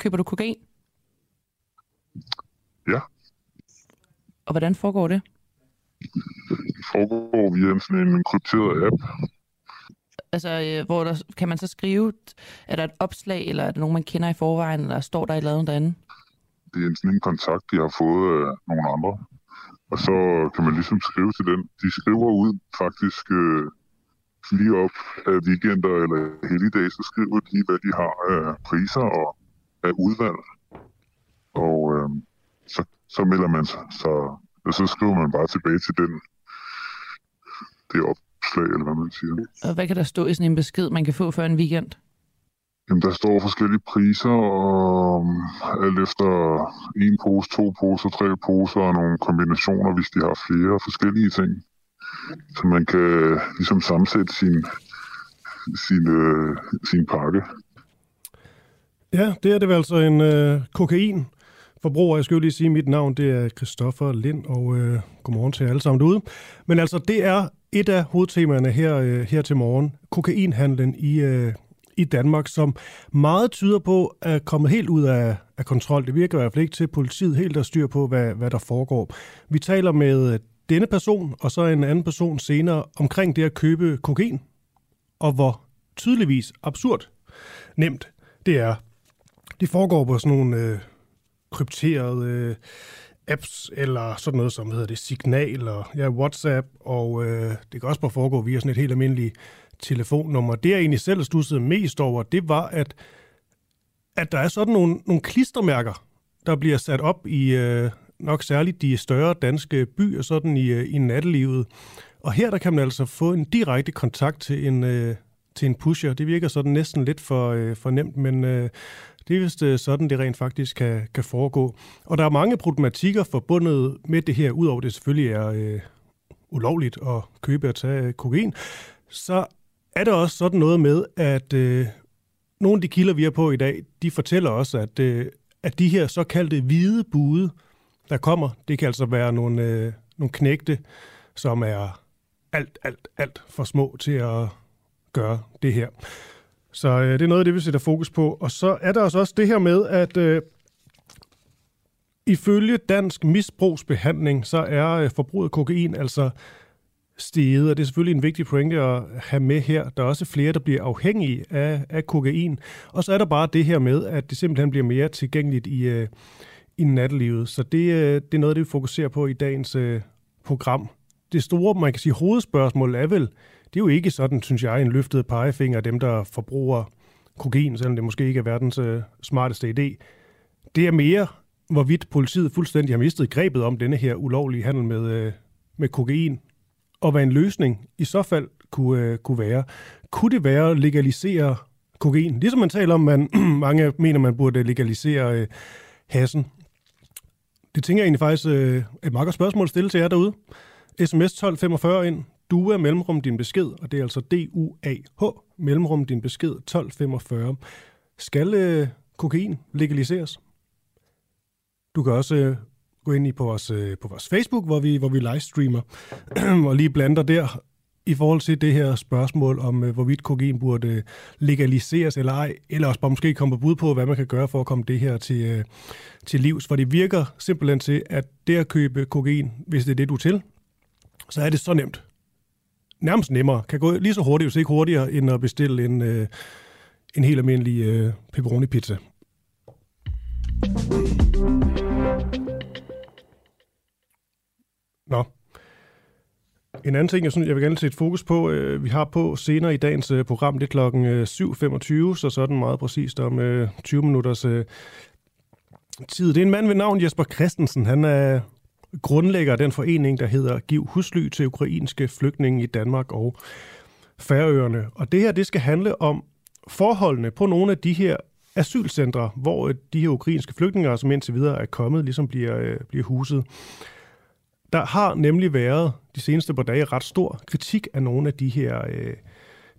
køber du kokain? Ja. Og hvordan foregår det? Det foregår via sådan en krypteret app. Altså, øh, hvor der, kan man så skrive, er der et opslag, eller er der nogen, man kender i forvejen, eller står der et eller andet derinde? Det er sådan en kontakt, de har fået af nogle andre. Og så kan man ligesom skrive til den. De skriver ud faktisk øh, lige op af weekender eller helligdage, så skriver de, hvad de har af priser og af udvalg. Og øh, så, så melder man sig, så, og så skriver man bare tilbage til den, det opslag, eller hvad man siger. Og hvad kan der stå i sådan en besked, man kan få før en weekend? Jamen, der står forskellige priser, og alt efter en pose, to poser, tre poser, og nogle kombinationer, hvis de har flere forskellige ting. Så man kan ligesom sammensætte sin, sin, øh, sin pakke. Ja, det er det vel altså en øh, kokain forbruger. Jeg skal jo lige sige, at mit navn det er Christoffer Lind, og øh, godmorgen til jer alle sammen derude. Men altså, det er et af hovedtemaerne her, øh, her til morgen. Kokainhandlen i, øh, i Danmark, som meget tyder på er kommet helt ud af, af kontrol. Det virker i hvert fald ikke til, politiet helt at styr på, hvad, hvad der foregår. Vi taler med øh, denne person, og så en anden person senere, omkring det at købe kokain, og hvor tydeligvis absurd nemt det er. Det foregår på sådan nogle øh, krypterede øh, apps, eller sådan noget som hedder det Signal, og ja, WhatsApp, og øh, det kan også bare foregå via sådan et helt almindeligt telefonnummer. Det, jeg egentlig selv stussede mest over, det var, at, at der er sådan nogle, nogle klistermærker, der bliver sat op i øh, nok særligt de større danske byer, sådan i, øh, i nattelivet. Og her der kan man altså få en direkte kontakt til en, øh, til en pusher. Det virker sådan næsten lidt for, øh, for nemt, men øh, det er vist øh, sådan, det rent faktisk kan, kan foregå. Og der er mange problematikker forbundet med det her, udover det selvfølgelig er øh, ulovligt at købe og tage øh, kokain. Så er der også sådan noget med, at øh, nogle af de kilder, vi er på i dag, de fortæller også, at, øh, at de her såkaldte hvide bude, der kommer, det kan altså være nogle, øh, nogle knægte, som er alt, alt, alt for små til at gøre det her. Så øh, det er noget af det, vi sætter fokus på. Og så er der også det her med, at øh, ifølge dansk misbrugsbehandling, så er øh, forbruget af kokain altså steget, og det er selvfølgelig en vigtig pointe at have med her. Der er også flere, der bliver afhængige af, af kokain. Og så er der bare det her med, at det simpelthen bliver mere tilgængeligt i, øh, i nattelivet. Så det, øh, det er noget, det vi fokuserer på i dagens øh, program. Det store, man kan sige, hovedspørgsmål er vel, det er jo ikke sådan, synes jeg, en løftet pegefinger af dem, der forbruger kokain, selvom det måske ikke er verdens øh, smarteste idé. Det er mere, hvorvidt politiet fuldstændig har mistet grebet om denne her ulovlige handel med, øh, med kokain, og hvad en løsning i så fald kunne, øh, kunne være. Kunne det være at legalisere kokain? Ligesom man taler om, man mange mener, man burde legalisere øh, hassen. Det tænker jeg egentlig faktisk øh, et meget godt spørgsmål at stille til jer derude. SMS 1245 ind. DUA mellemrum din besked, og det er altså D-U-A-H, mellemrum din besked 1245. Skal øh, kokain legaliseres? Du kan også øh, gå ind i på vores, øh, på vores Facebook, hvor vi, hvor vi livestreamer, og lige blander der. i forhold til det her spørgsmål om, øh, hvorvidt kokain burde øh, legaliseres eller ej, eller også bare måske komme på bud på, hvad man kan gøre for at komme det her til, øh, til livs. For det virker simpelthen til, at det at købe kokain, hvis det er det, du er til, så er det så nemt. Nærmest nemmere. Kan gå lige så hurtigt, hvis ikke hurtigere, end at bestille en, øh, en helt almindelig øh, pepperoni-pizza. Nå. En anden ting, jeg, synes, jeg vil gerne sætte fokus på, øh, vi har på senere i dagens øh, program, det er klokken øh, 7.25, så sådan meget præcist om øh, 20 minutters øh, tid. Det er en mand ved navn Jesper Christensen. Han er grundlægger den forening, der hedder Giv husly til ukrainske flygtninge i Danmark og Færøerne. Og det her, det skal handle om forholdene på nogle af de her asylcentre, hvor øh, de her ukrainske flygtninge, altså som indtil videre er kommet, ligesom bliver, øh, bliver huset. Der har nemlig været de seneste par dage ret stor kritik af nogle af de her, øh,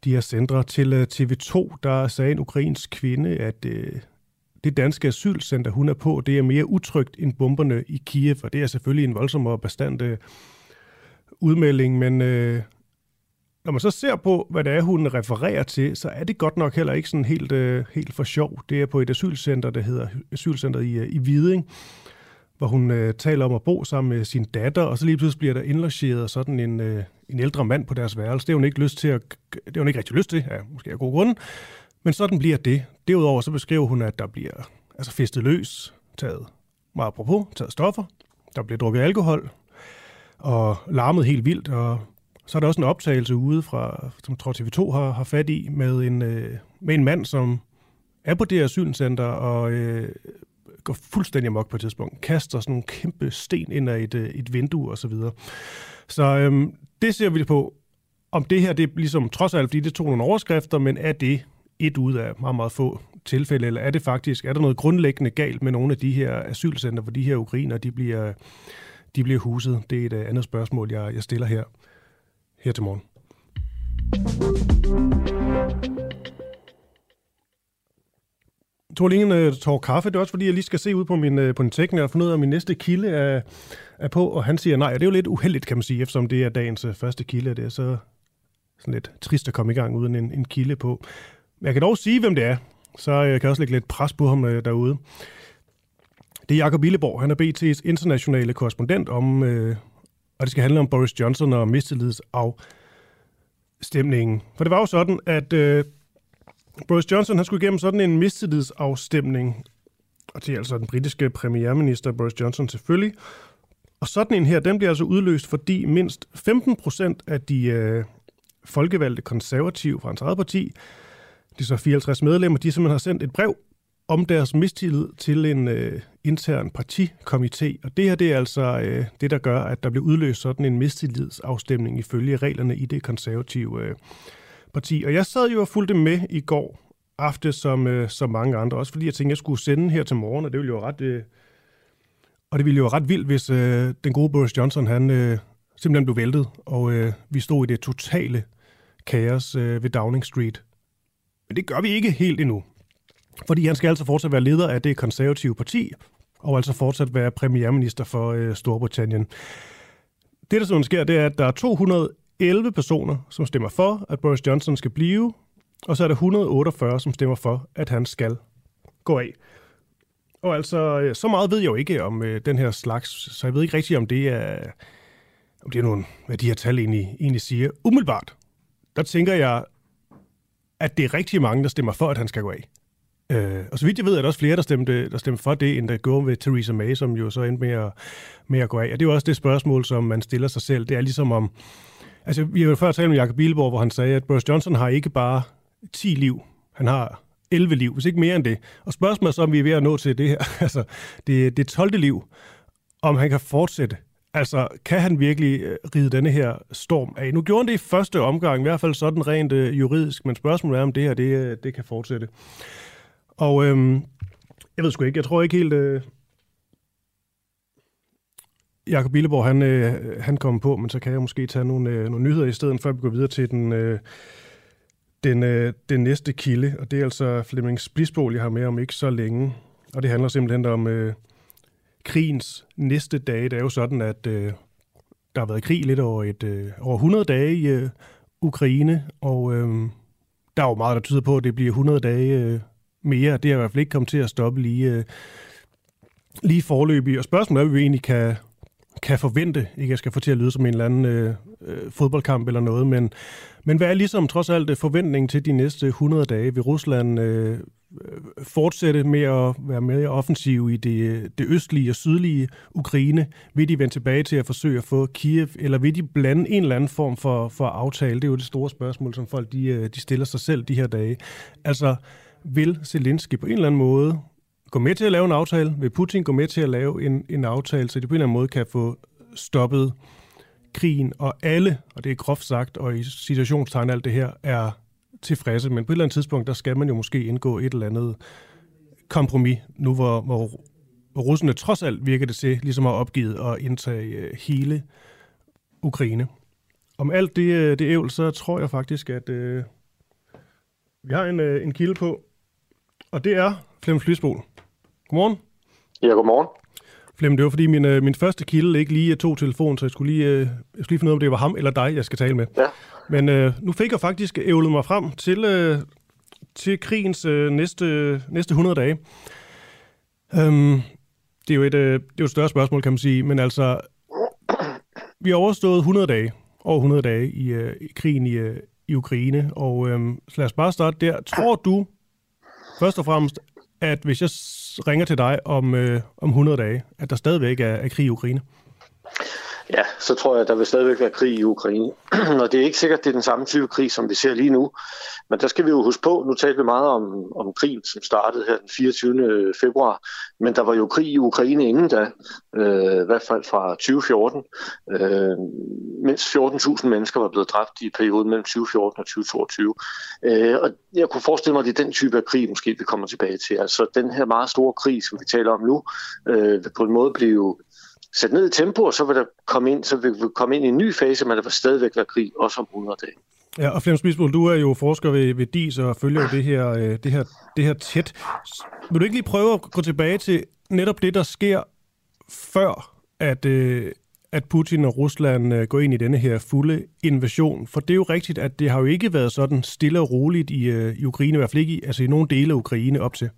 de her centre. Til øh, TV2, der sagde en ukrainsk kvinde, at øh, det danske asylcenter, hun er på, det er mere utrygt end bomberne i Kiev, og det er selvfølgelig en voldsom og bestandt øh, udmelding, men øh, når man så ser på, hvad det er, hun refererer til, så er det godt nok heller ikke sådan helt, øh, helt for sjov. Det er på et asylcenter, der hedder Asylcenteret i, øh, i Viding, hvor hun øh, taler om at bo sammen med sin datter, og så lige pludselig bliver der indlogeret sådan en, øh, en ældre mand på deres værelse. Det har hun ikke lyst til at, det har hun ikke rigtig lyst til, ja, måske af gode grunde, men sådan bliver det. Derudover så beskriver hun, at der bliver altså festet løs, taget meget apropos, taget stoffer, der bliver drukket alkohol, og larmet helt vildt, og så er der også en optagelse ude fra, som tror TV2 har, har fat i, med en, øh, med en mand, som er på det her asylcenter og øh, går fuldstændig amok på et tidspunkt. Kaster sådan nogle kæmpe sten ind af et, øh, et vindue og så videre. Så øh, det ser vi på, om det her, det er ligesom trods alt, fordi det tog nogle overskrifter, men er det et ud af meget, meget få tilfælde, eller er det faktisk, er der noget grundlæggende galt med nogle af de her asylcenter, hvor de her ukrainer, de bliver, de bliver huset? Det er et øh, andet spørgsmål, jeg, jeg stiller her her til morgen. Tor Lingen øh, tår kaffe. Det er også fordi, jeg lige skal se ud på min, øh, på en teknik og finde ud af, om min næste kilde er, er på. Og han siger nej, og det er jo lidt uheldigt, kan man sige, eftersom det er dagens første kilde. Det er så sådan lidt trist at komme i gang uden en, en kilde på. Jeg kan dog sige, hvem det er. Så øh, jeg kan også lægge lidt pres på ham øh, derude. Det er Jakob Illeborg. Han er BT's internationale korrespondent om, øh, og det skal handle om Boris Johnson og mistillidsafstemningen. For det var jo sådan, at øh, Boris Johnson han skulle igennem sådan en mistillidsafstemning, og det er altså den britiske premierminister Boris Johnson selvfølgelig. Og sådan en her, den bliver altså udløst, fordi mindst 15 procent af de øh, folkevalgte konservative fra hans eget parti, de så 54 medlemmer, de simpelthen har sendt et brev om deres mistillid til en øh, intern partikomité. Og det her det er altså øh, det, der gør, at der bliver udløst sådan en mistillidsafstemning ifølge reglerne i det konservative øh, parti. Og jeg sad jo og fulgte med i går aften som, øh, som mange andre, også fordi jeg tænkte, jeg skulle sende her til morgen, og det ville jo ret... Øh, og det ville jo ret vildt, hvis øh, den gode Boris Johnson, han øh, simpelthen blev væltet, og øh, vi stod i det totale kaos øh, ved Downing Street. Men det gør vi ikke helt endnu. Fordi han skal altså fortsat være leder af det konservative parti, og altså fortsat være premierminister for øh, Storbritannien. Det, der sådan sker, det er, at der er 211 personer, som stemmer for, at Boris Johnson skal blive, og så er der 148, som stemmer for, at han skal gå af. Og altså, øh, så meget ved jeg jo ikke om øh, den her slags, så jeg ved ikke rigtigt, om det er, om det er nogle, hvad de her tal egentlig, egentlig siger. Umiddelbart, der tænker jeg, at det er rigtig mange, der stemmer for, at han skal gå af. Øh, og så vidt jeg ved, er der også flere, der stemte, der stemte for det, end der går ved Theresa May, som jo så endte med at, med at gå af. Og det er jo også det spørgsmål, som man stiller sig selv. Det er ligesom om... Altså, vi har jo før talt med Jacob Bilborg, hvor han sagde, at Boris Johnson har ikke bare 10 liv. Han har 11 liv, hvis ikke mere end det. Og spørgsmålet er så, om vi er ved at nå til det her. altså, det, det 12. liv. Om han kan fortsætte. Altså, kan han virkelig øh, ride denne her storm af? Nu gjorde han det i første omgang, i hvert fald sådan rent øh, juridisk, men spørgsmålet er, om det her det, øh, det kan fortsætte. Og øhm, jeg ved sgu ikke, jeg tror ikke helt... Øh, Jakob Billeborg, han, øh, han kommer på, men så kan jeg måske tage nogle, øh, nogle nyheder i stedet, før vi går videre til den, øh, den, øh, den næste kilde. Og det er altså Flemming Spisbol, jeg har med om ikke så længe. Og det handler simpelthen om øh, krigens næste dage. Det er jo sådan, at øh, der har været krig lidt over, et, øh, over 100 dage i øh, Ukraine, og øh, der er jo meget, der tyder på, at det bliver 100 dage øh, mere. Det er i hvert fald ikke kommet til at stoppe lige, øh, lige forløbig. Og spørgsmålet er, hvad vi egentlig kan, kan forvente. Ikke jeg skal få til at lyde som en eller anden øh, øh, fodboldkamp eller noget, men, men hvad er ligesom trods alt forventningen til de næste 100 dage? Vil Rusland øh, Øh, fortsætte med at være mere offensiv i det, det østlige og sydlige Ukraine? Vil de vende tilbage til at forsøge at få Kiev, eller vil de blande en eller anden form for, for aftale? Det er jo det store spørgsmål, som folk de, øh, de stiller sig selv de her dage. Altså, vil Zelensky på en eller anden måde gå med til at lave en aftale? Vil Putin gå med til at lave en, en aftale, så de på en eller anden måde kan få stoppet krigen, og alle, og det er groft sagt, og i situationstegn alt det her, er tilfredse, men på et eller andet tidspunkt, der skal man jo måske indgå et eller andet kompromis, nu hvor, hvor, russerne trods alt virker det til, ligesom har opgivet at indtage øh, hele Ukraine. Om alt det, øh, det ævl, så tror jeg faktisk, at øh, vi har en, øh, en kilde på, og det er Flem Flysbol. Godmorgen. Ja, godmorgen. Flem, det var fordi min, øh, min første kilde ikke lige tog telefonen, så jeg skulle lige, øh, jeg skulle lige finde ud af, om det var ham eller dig, jeg skal tale med. Ja. Men øh, nu fik jeg faktisk ævlet mig frem til, øh, til krigens øh, næste, næste 100 dage. Øhm, det er jo et, øh, det er jo et større spørgsmål, kan man sige, men altså, vi har overstået 100 dage, over 100 dage i, øh, i krigen i, øh, i Ukraine, og øh, så lad os bare starte der. Tror du først og fremmest, at hvis jeg ringer til dig om, øh, om 100 dage, at der stadigvæk er, er krig i Ukraine? Ja, så tror jeg, at der vil stadigvæk være krig i Ukraine. og det er ikke sikkert, at det er den samme type krig, som vi ser lige nu. Men der skal vi jo huske på, nu talte vi meget om, om krigen, som startede her den 24. februar. Men der var jo krig i Ukraine inden da, øh, i hvert fald fra 2014. Øh, mens 14.000 mennesker var blevet dræbt i perioden mellem 2014 og 2022. Øh, og jeg kunne forestille mig, at det er den type af krig, måske vi kommer tilbage til. Altså den her meget store krig, som vi taler om nu, øh, vil på en måde blive sætte ned i tempo, og så vil der komme ind, så vil vi komme ind i en ny fase, men der vil stadigvæk være krig, også om 100 dage. Ja, og Flemming Smisbol, du er jo forsker ved, ved DIS og følger jo det her, øh, det, her, det her tæt. Vil du ikke lige prøve at gå tilbage til netop det, der sker før, at, øh, at Putin og Rusland øh, går ind i denne her fulde invasion? For det er jo rigtigt, at det har jo ikke været sådan stille og roligt i, øh, i Ukraine, i hvert fald ikke i, altså i nogle dele af Ukraine op til.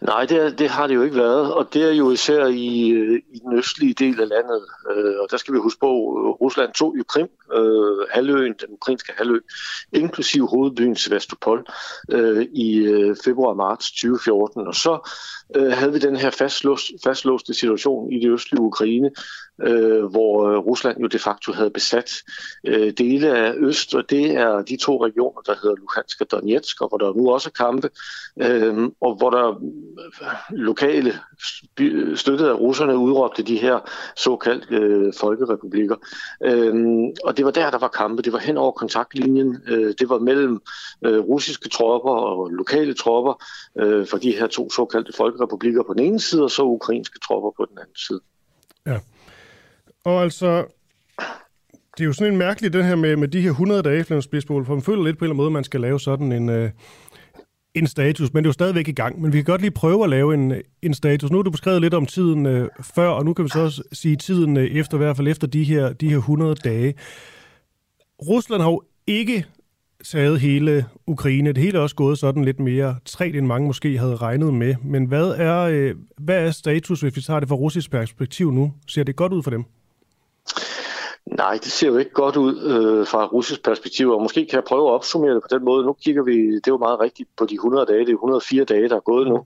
Nej, det, det har det jo ikke været, og det er jo især i, øh, i den østlige del af landet. Øh, og der skal vi huske på, at Rusland tog jo Krim, øh, halvøen, den ukrainske halvø, inklusiv hovedbyen Sevastopol, øh, i øh, februar-marts 2014. Og så øh, havde vi den her fastlåst, fastlåste situation i det østlige Ukraine, øh, hvor øh, Rusland jo de facto havde besat øh, dele af Øst, og det er de to regioner, der hedder Luhansk og Donetsk, og hvor der nu også er kampe, øh, og hvor der øh, lokale støttet af russerne udråbte de her såkaldte øh, folkerepublikker. Øh, og det var der, der var kampe. Det var hen over kontaktlinjen. Øh, det var mellem øh, russiske tropper og lokale tropper øh, for de her to såkaldte folkerepublikker på den ene side, og så ukrainske tropper på den anden side. Ja. Og altså, det er jo sådan en mærkelig, den her med, med de her 100 dage, Flemming Spidsbol, for man føler lidt på en eller anden måde, man skal lave sådan en, øh, en status, men det er jo stadigvæk i gang. Men vi kan godt lige prøve at lave en, en status. Nu har du beskrevet lidt om tiden øh, før, og nu kan vi så også sige tiden øh, efter, i hvert fald efter de her, de her 100 dage. Rusland har jo ikke taget hele Ukraine. Det hele er også gået sådan lidt mere træt, end mange måske havde regnet med. Men hvad er, øh, hvad er status, hvis vi tager det fra russisk perspektiv nu? Ser det godt ud for dem? Nej, det ser jo ikke godt ud øh, fra russisk perspektiv, og måske kan jeg prøve at opsummere det på den måde. Nu kigger vi, det er jo meget rigtigt på de 100 dage, det er 104 dage, der er gået nu,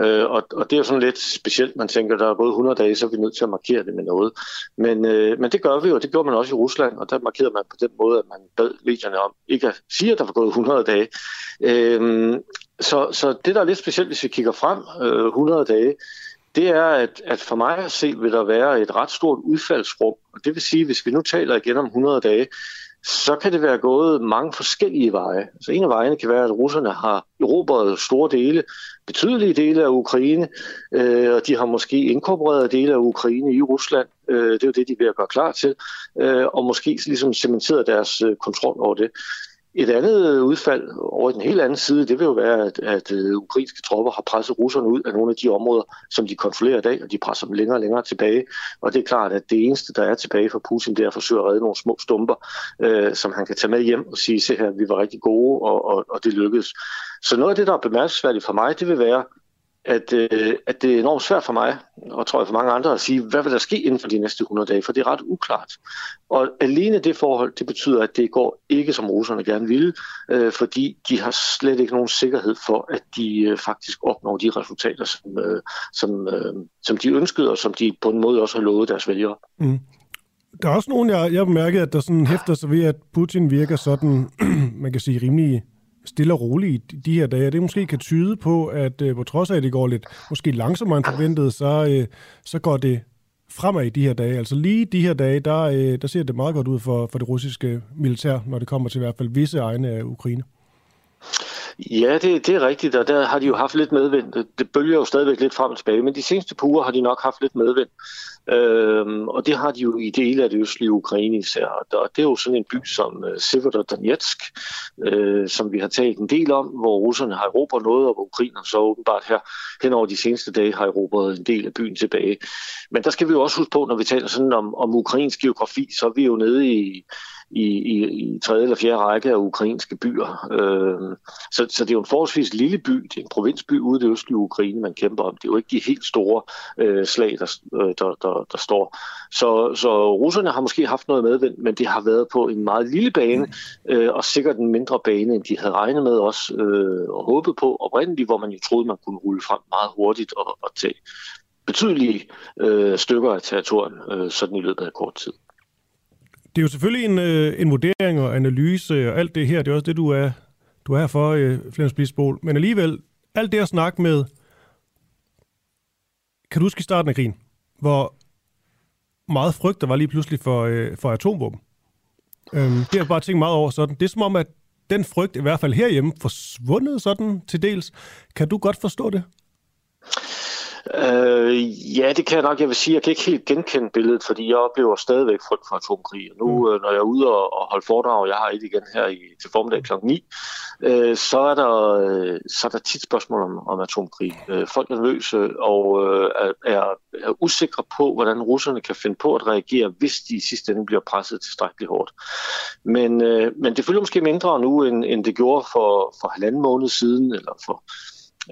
øh, og, og det er jo sådan lidt specielt, man tænker, der er gået 100 dage, så er vi nødt til at markere det med noget. Men, øh, men det gør vi jo, det gjorde man også i Rusland, og der markerede man på den måde, at man bad medierne om ikke at sige, at der var gået 100 dage. Øh, så, så det, der er lidt specielt, hvis vi kigger frem øh, 100 dage, det er, at, at for mig at se, vil der være et ret stort udfaldsrum. Og det vil sige, hvis vi nu taler igen om 100 dage, så kan det være gået mange forskellige veje. Så en af vejene kan være, at russerne har erobret store dele, betydelige dele af Ukraine, øh, og de har måske inkorporeret dele af Ukraine i Rusland. Øh, det er jo det, de er ved at gøre klar til, øh, og måske ligesom cementeret deres øh, kontrol over det. Et andet udfald over den helt anden side, det vil jo være, at, at øh, ukrainske tropper har presset russerne ud af nogle af de områder, som de kontrollerer i dag, og de presser dem længere og længere tilbage. Og det er klart, at det eneste, der er tilbage for Putin, det er at forsøge at redde nogle små stumper, øh, som han kan tage med hjem og sige, se her, vi var rigtig gode, og, og, og det lykkedes. Så noget af det, der er bemærkelsesværdigt for mig, det vil være, at, øh, at det er enormt svært for mig, og tror jeg for mange andre, at sige, hvad vil der ske inden for de næste 100 dage, for det er ret uklart. Og alene det forhold, det betyder, at det går ikke, som russerne gerne ville, øh, fordi de har slet ikke nogen sikkerhed for, at de øh, faktisk opnår de resultater, som, øh, som, øh, som de ønskede, og som de på en måde også har lovet deres vælgere. Mm. Der er også nogen, jeg, jeg har bemærket, at der sådan hæfter sig ved, at Putin virker sådan, man kan sige, rimelig stille og roligt i de her dage. Det måske kan tyde på, at øh, på trods af, at det går lidt måske langsommere end forventet, så, øh, så går det fremad i de her dage. Altså lige de her dage, der, øh, der ser det meget godt ud for, for det russiske militær, når det kommer til i hvert fald visse egne af Ukraine. Ja, det, det er rigtigt, og der har de jo haft lidt medvind. Det, bølger jo stadigvæk lidt frem og tilbage, men de seneste par uger har de nok haft lidt medvind. Øhm, og det har de jo i dele af det østlige Ukraine især. Og det er jo sådan en by som øh, Severodonetsk, øh, som vi har talt en del om, hvor russerne har erobret noget, og hvor Ukraine så åbenbart her hen over de seneste dage har erobret en del af byen tilbage. Men der skal vi jo også huske på, når vi taler sådan om, om ukrainsk geografi, så er vi jo nede i i, i, i tredje eller fjerde række af ukrainske byer. Øh, så, så det er jo en forholdsvis lille by, det er en provinsby ude i det østlige Ukraine, man kæmper om. Det er jo ikke de helt store øh, slag, der, øh, der, der, der står. Så, så russerne har måske haft noget medvind, men det har været på en meget lille bane, øh, og sikkert en mindre bane, end de havde regnet med også, øh, og håbet på oprindeligt, hvor man jo troede, man kunne rulle frem meget hurtigt og, og tage betydelige øh, stykker af territorien øh, sådan i løbet af kort tid. Det er jo selvfølgelig en, øh, en vurdering og analyse og alt det her, det er også det, du er, du er her for, øh, Flemming Spidsbol. Men alligevel, alt det at snakke med, kan du huske i starten af krigen, hvor meget frygt der var lige pludselig for, øh, for atomvåben? Øhm, det har jeg bare tænkt meget over sådan. Det er som om, at den frygt, i hvert fald herhjemme, forsvundet sådan til dels. Kan du godt forstå det? Øh, ja, det kan jeg nok. Jeg vil sige, jeg kan ikke helt genkende billedet, fordi jeg oplever stadigvæk frygt for atomkrig. Og nu, mm. øh, når jeg er ude og, og holde foredrag, jeg har et igen her i, til formiddag kl. 9, øh, så, er der, øh, så er der tit spørgsmål om, om atomkrig. Øh, folk er nervøse og øh, er, er, er usikre på, hvordan russerne kan finde på at reagere, hvis de i sidste ende bliver presset tilstrækkeligt hårdt. Men, øh, men det følger måske mindre nu, end, end det gjorde for, for halvanden måned siden, eller for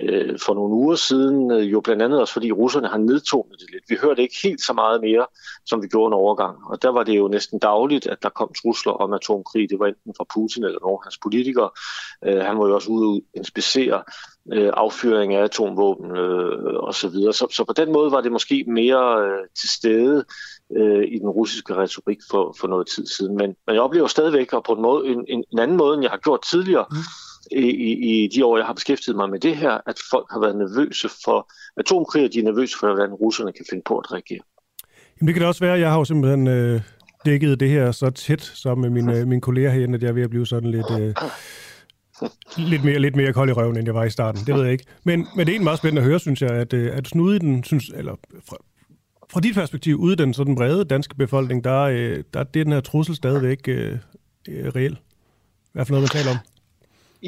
øh, for nogle uger siden, øh, jo blandt andet også fordi russerne har nedtonet det lidt. Vi hørte ikke helt så meget mere, som vi gjorde en overgang. Og der var det jo næsten dagligt, at der kom trusler om atomkrig. Det var enten fra Putin eller nogle af hans politikere. Øh, han var jo også ude og inspicere øh, affyring af atomvåben øh, osv. Så, så, så på den måde var det måske mere øh, til stede øh, i den russiske retorik for, for noget tid siden. Men, men jeg oplever stadigvæk, og på en, måde, en, en anden måde, end jeg har gjort tidligere, mm i, i de år, jeg har beskæftiget mig med det her, at folk har været nervøse for atomkrig, og de er nervøse for, hvordan russerne kan finde på at reagere. Jamen, det kan det også være. Jeg har jo simpelthen øh, dækket det her så tæt sammen med mine, øh, mine øh, kolleger herinde, at jeg er ved at blive sådan lidt... Øh, lidt mere, lidt mere kold i røven, end jeg var i starten. Det ved jeg ikke. Men, men det er egentlig meget spændende at høre, synes jeg, at, øh, at snude i den, synes, eller fra, fra dit perspektiv, ude i den sådan brede danske befolkning, der, øh, der er den her trussel stadigvæk øh, reelt. reel. I hvert noget, man taler om.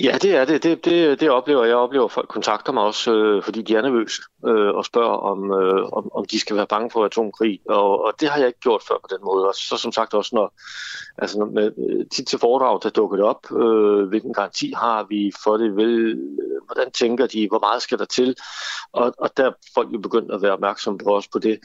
Ja, det er det. Det, det, det oplever jeg. Jeg oplever, at folk kontakter mig også, øh, fordi de er nervøse øh, og spørger, om, øh, om, om de skal være bange for atomkrig. Og, og det har jeg ikke gjort før på den måde. Og så som sagt også, når, altså, med, øh, tit til foredrag, der dukker det op, øh, hvilken garanti har vi for det, vel, øh, hvordan tænker de, hvor meget skal der til? Og, og der er folk jo begyndt at være opmærksomme på os på det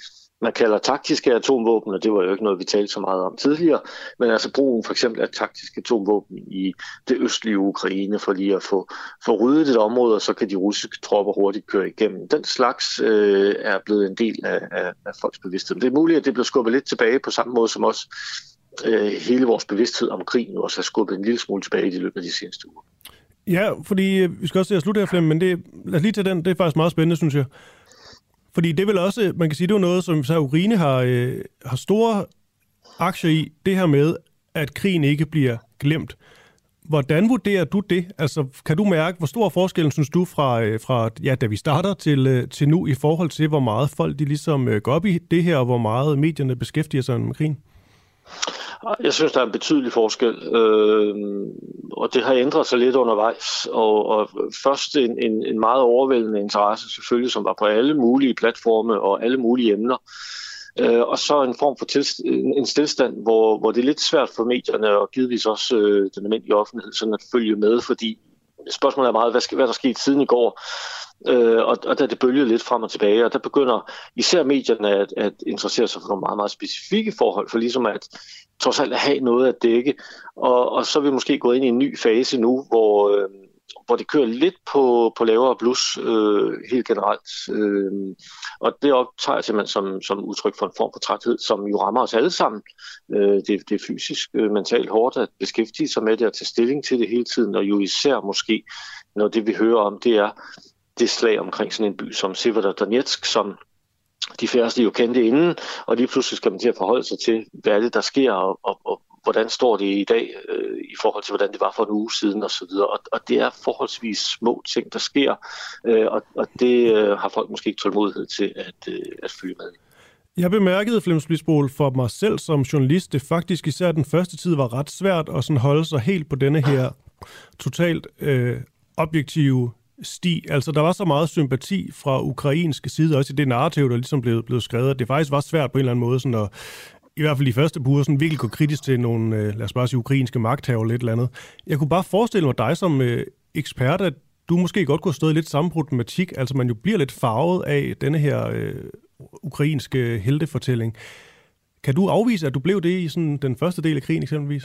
man kalder taktiske atomvåben, og det var jo ikke noget, vi talte så meget om tidligere, men altså brugen for eksempel af taktiske atomvåben i det østlige Ukraine for lige at få, få ryddet et område, og så kan de russiske tropper hurtigt køre igennem. Den slags øh, er blevet en del af, af, af folks bevidsthed. Det er muligt, at det bliver skubbet lidt tilbage på samme måde som også øh, hele vores bevidsthed om krigen også har skubbet en lille smule tilbage i de løbet af de seneste uger. Ja, fordi øh, vi skal også til at slutte her, Flem, men det, lad os lige tage den. Det er faktisk meget spændende, synes jeg. Fordi det vil også, man kan sige, det er noget, som så Urine har, øh, har store aktier i, det her med, at krigen ikke bliver glemt. Hvordan vurderer du det? Altså, kan du mærke, hvor stor forskellen synes du fra, øh, fra ja, da vi starter til, øh, til nu, i forhold til, hvor meget folk de ligesom øh, går op i det her, og hvor meget medierne beskæftiger sig med krigen? Jeg synes, der er en betydelig forskel, øh, og det har ændret sig lidt undervejs. Og, og først en, en, en meget overvældende interesse selvfølgelig, som var på alle mulige platforme og alle mulige emner. Øh, og så en form for tilst- en stillstand, hvor, hvor det er lidt svært for medierne og givetvis også øh, den almindelige offentlighed sådan at følge med, fordi spørgsmålet er meget, hvad, skal, hvad der skete siden i går, øh, og, og der det bølget lidt frem og tilbage, og der begynder især medierne at, at interessere sig for nogle meget, meget specifikke forhold, for ligesom at trods alt at have noget at dække, og, og så er vi måske gået ind i en ny fase nu, hvor, øh, hvor det kører lidt på, på lavere blus øh, helt generelt. Øh, og det optager jeg simpelthen som, som udtryk for en form for træthed, som jo rammer os alle sammen. Øh, det, det er fysisk, øh, mentalt hårdt at beskæftige sig med det og tage stilling til det hele tiden, og jo især måske, når det vi hører om, det er det slag omkring sådan en by som Severodonetsk, som de færreste jo kendte inden, og lige pludselig skal man til at forholde sig til, hvad er det, der sker, og, og, og hvordan står det i dag øh, i forhold til, hvordan det var for en uge siden osv. Og, og det er forholdsvis små ting, der sker, øh, og, og det øh, har folk måske ikke tålmodighed til at, øh, at følge med. Jeg bemærkede, Flemsbisbol, for mig selv som journalist, det faktisk især den første tid var ret svært at sådan holde sig helt på denne her totalt øh, objektive sti. Altså, der var så meget sympati fra ukrainske side, også i det narrativ, der ligesom blev, blev skrevet, at det faktisk var svært på en eller anden måde sådan at i hvert fald de første uger, sådan virkelig gå kritisk til nogle, øh, lad os bare sige, ukrainske magthaver eller et eller andet. Jeg kunne bare forestille mig dig som øh, ekspert, at du måske godt kunne have stået lidt samme problematik, altså man jo bliver lidt farvet af denne her øh, ukrainske heltefortælling. Kan du afvise, at du blev det i sådan den første del af krigen eksempelvis?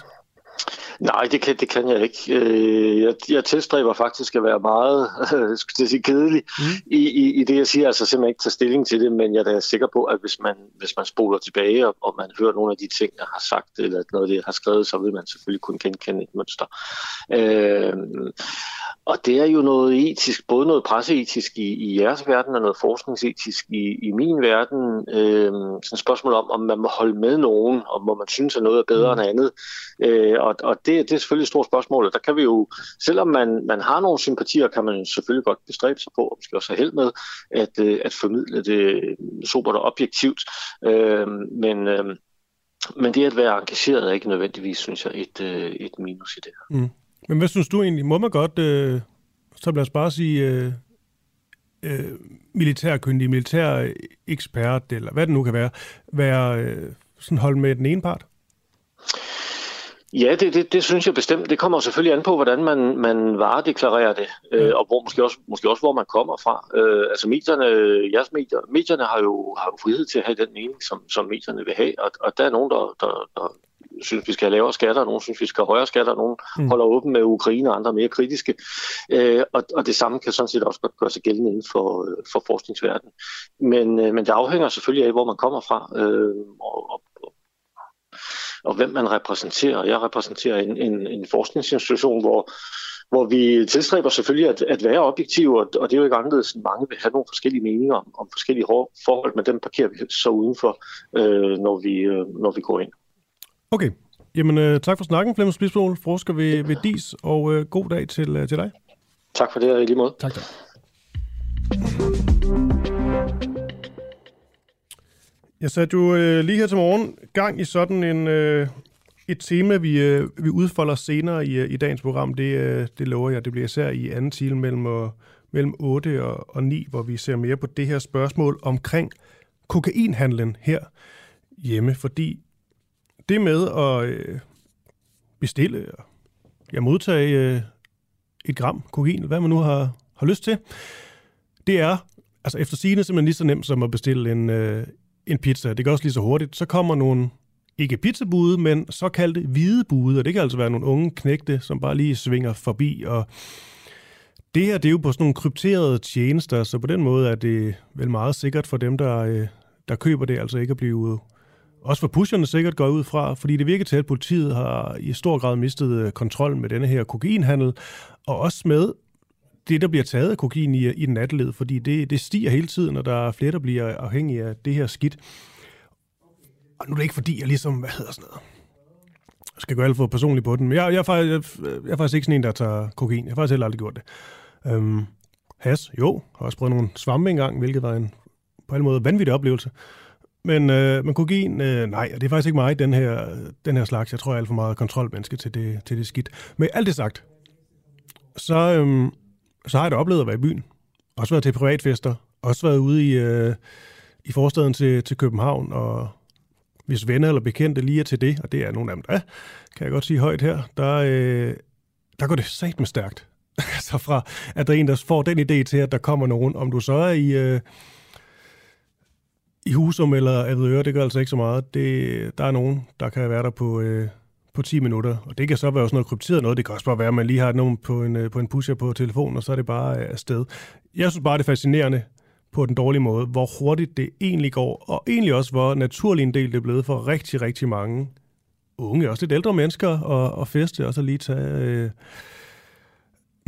Nej, det kan, det kan jeg ikke. Øh, jeg, jeg tilstræber faktisk at være meget skal jeg sige, kedelig mm. i, i, i det, jeg siger. Altså simpelthen ikke tage stilling til det, men jeg er sikker på, at hvis man, hvis man spoler tilbage, og, og man hører nogle af de ting, jeg har sagt, eller noget af det, jeg har skrevet, så vil man selvfølgelig kunne genkende et mønster. Øh, og det er jo noget etisk, både noget presseetisk i, i jeres verden, og noget forskningsetisk i, i min verden. Øh, sådan et spørgsmål om, om man må holde med nogen, og må man synes, at noget er bedre mm. end andet. Øh, og og det, det er selvfølgelig et stort spørgsmål, og der kan vi jo, selvom man, man har nogle sympatier, kan man selvfølgelig godt bestræbe sig på, og måske også have held med, at, øh, at formidle det sobert og objektivt. Øh, men, øh, men det at være engageret er ikke nødvendigvis, synes jeg, et, øh, et minus i det her. Mm. Men hvad synes du egentlig? Må man godt, øh, så lad os bare sige, øh, øh, militærkyndig, militær ekspert, eller hvad det nu kan være, være øh, sådan holde med den ene part? Ja, det, det, det synes jeg bestemt. Det kommer selvfølgelig an på, hvordan man, man varedeklarerer det, øh, og hvor, måske, også, måske også, hvor man kommer fra. Øh, altså medierne, jeres medier, medierne har jo, har jo frihed til at have den mening, som, som medierne vil have, og, og der er nogen, der, der, der synes, vi skal have lavere skatter, og nogen synes, vi skal have højere skatter, og nogen mm. holder åben med Ukraine, og andre mere kritiske. Øh, og, og det samme kan sådan set også godt gøre sig gældende inden for, øh, for forskningsverdenen. Men, øh, men det afhænger selvfølgelig af, hvor man kommer fra, øh, og, og, og hvem man repræsenterer. Jeg repræsenterer en, en, en forskningsinstitution, hvor, hvor vi tilstræber selvfølgelig at, at være objektive, og, og det er jo ikke anderledes, end mange vil have nogle forskellige meninger om, om forskellige forhold, men dem parkerer vi så udenfor, øh, når, vi, øh, når vi går ind. Okay. Jamen, øh, tak for snakken, Flemming Spisbol, forsker ved, ved DIS, og øh, god dag til, øh, til dig. Tak for det, og i lige måde. Tak, tak. Jeg satte jo øh, lige her til morgen gang i sådan en, øh, et tema, vi, øh, vi udfolder senere i, øh, i dagens program. Det, øh, det lover jeg. Det bliver især i anden time mellem, og, mellem 8 og, og 9, hvor vi ser mere på det her spørgsmål omkring kokainhandlen her hjemme. Fordi det med at øh, bestille og ja, modtage øh, et gram kokain, hvad man nu har, har lyst til, det er altså efter sigende simpelthen lige så nemt som at bestille en, øh, en pizza. Det går også lige så hurtigt. Så kommer nogle, ikke pizzabude, men såkaldte hvide bude, og det kan altså være nogle unge knægte, som bare lige svinger forbi, og det her, det er jo på sådan nogle krypterede tjenester, så på den måde er det vel meget sikkert for dem, der, øh, der køber det, altså ikke at blive også for pusherne sikkert går ud fra, fordi det virker til, at politiet har i stor grad mistet øh, kontrollen kontrol med denne her kokainhandel, og også med det, der bliver taget af kokain i, i natteled, fordi det, det stiger hele tiden, og der er flere, der bliver afhængige af det her skidt. Og nu er det ikke fordi, jeg ligesom, hvad hedder sådan noget, jeg skal gå alt for personligt på den, men jeg, jeg, er faktisk, jeg, jeg er faktisk ikke sådan en, der tager kokain. Jeg har faktisk heller aldrig gjort det. Øhm, has, jo, har også prøvet nogle svampe engang, hvilket var en på alle måder vanvittig oplevelse. Men, øh, men kokain, øh, nej, det er faktisk ikke mig, den her, den her slags. Jeg tror, jeg er alt for meget kontrolmenneske til det, til det skidt. Men alt det sagt, så, øh, så har jeg da oplevet at være i byen. Også været til privatfester. Også været ude i, øh, i forstaden til, til København. Og hvis venner eller bekendte lige er til det, og det er nogle af dem, der kan jeg godt sige højt her, der, øh, der går det sat med stærkt. altså fra, at der er en, der får den idé til, at der kommer nogen. Om du så er i... Øh, i Husum eller Avedøre, det gør altså ikke så meget. Det, der er nogen, der kan være der på, øh, på 10 minutter, og det kan så være sådan noget krypteret noget. Det kan også bare være, at man lige har et nummer på en, øh, på en pusher på telefonen, og så er det bare øh, afsted. Jeg synes bare, det er fascinerende på den dårlige måde, hvor hurtigt det egentlig går, og egentlig også, hvor naturlig en del det er blevet for rigtig, rigtig mange unge, også lidt ældre mennesker, og, og feste, og så lige tage... Øh,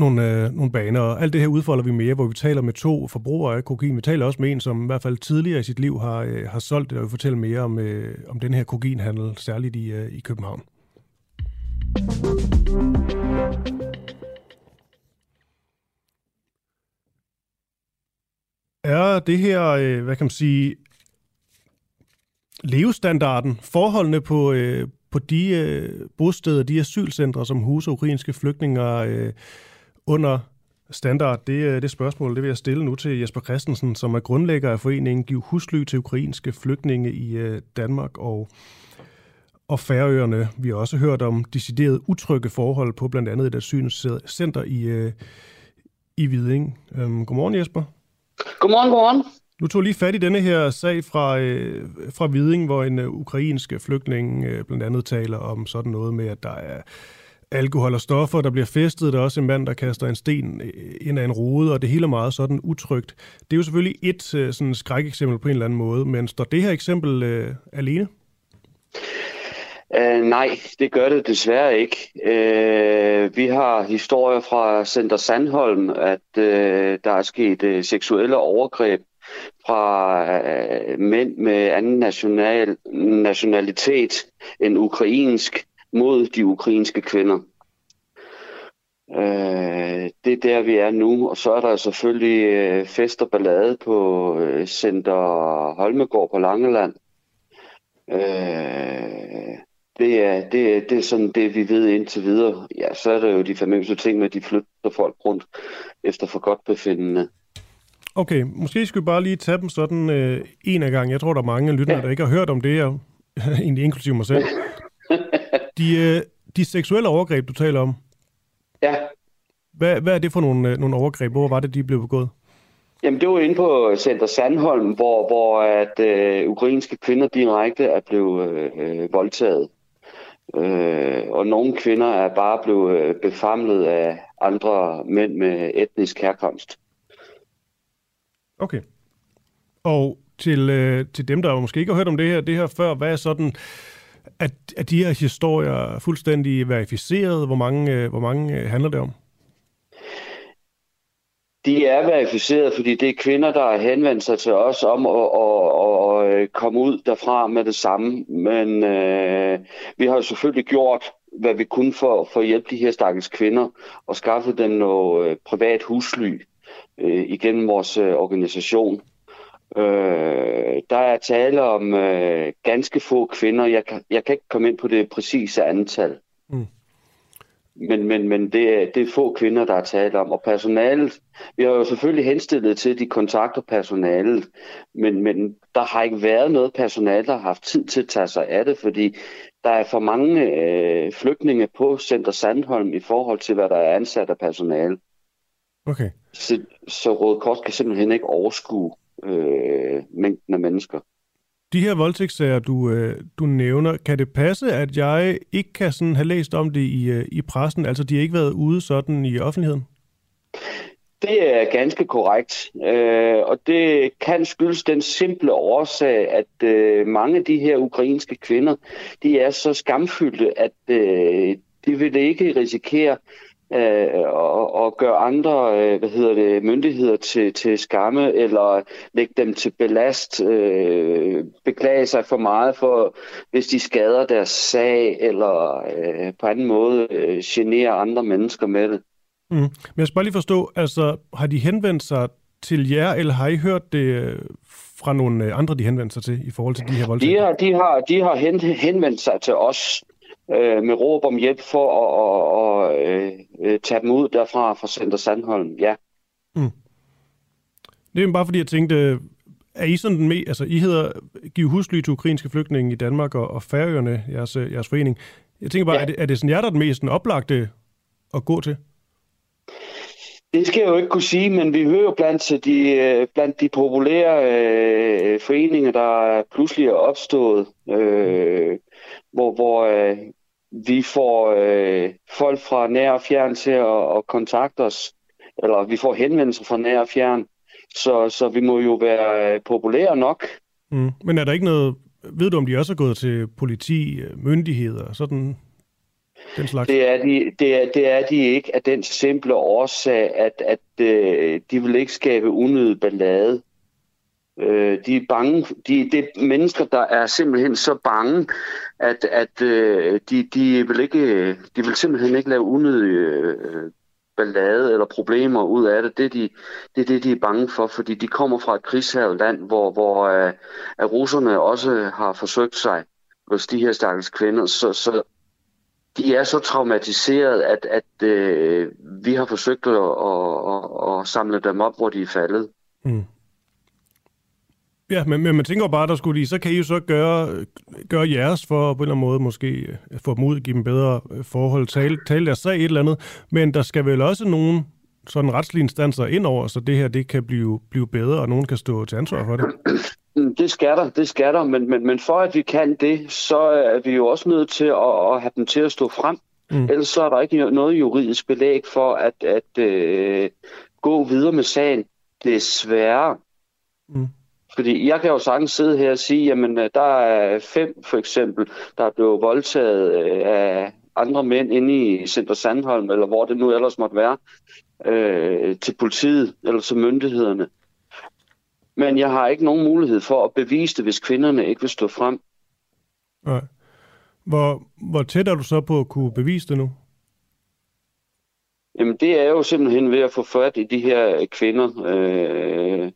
nogle, øh, nogle baner, og alt det her udfolder vi mere, hvor vi taler med to forbrugere af kokain. Vi taler også med en, som i hvert fald tidligere i sit liv har, øh, har solgt det, og vi fortæller mere om, øh, om den her kokainhandel, særligt i, øh, i København. Er det her, øh, hvad kan man sige, levestandarden, forholdene på, øh, på de øh, bosteder, de asylcentre, som huser ukrainske flygtninge, øh, under standard, det er det spørgsmål, det vil jeg stille nu til Jesper Christensen, som er grundlægger af foreningen Giv Husly til ukrainske flygtninge i øh, Danmark og, og Færøerne. Vi har også hørt om decideret utrygge forhold på blandt andet et asylcenter i, øh, i Hviding. Øhm, godmorgen Jesper. Godmorgen, godmorgen. Nu tog lige fat i denne her sag fra, øh, fra Hviding, hvor en øh, ukrainsk flygtning øh, blandt andet taler om sådan noget med, at der er alkohol og stoffer, der bliver festet. Der er også en mand, der kaster en sten øh, ind af en rode, og det hele er meget sådan utrygt. Det er jo selvfølgelig et øh, sådan skrækeksempel på en eller anden måde, men står det her eksempel øh, alene? Uh, nej, det gør det desværre ikke. Uh, vi har historier fra Center Sandholm, at uh, der er sket uh, seksuelle overgreb fra uh, mænd med anden national, nationalitet end ukrainsk, mod de ukrainske kvinder. Øh, det er der, vi er nu, og så er der selvfølgelig øh, fest og ballade på øh, Center Holmegård på Langeland. Øh, det, er, det, er, det er sådan det, vi ved indtil videre. Ja, så er der jo de famøse ting med, at de flytter folk rundt efter for godt befindende. Okay, måske skal vi bare lige tage dem sådan øh, en af gang. Jeg tror, der er mange lyttere, ja. der ikke har hørt om det her, egentlig inklusive mig selv. De, øh, de seksuelle overgreb, du taler om, Ja, hvad, hvad er det for nogle, øh, nogle overgreb? Hvor var det, de blev begået? jamen det var inde på Center Sandholm, hvor, hvor at øh, ukrainske kvinder direkte er blevet øh, voldtaget. Øh, og nogle kvinder er bare blevet øh, befamlet af andre mænd med etnisk herkomst. Okay. Og til, øh, til dem, der måske ikke har hørt om det her, det her før, hvad er sådan, at, at de her historier fuldstændig verificeret? Hvor mange, øh, hvor mange øh, handler det om? De er verificeret, fordi det er kvinder, der har henvendt sig til os om at, at, at, at komme ud derfra med det samme. Men øh, vi har jo selvfølgelig gjort, hvad vi kunne for, for at hjælpe de her stakkels kvinder og skaffe dem noget øh, privat husly øh, igennem vores øh, organisation. Øh, der er tale om øh, ganske få kvinder. Jeg kan, jeg kan ikke komme ind på det præcise antal. Mm. Men, men, men det, er, det er få kvinder, der er tale om. Og personalet, vi har jo selvfølgelig henstillet til, at de kontakter personalet, men, men der har ikke været noget personale, der har haft tid til at tage sig af det, fordi der er for mange øh, flygtninge på Center Sandholm i forhold til, hvad der er ansat af personale. Okay. Så, så Røde Kors kan simpelthen ikke overskue øh, mængden af mennesker. De her voldtægtssager, du, øh, du nævner, kan det passe, at jeg ikke kan sådan have læst om det i, øh, i pressen? Altså, de har ikke været ude sådan i offentligheden? Det er ganske korrekt, øh, og det kan skyldes den simple årsag, at øh, mange af de her ukrainske kvinder, de er så skamfyldte, at øh, de vil ikke risikere øh, og, og gøre andre øh, hvad hedder det, myndigheder til, til skamme, eller lægge dem til belast, øh, beklage sig for meget, for hvis de skader deres sag, eller øh, på anden måde øh, generer andre mennesker med det. Mm. Men jeg skal bare lige forstå, altså har de henvendt sig til jer, eller har I hørt det øh, fra nogle øh, andre, de henvendte sig til i forhold til de her voldtægter? De har, de har, de har hen, henvendt sig til os øh, med råb om hjælp for at, at, at, at øh, tage dem ud derfra fra Center Sandholm, ja. Mm. Det er bare fordi, jeg tænkte, er I sådan den med, altså I hedder Giv husly til ukrainske flygtninge i Danmark og, og Færøerne, jeres, jeres forening. Jeg tænker bare, ja. er, det, er det sådan jer, der er den mest oplagte at gå til? Det skal jeg jo ikke kunne sige, men vi hører jo blandt de, øh, blandt de populære øh, foreninger, der pludselig er opstået, øh, hvor, hvor øh, vi får øh, folk fra nær og fjern til at, at kontakte os, eller vi får henvendelser fra nær og fjern, så, så vi må jo være øh, populære nok. Mm. Men er der ikke noget, ved du om de også er gået til politi, øh, myndigheder, sådan den slags? Det er de, det er, det er de ikke af den simple årsag, at, at øh, de vil ikke skabe unødig ballade. Øh, de er bange, de, det er mennesker, der er simpelthen så bange, at, at øh, de, de, vil ikke, de vil simpelthen ikke lave unødige øh, ballade eller problemer ud af det. Det er, de, det er det, de er bange for, fordi de kommer fra et krigshavet land, hvor, hvor øh, russerne også har forsøgt sig hos de her stakkels kvinder. Så, så de er så traumatiseret, at, at øh, vi har forsøgt at, at, at, at samle dem op, hvor de er faldet. Mm. Ja, men, men man tænker bare, der skulle lige, så kan I jo så gøre, gøre jeres for på en eller anden måde måske øh, få dem ud, give dem bedre øh, forhold, tale, tale deres sag et eller andet. Men der skal vel også nogen sådan retslige instanser ind over, så det her det kan blive, blive bedre, og nogen kan stå til ansvar for det. Det skal der, det skal der, men, men, men for at vi kan det, så er vi jo også nødt til at, at have dem til at stå frem. Mm. Ellers så er der ikke noget juridisk belæg for at, at øh, gå videre med sagen. Desværre. Mm. Fordi jeg kan jo sagtens sidde her og sige, jamen øh, der er fem for eksempel, der er blevet voldtaget øh, af andre mænd inde i Center Sandholm, eller hvor det nu ellers måtte være, øh, til politiet eller til myndighederne. Men jeg har ikke nogen mulighed for at bevise det, hvis kvinderne ikke vil stå frem. Nej. Hvor, hvor tæt er du så på at kunne bevise det nu? Jamen det er jo simpelthen ved at få fat i de her kvinder øh,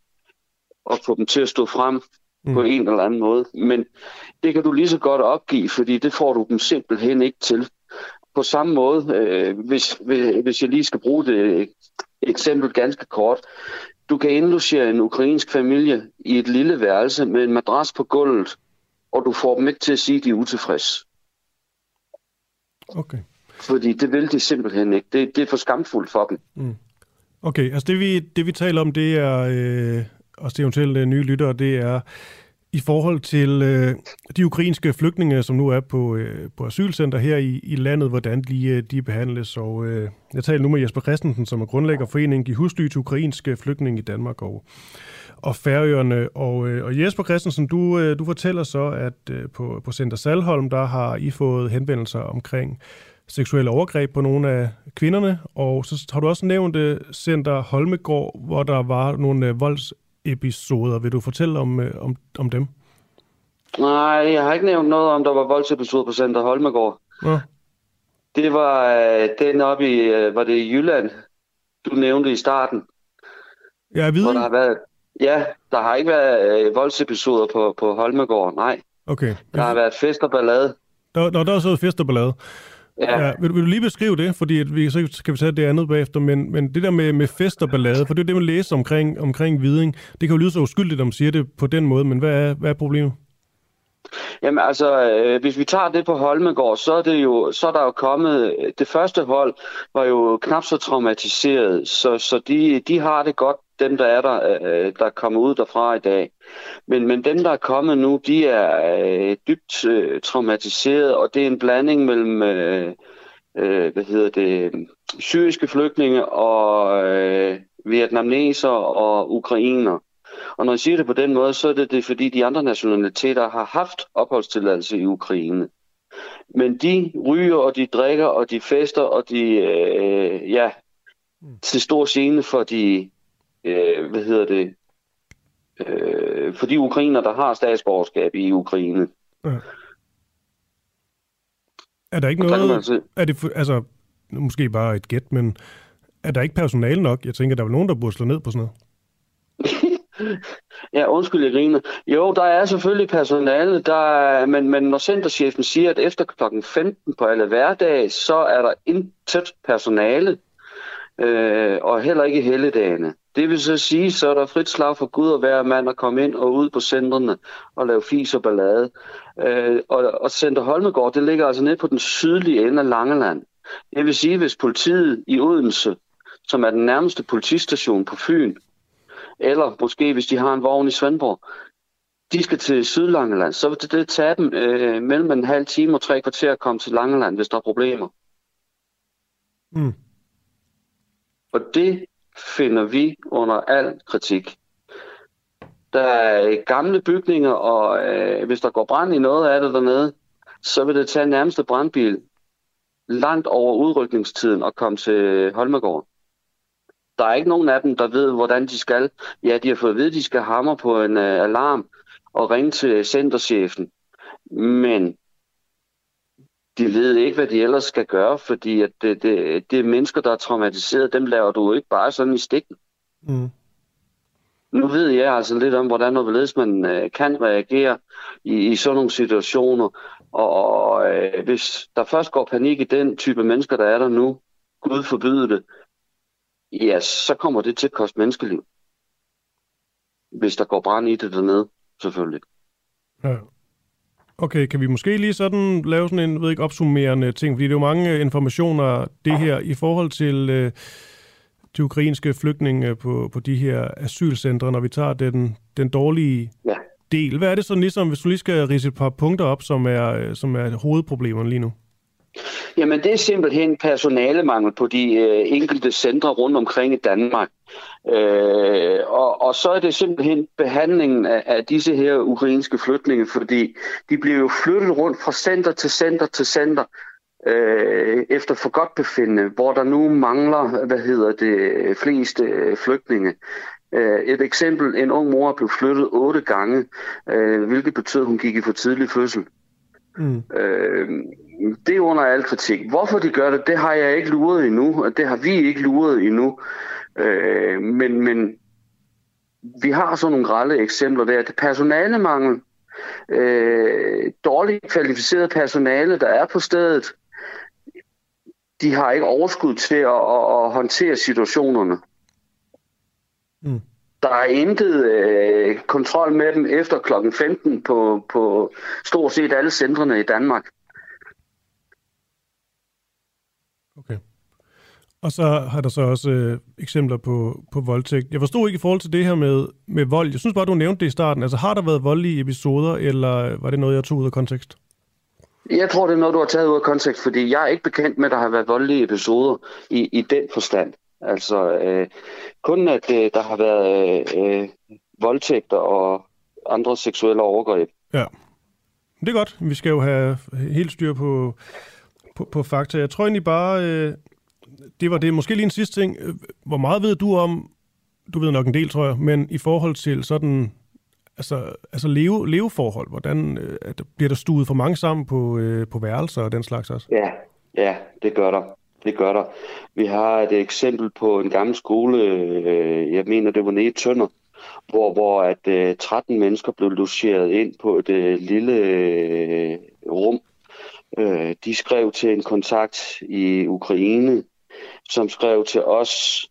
og få dem til at stå frem mm. på en eller anden måde. Men det kan du lige så godt opgive, fordi det får du dem simpelthen ikke til. På samme måde, øh, hvis, hvis jeg lige skal bruge det eksempel ganske kort. Du kan indlogere en ukrainsk familie i et lille værelse med en madras på gulvet, og du får dem ikke til at sige, at de er utilfredse. Okay. Fordi det vil de simpelthen ikke. Det, det er for skamfuldt for dem. Mm. Okay, altså det vi, det vi taler om, det er, øh, også eventuelt øh, nye lyttere, det er i forhold til øh, de ukrainske flygtninge, som nu er på, øh, på asylcenter her i, i landet, hvordan de, øh, de behandles. Og øh, jeg taler nu med Jesper Christensen, som er grundlægger foreningen De Husly til ukrainske flygtninge i Danmark og, og Færøerne. Og, øh, og Jesper Christensen, du, øh, du fortæller så, at øh, på, på Center Salholm, der har I fået henvendelser omkring seksuelle overgreb på nogle af kvinderne, og så har du også nævnt øh, Center Holmegård, hvor der var nogle øh, volds voldsepisoder. Vil du fortælle om, uh, om, om dem? Nej, jeg har ikke nævnt noget om, der var voldsepisoder på Center Holmegård. Ja. Det var uh, den oppe i, uh, var det i Jylland, du nævnte i starten. Ja, jeg ved. Hvor der har været, ja, der har ikke været uh, voldsepisoder på, på Holmegård, nej. Okay. Der har været fest og ballade. Der, der, der er så fest og ballade. Ja. ja vil, vil du lige beskrive det? Fordi at vi, så kan vi tage det andet bagefter, men, men det der med, med fest og ballade, for det er det, man læser omkring, omkring viding. Det kan jo lyde så uskyldigt, om man siger det på den måde, men hvad er, hvad er problemet? Jamen altså, øh, hvis vi tager det på Holmegård, så er, det jo, så er der jo kommet... Det første hold var jo knap så traumatiseret, så, så de, de har det godt, dem der er der, øh, der er kommet ud derfra i dag. Men, men dem, der er kommet nu, de er øh, dybt øh, traumatiseret, og det er en blanding mellem... Øh, øh, hvad hedder det, syriske flygtninge og øh, vietnameser og ukrainer. Og når jeg siger det på den måde, så er det, det fordi de andre nationaliteter har haft opholdstilladelse i Ukraine. Men de ryger, og de drikker, og de fester, og de, øh, ja, mm. til stor scene for de, øh, hvad hedder det, øh, for de ukrainer, der har statsborgerskab i Ukraine. Ja. Er der ikke noget, er det, altså, måske bare et gæt, men er der ikke personale nok? Jeg tænker, der er nogen, der burde slå ned på sådan noget. Ja, undskyld, jeg griner. Jo, der er selvfølgelig personale, der er, men, men når centerchefen siger, at efter klokken 15 på alle hverdage, så er der intet personale, øh, og heller ikke helligdagene. Det vil så sige, så er der frit slag for Gud og hver mand at komme ind og ud på centrene og lave fis og ballade. Øh, og, og Center Holmegård, det ligger altså nede på den sydlige ende af Langeland. Det vil sige, hvis politiet i Odense, som er den nærmeste politistation på Fyn, eller måske hvis de har en vogn i Svendborg, de skal til Sydlangeland, så vil det, det tage dem øh, mellem en halv time og tre kvarter at komme til Langeland, hvis der er problemer. Mm. Og det finder vi under al kritik. Der er øh, gamle bygninger, og øh, hvis der går brand i noget af det dernede, så vil det tage nærmeste brandbil langt over udrykningstiden at komme til Holmegården. Der er ikke nogen af dem, der ved, hvordan de skal. Ja, de har fået at vide, at de skal hamre på en øh, alarm og ringe til centerchefen. Men de ved ikke, hvad de ellers skal gøre, fordi at det, det, det er mennesker, der er traumatiseret. Dem laver du ikke bare sådan i stikken. Mm. Nu ved jeg altså lidt om, hvordan og hvorledes man øh, kan reagere i, i sådan nogle situationer. Og, øh, hvis der først går panik i den type mennesker, der er der nu, Gud forbyde det, ja, så kommer det til at koste menneskeliv. Hvis der går brand i det dernede, selvfølgelig. Ja. Okay, kan vi måske lige sådan lave sådan en ved ikke, opsummerende ting, fordi det er jo mange informationer, det her, i forhold til øh, de ukrainske flygtninge på, på de her asylcentre, når vi tager den, den dårlige Ja. del. Hvad er det sådan ligesom, hvis du lige skal rise et par punkter op, som er, øh, som er hovedproblemerne lige nu? Jamen, det er simpelthen personalemangel på de øh, enkelte centre rundt omkring i Danmark. Øh, og, og så er det simpelthen behandlingen af, af disse her ukrainske flygtninge, fordi de bliver jo flyttet rundt fra center til center til center øh, efter for godt befindende, hvor der nu mangler, hvad hedder det, flest øh, flygtninge. Øh, et eksempel, en ung mor blev flyttet otte gange, øh, hvilket betød, at hun gik i for tidlig fødsel. Mm. Øh, det er under al kritik. Hvorfor de gør det, det har jeg ikke luret endnu, og det har vi ikke luret endnu. Øh, men, men vi har sådan nogle grælde eksempler der. Det personalemangel, øh, dårligt kvalificeret personale, der er på stedet, de har ikke overskud til at, at, at håndtere situationerne. Mm. Der er intet øh, kontrol med dem efter klokken 15 på, på stort set alle centrene i Danmark. Okay. Og så har der så også øh, eksempler på, på voldtægt. Jeg forstod ikke i forhold til det her med, med vold. Jeg synes bare, du nævnte det i starten. Altså har der været voldelige episoder, eller var det noget, jeg tog ud af kontekst? Jeg tror, det er noget, du har taget ud af kontekst, fordi jeg er ikke bekendt med, at der har været voldelige episoder i, i den forstand. Altså, øh, kun at øh, der har været øh, voldtægter og andre seksuelle overgreb. Ja. Det er godt. Vi skal jo have helt styr på, på, på fakta. Jeg tror egentlig bare, øh, det var det. Måske lige en sidste ting. Øh, hvor meget ved du om, du ved nok en del, tror jeg, men i forhold til sådan, altså, altså leve, leveforhold, hvordan øh, at bliver der stuet for mange sammen på, øh, på værelser og den slags også? Ja, ja, det gør der. Det gør der. Vi har et eksempel på en gammel skole, øh, jeg mener, det var nede i Tønder, hvor, hvor at øh, 13 mennesker blev logeret ind på et øh, lille øh, rum. Øh, de skrev til en kontakt i Ukraine, som skrev til os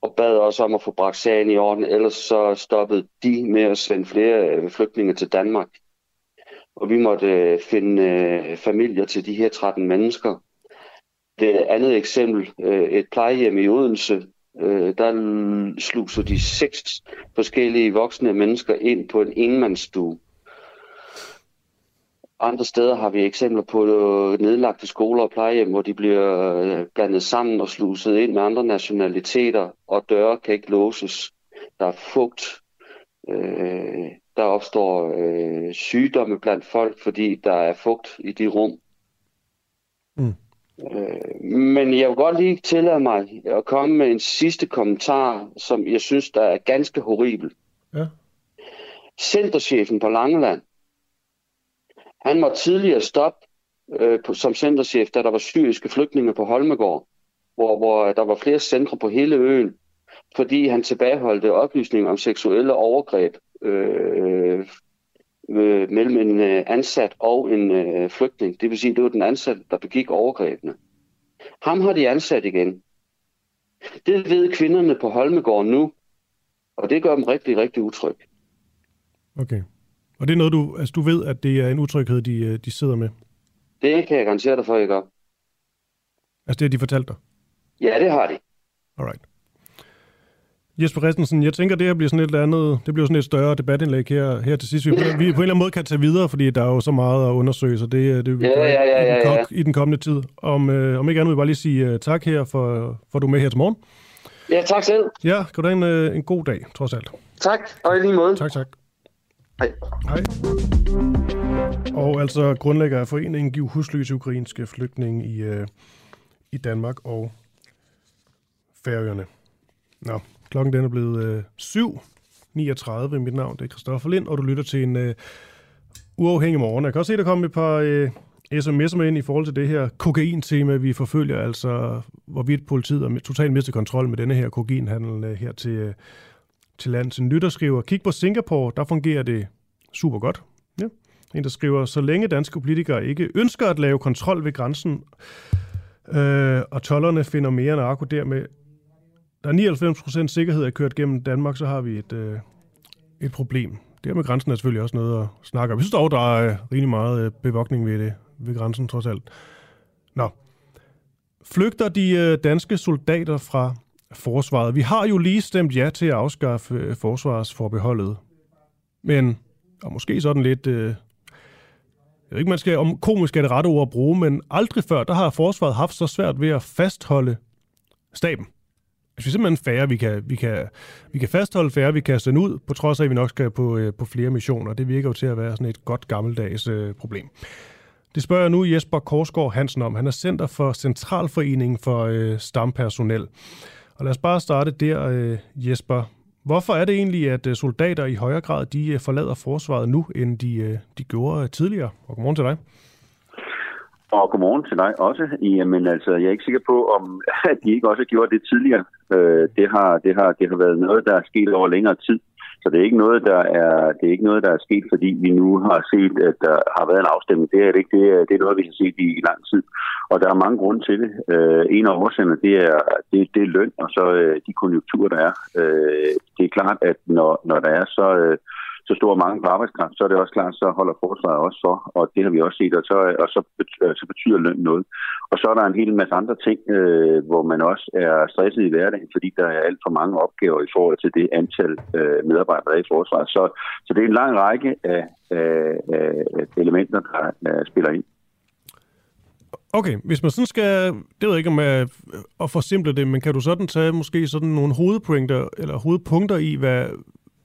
og bad os om at få bragt sagen i orden, ellers så stoppede de med at sende flere øh, flygtninge til Danmark. Og vi måtte øh, finde øh, familier til de her 13 mennesker. Det andet eksempel, et plejehjem i Odense, der sluser de seks forskellige voksne mennesker ind på en enmandsstue. Andre steder har vi eksempler på øh, nedlagte skoler og plejehjem, hvor de bliver øh, blandet sammen og sluset ind med andre nationaliteter, og døre kan ikke låses. Der er fugt. Øh, der opstår øh, sygdomme blandt folk, fordi der er fugt i de rum. Mm. Øh, men jeg vil godt lige tillade mig at komme med en sidste kommentar, som jeg synes, der er ganske horribel. Ja. Centerchefen på Langeland, han var tidligere stoppe øh, på, som centerchef, da der var syriske flygtninge på Holmegård, hvor, hvor øh, der var flere centre på hele øen. fordi han tilbageholdte oplysninger om seksuelle overgreb øh, øh, mellem en øh, ansat og en øh, flygtning. Det vil sige, at det var den ansatte, der begik overgrebene. Ham har de ansat igen. Det ved kvinderne på Holmegård nu, og det gør dem rigtig, rigtig utryg. Okay. Og det er noget, du, altså, du ved, at det er en utryghed, de, øh, de sidder med? Det kan jeg garantere dig for, jeg gør. Altså det har de fortalt dig? Ja, det har de. Alright. Jesper Christensen, jeg tænker, det her bliver sådan et eller andet, det bliver sådan et større debatindlæg her, her til sidst. Vi, vi på en eller anden måde kan tage videre, fordi der er jo så meget at undersøge, så det, det vi ja, ja, ja, ja, i, den, ja. i den kommende tid. Om, øh, om ikke andet vil jeg bare lige sige uh, tak her, for, for at du er med her til morgen. Ja, tak selv. Ja, kan du have en, øh, en god dag, trods alt. Tak, og i lige måde. Tak, tak. Hej. Hej. Og altså grundlægger af foreningen Giv Husløse Ukrainske Flygtninge i, øh, i Danmark og Færøerne. Nå, klokken den er blevet øh, 7.39. Mit navn det er Christoffer Lind, og du lytter til en øh, uafhængig morgen. Jeg kan også se, der kommer et par øh, sms'er med ind i forhold til det her kokain-tema, vi forfølger, altså hvorvidt politiet er totalt mistet kontrol med denne her kokainhandel øh, her til, øh, til lands. En lytter skriver, kig på Singapore, der fungerer det super godt. Ja. En, der skriver, så længe danske politikere ikke ønsker at lave kontrol ved grænsen, øh, og tollerne finder mere narko dermed, der er 99% sikkerhed er kørt gennem Danmark, så har vi et, øh, et problem. Det med grænsen er selvfølgelig også noget at snakke om. Jeg synes dog, der er øh, meget øh, bevogtning ved det, ved grænsen trods alt. Nå. Flygter de øh, danske soldater fra forsvaret? Vi har jo lige stemt ja til at afskaffe øh, forsvarsforbeholdet. Men, og måske sådan lidt... Øh, jeg ved ikke, man skal, om komisk er det rette ord at bruge, men aldrig før, der har forsvaret haft så svært ved at fastholde staben. Altså, vi er simpelthen færre, vi kan, vi kan, vi kan fastholde færre, vi kan sende ud, på trods af, at vi nok skal på, øh, på flere missioner. Det virker jo til at være sådan et godt gammeldags øh, problem. Det spørger jeg nu Jesper Korsgaard Hansen om. Han er center for Centralforeningen for øh, Stampersonel. Og lad os bare starte der, øh, Jesper. Hvorfor er det egentlig, at øh, soldater i højere grad de øh, forlader forsvaret nu, end de, de gjorde tidligere? Og godmorgen til dig. Og godmorgen til dig også. Jamen altså, jeg er ikke sikker på, om at de ikke også gjorde det tidligere. Øh, det, har, det, har, det har været noget, der er sket over længere tid. Så det er ikke noget, der er, det er ikke noget, der er sket, fordi vi nu har set, at der har været en afstemning. Det er det ikke. Det er, det er noget, vi har set i, i lang tid. Og der er mange grunde til det. Øh, en af årsagerne, det er, det, det er løn, og så øh, de konjunkturer, der er. Øh, det er klart, at når, når der er så... Øh, så stor mange på arbejdskraft, så er det også klart, så holder forsvaret også for, og det har vi også set, og så, og så, betyder, øh, så betyder løn noget. Og så er der en hel masse andre ting, øh, hvor man også er stresset i hverdagen, fordi der er alt for mange opgaver i forhold til det antal øh, medarbejdere, der er i forsvaret. Så, så det er en lang række af, af, af elementer, der, der spiller ind. Okay, hvis man sådan skal, det ved jeg ikke om jeg at forsimple det, men kan du sådan tage måske sådan nogle hovedpunkter, eller hovedpunkter i, hvad,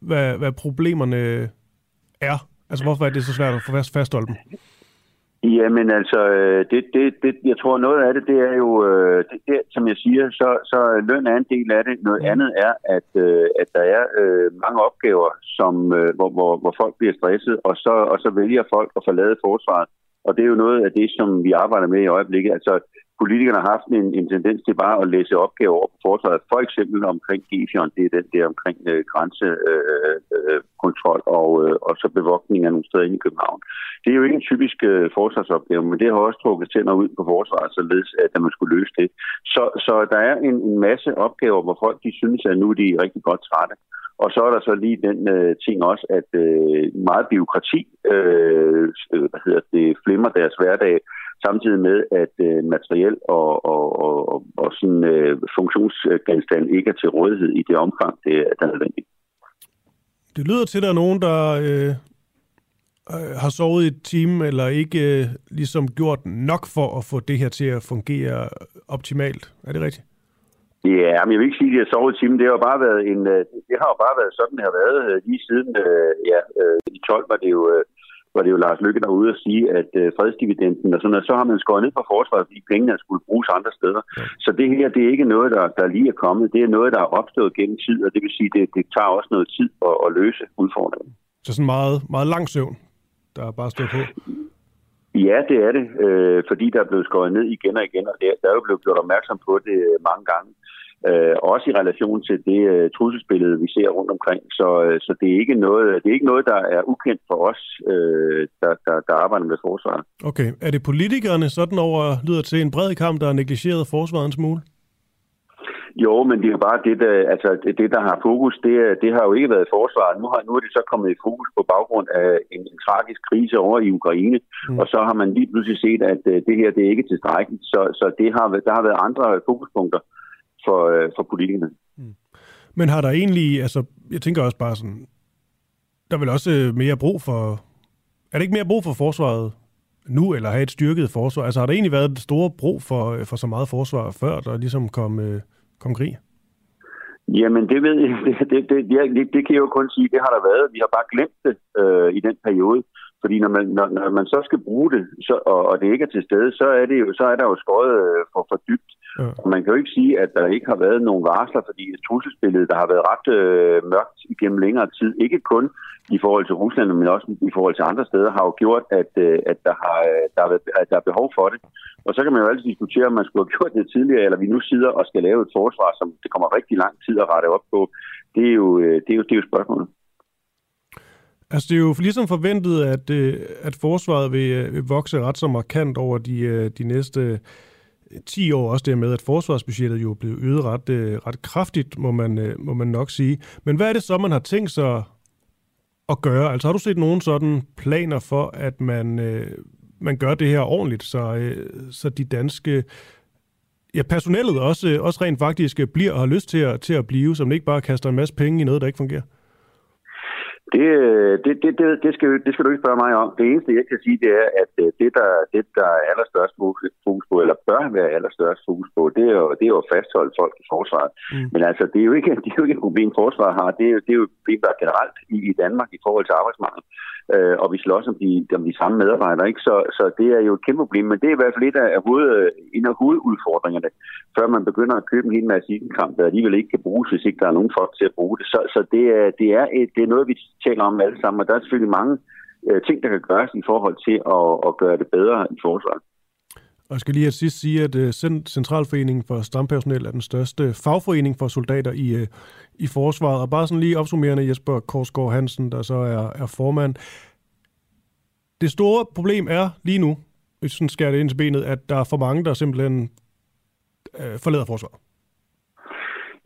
hvad, hvad problemerne er? Altså, hvorfor er det så svært at få fastholde dem? Jamen altså, det, det, det, jeg tror noget af det, det er jo, det, det, som jeg siger, så, så løn er en del af det. Noget mm. andet er, at, at der er mange opgaver, som, hvor, hvor, hvor folk bliver stresset, og så, og så vælger folk at forlade forsvaret. Og det er jo noget af det, som vi arbejder med i øjeblikket. Altså, politikerne har haft en, en tendens til bare at læse opgaver over på forsvaret. For eksempel omkring GFION, det er den der omkring øh, grænsekontrol øh, øh og, øh, og så bevogtning af nogle steder inde i København. Det er jo ikke en typisk øh, forsvarsopgave, men det har også trukket tænder ud på forsvaret, således at man skulle løse det. Så, så der er en, en masse opgaver, hvor folk de synes, at nu er de rigtig godt trætte. Og så er der så lige den øh, ting også, at øh, meget byråkrati øh, øh, hvad hedder det, flimmer deres hverdag, samtidig med, at øh, materiel og, og, og, og sådan øh, funktionsgenstand ikke er til rådighed i det omfang, det er nødvendigt. Det lyder til, at der er nogen, der øh, har sovet i et time, eller ikke øh, ligesom gjort nok for at få det her til at fungere optimalt. Er det rigtigt? Ja, men jeg vil ikke sige, at har sovet i timen. Det har jo bare været en, det har jo bare været sådan, det har været lige siden, ja, i 12 var det jo, var det jo Lars Lykke, der var ude og sige, at fredsdividenden og sådan noget, så har man skåret ned på forsvaret, fordi pengene skulle bruges andre steder. Ja. Så det her, det er ikke noget, der, der lige er kommet. Det er noget, der er opstået gennem tid, og det vil sige, det, det tager også noget tid at, at løse udfordringen. Så sådan meget, meget lang søvn, der er bare stået på? Ja, det er det, øh, fordi der er blevet skåret ned igen og igen, og der, der er jo blevet gjort opmærksom på det mange gange. Øh, også i relation til det øh, trusselsbillede, vi ser rundt omkring. Så, øh, så det, er ikke noget, det er ikke noget, der er ukendt for os, øh, der, der, der arbejder med forsvaret. Okay. Er det politikerne sådan over, lyder til en bred kamp, der har negligeret forsvaret en smule? Jo, men det er jo bare det, der, altså, det, der har fokus, det, det har jo ikke været forsvaret. Nu har, nu er det så kommet i fokus på baggrund af en, en tragisk krise over i Ukraine, mm. og så har man lige pludselig set, at uh, det her det er ikke tilstrækkeligt. Så, så det har, der har været andre fokuspunkter for, uh, for politikerne. Mm. Men har der egentlig, altså, jeg tænker også bare sådan, der er vel også øh, mere brug for, er det ikke mere brug for forsvaret nu, eller have et styrket forsvar? Altså har der egentlig været et store brug for, for så meget forsvar før, der ligesom kom, kom krig? Jamen, det ved jeg. Det, det, det, det, det kan jeg jo kun sige, det har der været. Vi har bare glemt det øh, i den periode. Fordi når man, når, når man så skal bruge det, så, og, og det ikke er til stede, så er, det jo, så er der jo skåret øh, for, for dybt. Ja. Og man kan jo ikke sige, at der ikke har været nogen varsler, fordi trusselsbilledet, der har været ret øh, mørkt igennem længere tid, ikke kun i forhold til Rusland, men også i forhold til andre steder, har jo gjort, at, øh, at, der, har, der, har, at der er behov for det. Og så kan man jo altid diskutere, om man skulle have gjort det tidligere, eller vi nu sidder og skal lave et forsvar, som det kommer rigtig lang tid at rette op på. Det er jo, øh, det er jo, det er jo spørgsmålet. Altså det er jo ligesom forventet, at, øh, at forsvaret vil, øh, vil vokse ret så markant over de, de næste 10 år. Også det med, at forsvarsbudgettet jo blev øget ret, øh, ret kraftigt, må man, øh, må man nok sige. Men hvad er det så, man har tænkt sig at gøre? Altså har du set nogen sådan planer for, at man, øh, man gør det her ordentligt, så, så de danske ja, personellet også, også rent faktisk bliver og har lyst til at, til at blive, som ikke bare kaster en masse penge i noget, der ikke fungerer? Det, det, det, det, det, skal, det skal du ikke spørge mig om. Det eneste, jeg kan sige, det er, at øh, det, der, det, der er allerstørst fokus på, eller bør være allerstørst fokus på, det er jo, det er jo at fastholde folk i forsvaret. Mm. Men altså, det er, jo ikke, det er jo ikke et problem, forsvaret har. Det er, det er jo et problem, der er generelt i, i Danmark i forhold til arbejdsmangel. Øh, og vi slås om de, om de samme medarbejdere. Ikke? Så, så det er jo et kæmpe problem, men det er i hvert fald et af hoved, en af hovedudfordringerne, før man begynder at købe en hel masse isenkramp, der alligevel ikke kan bruges, hvis ikke der er nogen folk til at bruge det. Så, så det, er, det, er et, det er noget, vi taler om alle sammen, og der er selvfølgelig mange øh, ting, der kan gøres i forhold til at, at gøre det bedre i forsvaret. Og jeg skal lige at sidst sige, at øh, Centralforeningen for Stampersonel er den største fagforening for soldater i, øh, i forsvaret. Og bare sådan lige opsummerende Jesper Korsgaard Hansen, der så er, er formand. Det store problem er lige nu, hvis sådan skærer det ind til benet, at der er for mange, der simpelthen øh, forlader forsvaret.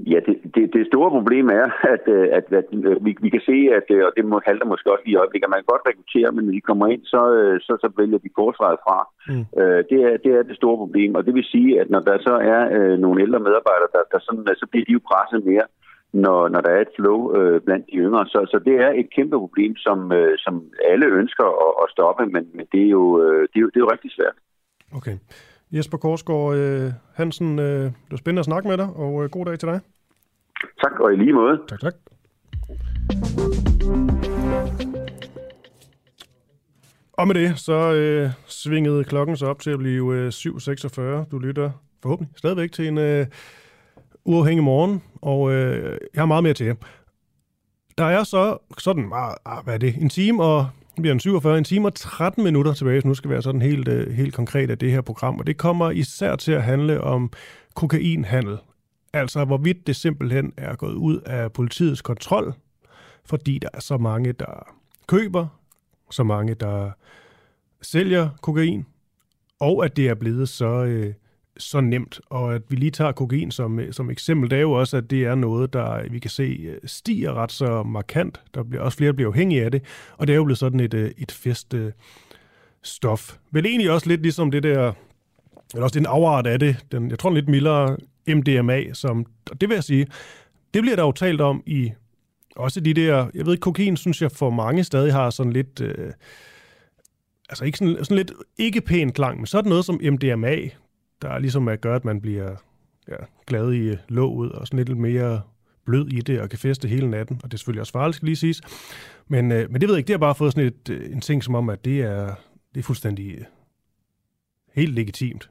Ja, det, det, det store problem er, at, øh, at, at, at øh, vi, vi kan se, at, øh, og det må, halter måske også lige i øjeblikket, at man kan godt rekruttere, men når de kommer ind, så, så, så vælger de forsvaret fra. Mm. det, er, det er det store problem, og det vil sige, at når der så er øh, nogle ældre medarbejdere, der, der sådan, så bliver de jo presset mere, når, når der er et flow øh, blandt de yngre. Så, så det er et kæmpe problem, som, øh, som alle ønsker at, at stoppe, men, men det, er jo, øh, det, er jo, det er jo rigtig svært. Okay. Jesper Korsgaard øh, Hansen, øh, det var spændende at snakke med dig, og øh, god dag til dig. Tak, og i lige måde. Tak, tak. Og med det, så øh, svingede klokken så op til at blive øh, 7.46. Du lytter forhåbentlig stadigvæk til en øh, uafhængig morgen, og øh, jeg har meget mere til jer. Der er så sådan, ah, ah hvad er det, en time og bliver en 47, en time og 13 minutter tilbage, så nu skal være sådan helt, øh, helt konkret af det her program, og det kommer især til at handle om kokainhandel. Altså hvorvidt det simpelthen er gået ud af politiets kontrol, fordi der er så mange, der køber, så mange, der sælger kokain, og at det er blevet så, øh, så nemt. Og at vi lige tager kokain som, øh, som eksempel, det er jo også, at det er noget, der øh, vi kan se øh, stiger ret så markant. Der bliver også flere, der bliver afhængige af det, og det er jo blevet sådan et, et fest øh, stof. Vel egentlig også lidt ligesom det der, eller også den afart af det, den, jeg tror lidt mildere MDMA, som, og det vil jeg sige, det bliver der jo talt om i også de der, jeg ved, kokain synes jeg for mange stadig har sådan lidt, øh, altså ikke sådan, sådan lidt ikke pæn klang, men sådan noget som MDMA, der ligesom at gøre, at man bliver ja, glad i låget og sådan lidt mere blød i det og kan feste hele natten. Og det er selvfølgelig også farligt, skal lige siges. Men, øh, men det ved jeg ikke, det har bare fået sådan et, øh, en ting som om, at det er, det er fuldstændig øh, helt legitimt.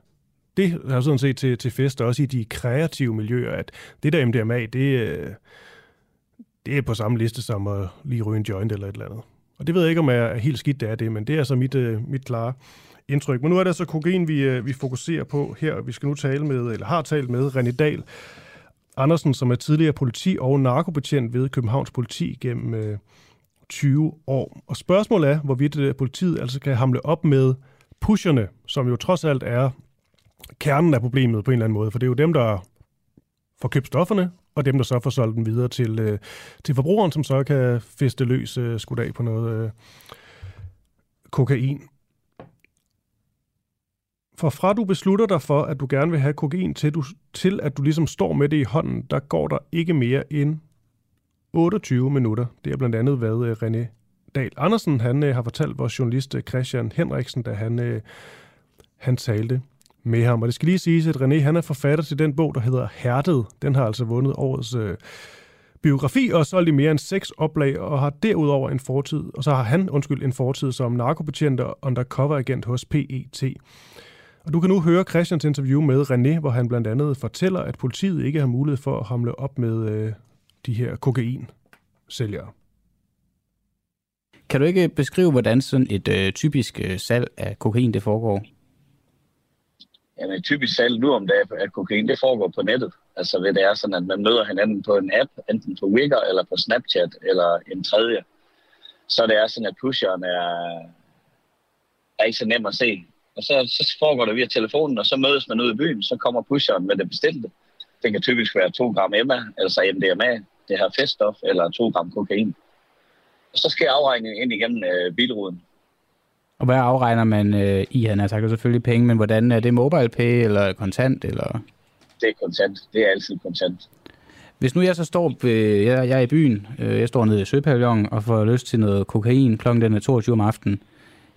Det har sådan set til, til fester, også i de kreative miljøer, at det der MDMA, det, øh, det er på samme liste som at lige ryge en joint eller et eller andet. Og det ved jeg ikke, om jeg er helt skidt, det er det, men det er så mit, øh, mit klare indtryk. Men nu er det så kokain, vi, øh, vi fokuserer på her. Vi skal nu tale med, eller har talt med, René Dahl, Andersen, som er tidligere politi- og narkobetjent ved Københavns Politi gennem øh, 20 år. Og spørgsmålet er, hvorvidt øh, politiet altså kan hamle op med pusherne, som jo trods alt er kernen af problemet på en eller anden måde, for det er jo dem, der får købt stofferne, og dem, der så får solgt dem videre til, øh, til forbrugeren, som så kan feste løs øh, skudt af på noget øh, kokain. For fra du beslutter dig for, at du gerne vil have kokain, til, du, til at du ligesom står med det i hånden, der går der ikke mere end 28 minutter. Det er blandt andet, hvad øh, René Dahl Andersen han, øh, har fortalt vores journalist øh, Christian Henriksen, da han, han talte med ham. Og det skal lige siges, at René han er forfatter til den bog, der hedder Hærdet. Den har altså vundet årets øh, biografi og solgt i mere end seks oplag, og har derudover en fortid, og så har han, undskyld, en fortid som narkobetjent og undercover-agent hos PET. Og du kan nu høre Christians interview med René, hvor han blandt andet fortæller, at politiet ikke har mulighed for at hamle op med øh, de her kokain-sælgere. Kan du ikke beskrive, hvordan sådan et øh, typisk øh, salg af kokain det foregår? Jamen, et typisk salg nu om dagen af kokain, det foregår på nettet. Altså, ved det er sådan, at man møder hinanden på en app, enten på Wigger eller på Snapchat eller en tredje. Så det er sådan, at pusheren er, er ikke så nem at se. Og så, så foregår det via telefonen, og så mødes man ude i byen, så kommer pusheren med det bestilte. Det kan typisk være 2 gram Emma, altså MDMA, det her feststof, eller 2 gram kokain. Og så sker afregningen ind igennem øh, bilruden. Og hvad afregner man øh, i? Han har sagt selvfølgelig penge, men hvordan er det mobile pay eller kontant? Eller? Det er kontant. Det er altid kontant. Hvis nu jeg så står, øh, jeg, jeg er i byen, øh, jeg står nede i Søpavillonen og får lyst til noget kokain, klokken den er 22 om aftenen.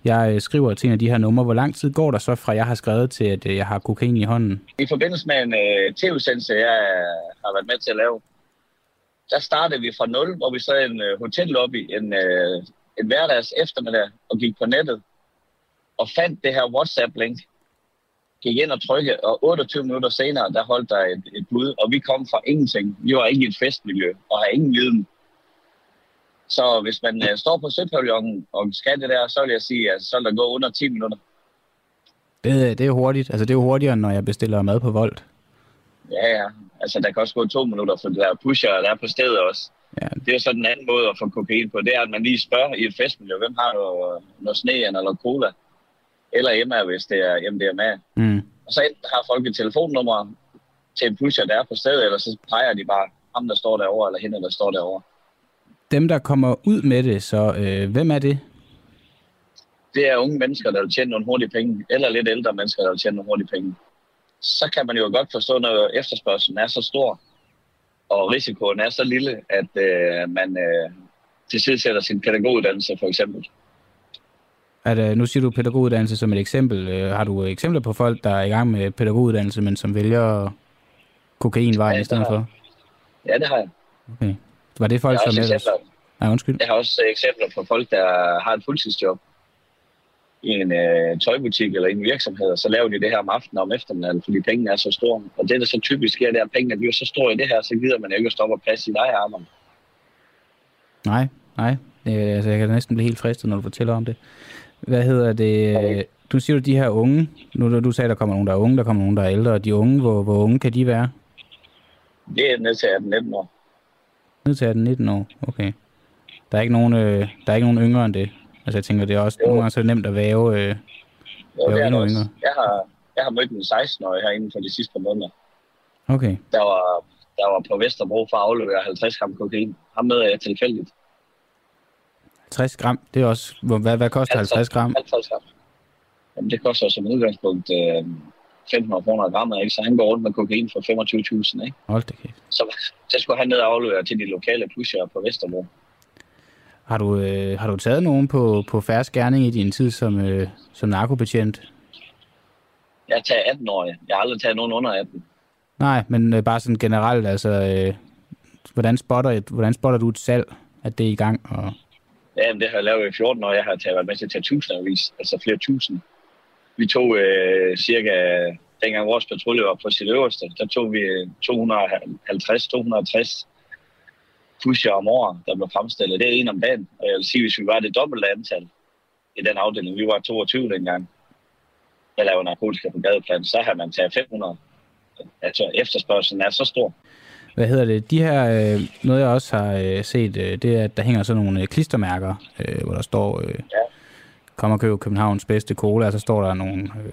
Jeg øh, skriver til en af de her numre. Hvor lang tid går der så fra, jeg har skrevet til, at øh, jeg har kokain i hånden? I forbindelse med en øh, tv-sendelse, jeg øh, har været med til at lave, der startede vi fra nul, hvor vi så en øh, hotellobby en, øh, en hverdags eftermiddag og gik på nettet og fandt det her WhatsApp-link, gik ind og trykke, og 28 minutter senere, der holdt der et, et bud, og vi kom fra ingenting. Vi var ikke i et festmiljø, og har ingen viden. Så hvis man uh, står på Søpavillonen og skal det der, så vil jeg sige, at så vil der gå under 10 minutter. Det, det er hurtigt. Altså, det er jo hurtigere, når jeg bestiller mad på Volt. Ja, ja. Altså, der kan også gå to minutter, for der er pusher, der er på stedet også. Ja. Det er så den anden måde at få kokain på. Det er, at man lige spørger i et festmiljø, hvem har noget, noget sne eller cola? Eller Emma, hvis det er MDMA. Mm. Og så enten har folk et telefonnummer til en pusher, der er på stedet, eller så peger de bare ham, der står derovre, eller hende, der står derovre. Dem, der kommer ud med det, så øh, hvem er det? Det er unge mennesker, der vil tjene nogle hurtige penge, eller lidt ældre mennesker, der vil tjene nogle hurtige penge. Så kan man jo godt forstå, når efterspørgselen er så stor, og risikoen er så lille, at øh, man øh, tilsidesætter sin pædagoguddannelse, for eksempel. At, øh, nu siger du pædagoguddannelse som et eksempel. Øh, har du eksempler på folk, der er i gang med pædagoguddannelse, men som vælger kokainvejen ja, i stedet for? Ja, det har jeg. Okay. Var det folk, som ellers... Nej, undskyld. Jeg har også eksempler på folk, der har et fuldtidsjob i en øh, tøjbutik eller i en virksomhed, og så laver de det her om aftenen og om eftermiddagen, fordi pengene er så store. Og det, der så typisk sker, det er, at pengene bliver så store i det her, så gider man ikke at stoppe og passe sit eget armerne. Nej, nej. Det, altså, jeg kan næsten blive helt fristet, når du fortæller om det. Hvad hedder det? Du siger du de her unge. Nu du sagde, der kommer nogen, der er unge, der kommer nogen, der er ældre. De unge, hvor, hvor unge kan de være? Det er ned til 18-19 år. Ned til 18-19 år, okay. Der er ikke nogen, øh, der er ikke nogen yngre end det. Altså jeg tænker, det er også jo. nogle gange så nemt at væve, øh, jo, væve endnu yngre. Jeg har, jeg har mødt en 16-årig herinde for de sidste par måneder. Okay. Der var, der var på Vesterbro for at aflevere 50 gram kokain. Ham møder jeg tilfældigt. 60 gram, det er også... Hvad, hvad koster 50 gram? 50 gram. Jamen, det koster som udgangspunkt øh, 1500 kroner grammet, ikke? Så han går rundt med kokain for 25.000, ikke? Hold det kæft. Så, så skulle han ned og aflevere til de lokale pusher på Vesterbro. Har du, øh, har du taget nogen på, på færre skærning i din tid som, øh, som narkobetjent? Jeg har taget 18 år. Jeg har aldrig taget nogen under 18. Nej, men øh, bare sådan generelt, altså, øh, hvordan, spotter et, hvordan spotter du et salg, at det er i gang? Og... Ja, det har jeg lavet i 14 år. Jeg har taget, været med til at tage tusindvis, altså flere tusind. Vi tog øh, cirka, dengang vores patrulje var på sit øverste, der tog vi 250-260 pusher om året, der blev fremstillet. Det er en om dagen. Og jeg vil sige, hvis vi var det dobbelte antal i den afdeling, vi var 22 dengang, der lavede narkotika på gadeplan, så har man taget 500. Altså efterspørgselen er så stor. Hvad hedder det? De her, øh, noget jeg også har øh, set, øh, det er, at der hænger sådan nogle øh, klistermærker, øh, hvor der står, øh, Ja. Kom og køb Københavns bedste cola, og så står der nogle, øh,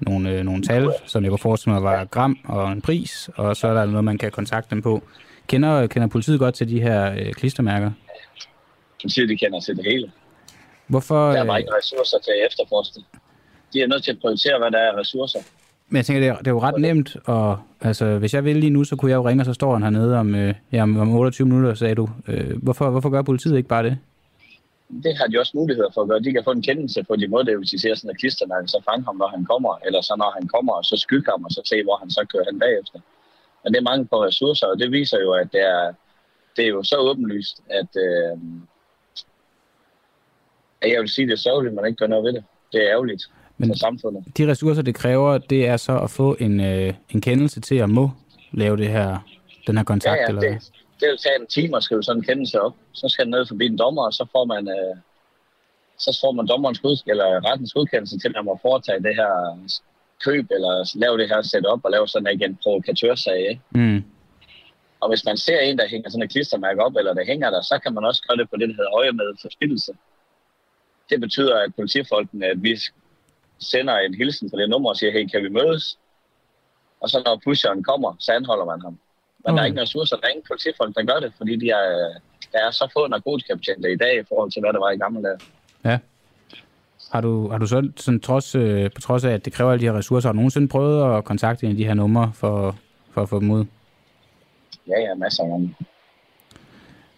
nogle, øh, nogle tal, som jeg kunne forestille mig var gram og en pris, og så er der noget, man kan kontakte dem på. Kender, kender politiet godt til de her øh, klistermærker? Politiet de kender til det hele. Hvorfor? Der er bare Øh, ikke ressourcer til at efterforske. De er nødt til at prioritere, hvad der er ressourcer. men jeg tænker, det er, det er jo ret nemt, og altså, hvis jeg vil lige nu, så kunne jeg jo ringe, og så står han hernede om, øh, ja, om om 28 minutter, sagde du. Øh, hvorfor, hvorfor gør politiet ikke bare det? Det har de også muligheder for at gøre. De kan få en kendelse på, de må det, hvis de ser sådan et klistermærke, så fange ham, når han kommer, eller så når han kommer, så skygge ham, og så se, hvor han så kører hen bagefter. Men det er mange på ressourcer, og det viser jo, at det er, det er jo så åbenlyst, at, øh, at jeg vil sige, det er sørgeligt, at man ikke gør noget ved det. Det er ærgerligt Men- for samfundet. De ressourcer, det kræver, det er så at få en, øh, en kendelse til at må lave det her, den her kontakt, Ja, ja, eller det, det vil tage en time at skrive sådan en kendelse op. Så skal den ned forbi en dommer, og så får man, øh, så får man dommerens god, eller rettens godkendelse til, at man må foretage det her køb, eller lave det her setup, og lave sådan en provokatørsag. Ikke? Mm. Og hvis man ser en, der hænger sådan et klistermærke op, eller der hænger der, så kan man også gøre det på det, der hedder øje med forspillelse. Det betyder, at politifolkene, at vi sender en hilsen på det nummer og siger, hey, kan vi mødes? Og så når pusheren kommer, så anholder man ham. Men okay. der er ikke ressourcer, der er ingen politifolk, der gør det, fordi de er, der er så få narkotikapatienter i dag i forhold til, hvad der var i gamle dage. Ja. Har du, har du så, sådan, trods, øh, på trods af, at det kræver alle de her ressourcer, har du nogensinde prøvet at kontakte en af de her numre for, for at få dem ud? Ja, ja, masser af gange.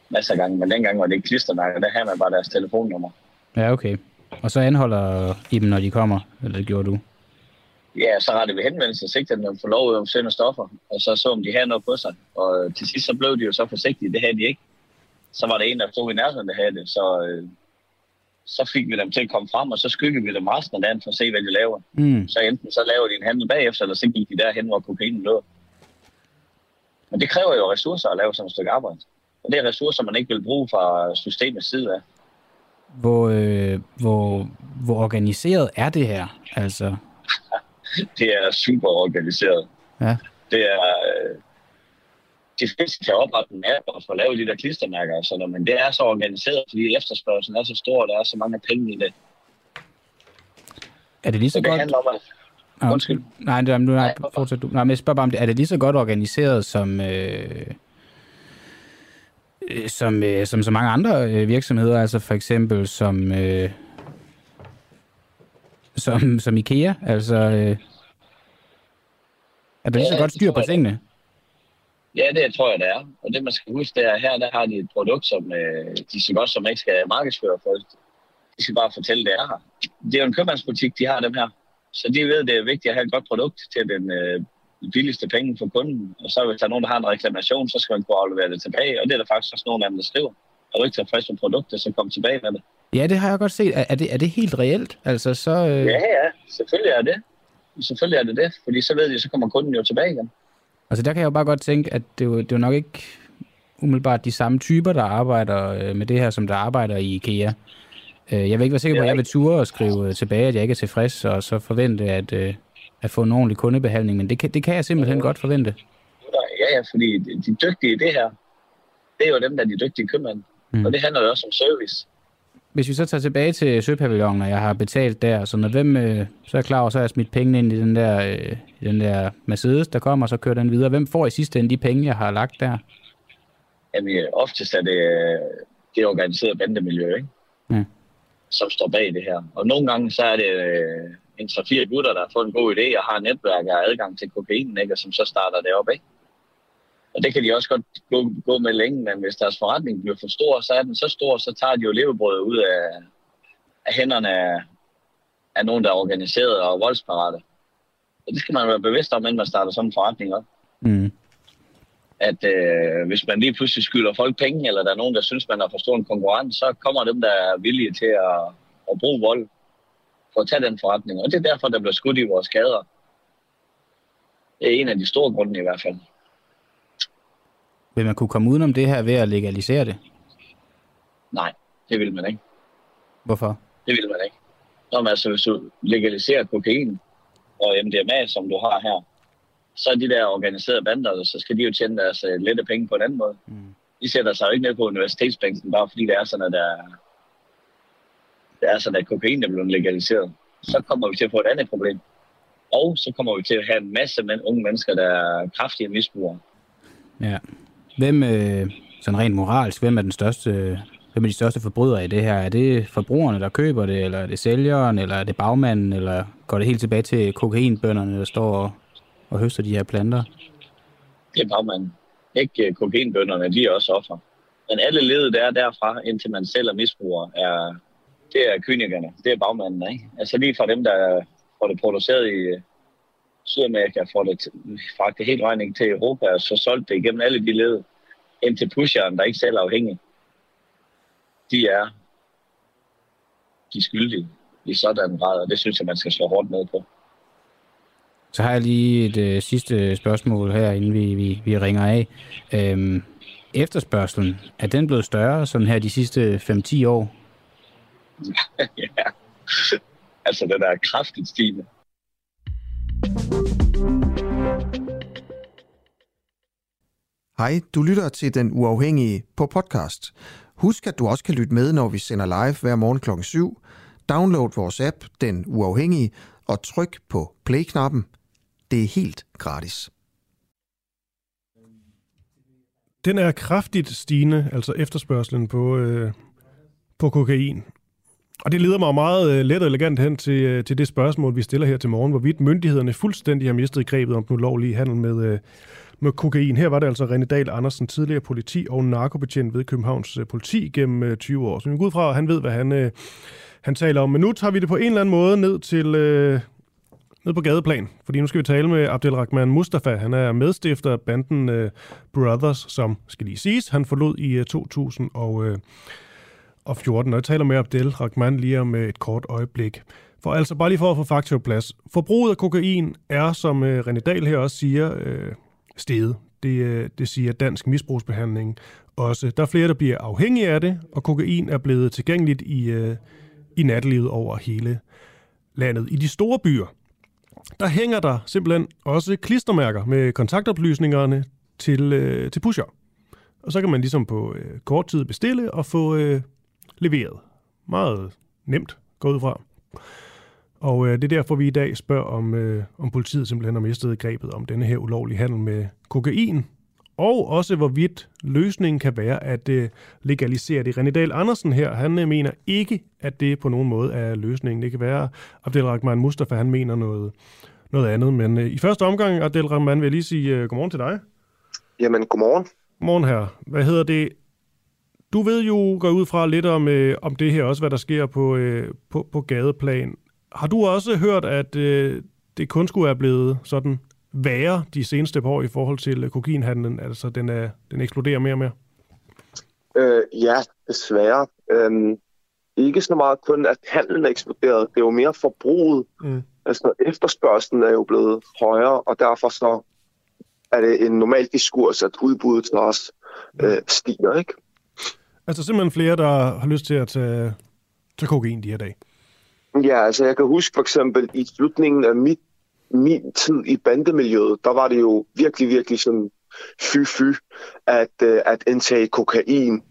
Masser af gange, men dengang var det ikke klistermærker, der havde man bare deres telefonnummer. Ja, okay. Og så anholder I dem, når de kommer, eller det gjorde du? Ja, så rettede vi henvendelse og sigtede dem for lov om søn og stoffer, og så så, om de havde noget på sig. Og øh, til sidst så blev de jo så forsigtige, det havde de ikke. Så var der en, der stod i nærheden, der havde det, så, øh, så fik vi dem til at komme frem, og så skyggede vi dem resten af dagen for at se, hvad de laver. Mm. Så enten så laver de en handel bagefter, eller så gik de derhen, hvor kokainen lå. Men det kræver jo ressourcer at lave sådan et stykke arbejde. Og det er ressourcer, man ikke vil bruge fra systemets side af. Hvor, øh, hvor, hvor organiseret er det her? Altså, Det er super organiseret. ja. det er... Øh, de fleste kan oprette en app og få lavet de der klistermærker og sådan noget, men det er så organiseret, fordi efterspørgselen er så stor, og der er så mange penge i det. Er det lige så, Så det godt... handler om, at Ah, undskyld. Nej, det, er- nu, nej, fortsæt du. Nej, men jeg spørger bare om det. Er det lige så godt organiseret som... Øh, øh, som, øh, som så mange andre øh, virksomheder, altså for eksempel som, øh, som, som IKEA, altså øh, er der lige så Ja, godt styr på tingene? Ja, det tror jeg, det er. Og det, man skal huske, det er, her der har de et produkt, som øh, de så godt som ikke skal markedsføre for. De skal bare fortælle, det er her. Det er jo en købmandsbutik, de har dem her. Så de ved, det er vigtigt at have et godt produkt til den øh, billigste penge for kunden. Og så hvis der er nogen, der har en reklamation, så skal man kunne aflevere det tilbage. Og det er der faktisk også nogen af dem, der skriver. Er du ikke tilfreds med produktet, så kom tilbage med det. Ja, det har jeg godt set. Er, er, det, er det helt reelt? Altså, så... Øh, Ja, ja, selvfølgelig er det. Selvfølgelig er det det, fordi så ved de, så kommer kunden jo tilbage igen. Altså, der kan jeg jo bare godt tænke, at det er jo, det er jo nok ikke umiddelbart de samme typer, der arbejder øh, med det her, som der arbejder i IKEA. Øh, jeg vil ikke være sikker på, at jeg vil ture og skrive øh, tilbage, at jeg ikke er tilfreds, og så forvente at, at få en ordentlig kundebehandling, men det kan, det kan jeg simpelthen godt forvente. Ja, ja, fordi de dygtige i det her, det er jo dem, der er de dygtige købmænd. Mm. Og det handler jo også om service. Hvis vi så tager tilbage til Søpavillonen, og jeg har betalt der, så når hvem, øh, så er klar over, så har jeg smidt pengene ind i den der, øh, i den der Mercedes, der kommer, og så kører den videre. Hvem får i sidste ende de penge, jeg har lagt der? Jamen, øh, oftest er det øh, det organiseret bandemiljø, ikke? Ja. som står bag det her. Og nogle gange så er det øh, en 3-4 gutter, der har fået en god idé og har et netværk og adgang til kokainen, ikke? og som så starter det op. Ikke? Og det kan de også godt gå, gå med længe, men hvis deres forretning bliver for stor, så er den så stor, så tager de jo levebrødet ud af, af hænderne af, af nogen, der er organiseret og voldsparate. Og det skal man være bevidst om, inden man starter sådan en forretning op. Mm. At øh, hvis man lige pludselig skylder folk penge, eller der er nogen, der synes, man har for stor en konkurrence, så kommer dem, der er villige til at, at bruge vold for at tage den forretning. Og det er derfor, der bliver skudt i vores gader. Det er en af de store grunde i hvert fald. Vil man kunne komme udenom det her ved at legalisere det? Nej, det vil man ikke. Hvorfor? Det vil man ikke. Når man altså, hvis du legaliserer kokain og MDMA, som du har her, Så er de der organiserede bander, så skal de jo tjene deres uh, lette penge på en anden måde. Mm. De sætter sig jo ikke ned på universitetsbænken, bare fordi det er sådan, at der, det er sådan, at kokain er blevet legaliseret. Så kommer vi til at få et andet problem. Og så kommer vi til at have en masse men, unge mennesker, der er kraftige misbrugere. Ja. Hvem, øh, sådan rent moralsk, hvem er den største hvem er de største forbrydere i det her? Er det forbrugerne, der køber det, eller er det sælgeren, eller er det bagmanden, eller går det helt tilbage til kokainbønderne, der står og, og høster de her planter? Det er bagmanden. Ikke øh, kokainbønderne, de er også offer. Men alle ledet der derfra, indtil man selv er misbruger, er, det er kynikerne. Det er bagmanden, ikke? Altså lige fra dem, der får det produceret i Sydamerika, får det fragtet helt regning til Europa, og så solgt det igennem alle de led, indtil pusheren, der ikke selv er afhængig de er de skyldige i sådan en grad, og det synes jeg, man skal slå hårdt ned på. Så har jeg lige et øh, sidste spørgsmål her, inden vi, vi, vi ringer af. Øhm, efterspørgselen, er den blevet større sådan her de sidste 5-10 år? ja, altså den er kraftigt stigende. Hej, du lytter til Den Uafhængige på podcast. Husk, at du også kan lytte med, når vi sender live hver morgen kl. 7. Download vores app, Den Uafhængige, og tryk på play-knappen. Det er helt gratis. Den er kraftigt stigende, altså efterspørgselen på, øh, på kokain. Og det leder mig meget øh, let og elegant hen til, øh, til det spørgsmål, vi stiller her til morgen, hvorvidt myndighederne fuldstændig har mistet grebet om den ulovlige handel med, øh, med kokain. Her var det altså René Dahl Andersen, tidligere politi og narkobetjent ved Københavns politi gennem 20 år. Så vi går ud fra, at han ved, hvad han, han taler om. Men nu tager vi det på en eller anden måde ned til... Ned på gadeplan, fordi nu skal vi tale med Abdelrahman Mustafa. Han er medstifter af banden Brothers, som skal lige siges. Han forlod i 2000 og og jeg taler med Abdel Rahman lige om øh, et kort øjeblik. For altså bare lige for at få fakta på plads. Forbruget af kokain er, som øh, René Dahl her også siger, øh, steget. Det, øh, det siger dansk misbrugsbehandling også. Der er flere, der bliver afhængige af det, og kokain er blevet tilgængeligt i, øh, i nattelivet over hele landet. I de store byer, der hænger der simpelthen også klistermærker med kontaktoplysningerne til, øh, til pusher. Og så kan man ligesom på øh, kort tid bestille og få øh, leveret. Meget nemt, gå ud fra. Og øh, det er derfor, vi i dag spørger, om, øh, om politiet simpelthen har mistet grebet om denne her ulovlige handel med kokain, og også hvorvidt løsningen kan være at øh, legalisere det. René Dahl Andersen her, han øh, mener ikke, at det på nogen måde er løsningen. Det kan være, Abdelrahman Mustafa, han mener noget, noget andet. Men øh, i første omgang, Abdelrahman, vil jeg lige sige øh, godmorgen til dig. Jamen, godmorgen. Godmorgen her. Hvad hedder det? Du ved jo, går ud fra lidt om, øh, om det her også, hvad der sker på, øh, på, på gadeplan. Har du også hørt, at øh, det kun skulle være blevet sådan værre de seneste par år i forhold til øh, kokainhandlen? Altså, den, er, den eksploderer mere og mere? Øh, ja, desværre. Øhm, ikke så meget kun, at handlen er eksploderet. Det er jo mere forbruget. Mm. Altså, efterspørgselen er jo blevet højere, og derfor så er det en normal diskurs, at udbuddet til os øh, stiger, ikke? Altså simpelthen flere, der har lyst til at tage, tage kokain de her dage? Ja, altså jeg kan huske for eksempel i slutningen af mit, min tid i bandemiljøet, der var det jo virkelig, virkelig sådan fy-fy at, øh, at indtage kokain.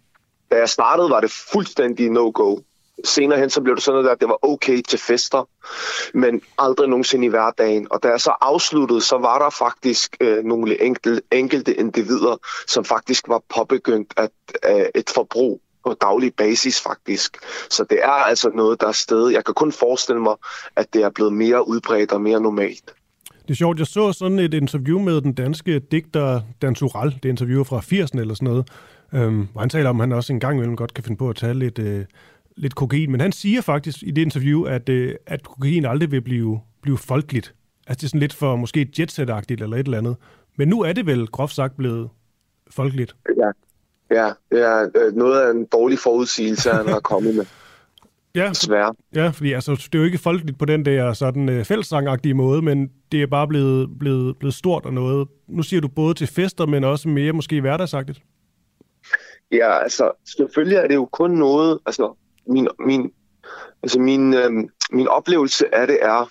Da jeg startede, var det fuldstændig no-go. Senere hen så blev det sådan noget, at det var okay til fester, men aldrig nogensinde i hverdagen. Og da jeg så afsluttede, så var der faktisk øh, nogle enkel, enkelte individer, som faktisk var påbegyndt at, øh, et forbrug på daglig basis faktisk. Så det er altså noget, der er sted. Jeg kan kun forestille mig, at det er blevet mere udbredt og mere normalt. Det er sjovt, jeg så sådan et interview med den danske digter Dan Tural, det interview fra 80'erne eller sådan noget, øhm, hvor han taler om, at han også en gang imellem godt kan finde på at tage lidt, øh, lidt kokain. Men han siger faktisk i det interview, at, øh, at kokain aldrig vil blive, blive folkeligt. Altså det er sådan lidt for måske jetset-agtigt eller et eller andet. Men nu er det vel groft sagt blevet folkeligt. Ja, Ja, det er øh, noget af en dårlig forudsigelse, han har kommet med. Ja, Desværre. ja, fordi altså, det er jo ikke folkeligt på den der sådan øh, fællessangagtige måde, men det er bare blevet, blevet, blevet stort og noget. Nu siger du både til fester, men også mere måske hverdagsagtigt. Ja, altså selvfølgelig er det jo kun noget, altså min, min, altså min, øh, min oplevelse af det er,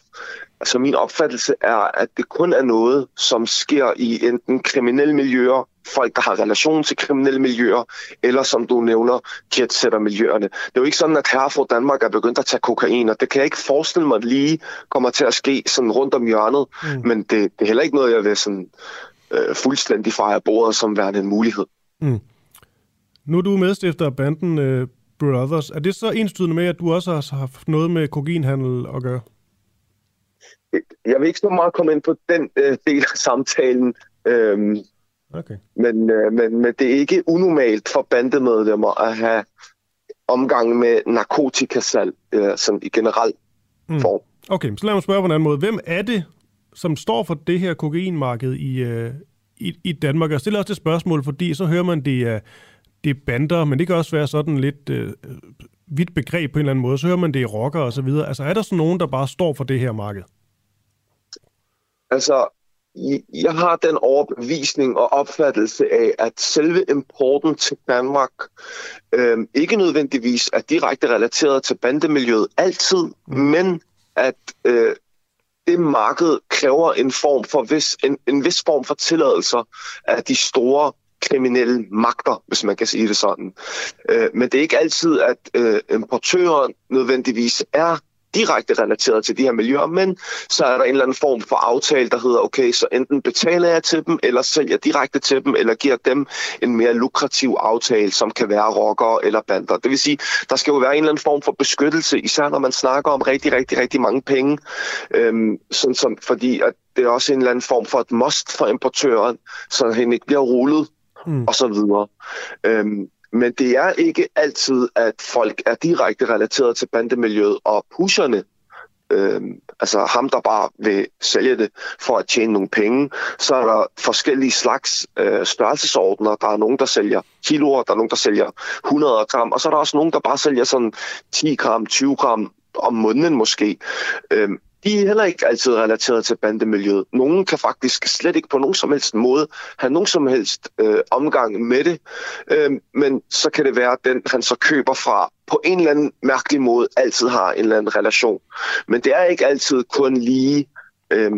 altså min opfattelse er, at det kun er noget, som sker i enten kriminelle miljøer, folk, der har relation til kriminelle miljøer, eller som du nævner, jetsetter-miljøerne. Det er jo ikke sådan, at her for Danmark er begyndt at tage kokain, og det kan jeg ikke forestille mig lige kommer til at ske sådan rundt om hjørnet, mm. men det, det er heller ikke noget, jeg vil sådan, øh, fuldstændig fejre bordet som værende en mulighed. Mm. Nu er du medstifter af banden øh, Brothers. Er det så enstydende med, at du også har haft noget med kokainhandel at gøre? Jeg vil ikke så meget komme ind på den øh, del af samtalen. Øhm, okay. men, øh, men, men det er ikke unormalt for bandemedlemmer at have omgang med narkotikasal øh, som i generelt mm. form. Okay, så lad mig spørge på en anden måde. Hvem er det, som står for det her kokainmarked i, øh, i, i Danmark? Jeg stiller også det spørgsmål, fordi så hører man, det er, det er bander, men det kan også være sådan lidt øh, vidt begreb på en eller anden måde. Så hører man, det er rocker og så videre. Altså er der sådan nogen, der bare står for det her marked? Altså, jeg har den overbevisning og opfattelse af, at selve importen til Danmark øh, ikke nødvendigvis er direkte relateret til bandemiljøet altid, mm. men at øh, det marked kræver en form for vis, en, en vis form for tilladelser af de store kriminelle magter, hvis man kan sige det sådan. Øh, men det er ikke altid, at øh, importøren nødvendigvis er direkte relateret til de her miljøer, men så er der en eller anden form for aftale, der hedder, okay, så enten betaler jeg til dem, eller sælger direkte til dem, eller giver dem en mere lukrativ aftale, som kan være rockere eller bander. Det vil sige, der skal jo være en eller anden form for beskyttelse, især når man snakker om rigtig, rigtig, rigtig mange penge, øhm, sådan som, fordi at det er også en eller anden form for et must for importøren, så han ikke bliver rullet mm. og så videre. Øhm, men det er ikke altid, at folk er direkte relateret til bandemiljøet, og pusherne, Øhm, altså ham, der bare vil sælge det for at tjene nogle penge, så er der forskellige slags øh, størrelsesordner. Der er nogen, der sælger kiloer, der er nogen, der sælger 100 gram, og så er der også nogen, der bare sælger sådan 10 gram, 20 gram om måneden måske. Øhm, de er heller ikke altid relateret til bandemiljøet. Nogen kan faktisk slet ikke på nogen som helst måde have nogen som helst øh, omgang med det, øh, men så kan det være, at den, han så køber fra, på en eller anden mærkelig måde altid har en eller anden relation. Men det er ikke altid kun lige, øh,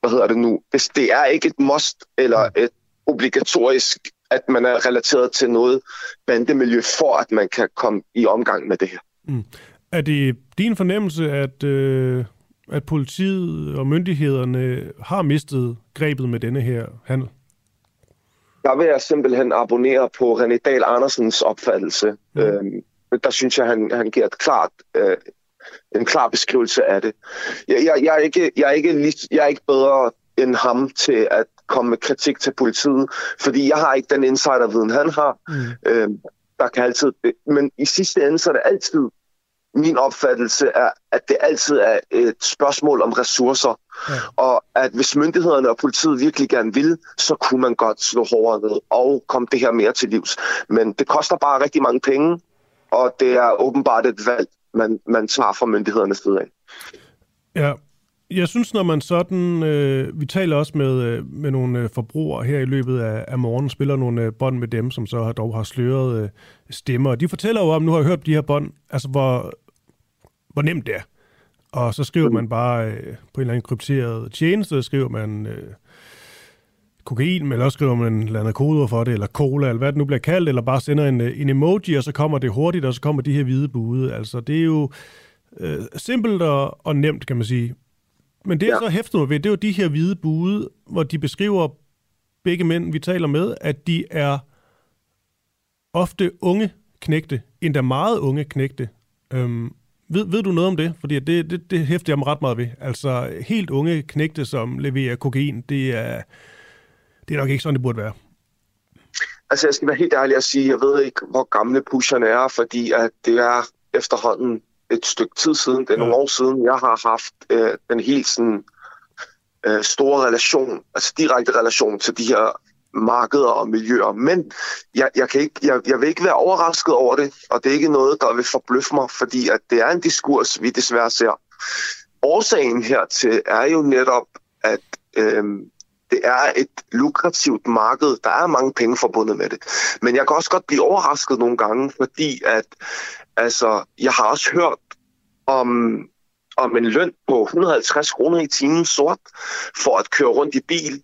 hvad hedder det nu, det er ikke et must eller et obligatorisk at man er relateret til noget bandemiljø, for at man kan komme i omgang med det her. Mm. Er det din fornemmelse, at, øh, at politiet og myndighederne har mistet grebet med denne her handel? Der vil jeg simpelthen abonnere på René Dahl Andersens opfattelse. Mm. Øhm, der synes jeg, han, han giver et klart, øh, en klar beskrivelse af det. Jeg, jeg, jeg, er ikke, jeg, er ikke, jeg er ikke bedre end ham til at komme med kritik til politiet, fordi jeg har ikke den insiderviden, han har. Mm. Øhm, der kan altid, men i sidste ende så er det altid min opfattelse er, at det altid er et spørgsmål om ressourcer. Ja. Og at hvis myndighederne og politiet virkelig gerne vil, så kunne man godt slå hårdere ned og komme det her mere til livs. Men det koster bare rigtig mange penge, og det er åbenbart et valg, man, man tager fra myndighedernes side af. Ja, jeg synes, når man sådan... Øh, vi taler også med, øh, med nogle øh, forbrugere her i løbet af, af morgen, spiller nogle øh, bånd med dem, som så har, dog har sløret øh, stemmer. De fortæller jo om, nu har jeg hørt de her bånd, altså hvor hvor nemt det er. Og så skriver man bare øh, på en eller anden krypteret tjeneste, skriver man øh, kokain, eller også skriver man lader koder for det, eller cola, eller hvad det nu bliver kaldt, eller bare sender en, øh, en emoji, og så kommer det hurtigt, og så kommer de her hvide bude. Altså, det er jo øh, simpelt og, og nemt, kan man sige. Men det, jeg ja. så hæfter mig ved, det er jo de her hvide bude, hvor de beskriver begge mænd, vi taler med, at de er ofte unge knægte, endda meget unge knægte. Øhm, ved, ved du noget om det? Fordi det, det, det hæfter jeg mig ret meget ved. Altså, helt unge knægte, som leverer kokain, det er, det er nok ikke sådan, det burde være. Altså, jeg skal være helt ærlig at sige, jeg ved ikke, hvor gamle pusherne er, fordi at det er efterhånden et stykke tid siden, det er ja. nogle år siden, jeg har haft øh, en helt sådan øh, store relation, altså direkte relation til de her markeder og miljøer. Men jeg, jeg, kan ikke, jeg, jeg vil ikke være overrasket over det, og det er ikke noget, der vil forbløffe mig, fordi at det er en diskurs, vi desværre ser. Årsagen hertil er jo netop, at øh, det er et lukrativt marked. Der er mange penge forbundet med det. Men jeg kan også godt blive overrasket nogle gange, fordi at altså, jeg har også hørt om om en løn på 150 kroner i timen sort for at køre rundt i bil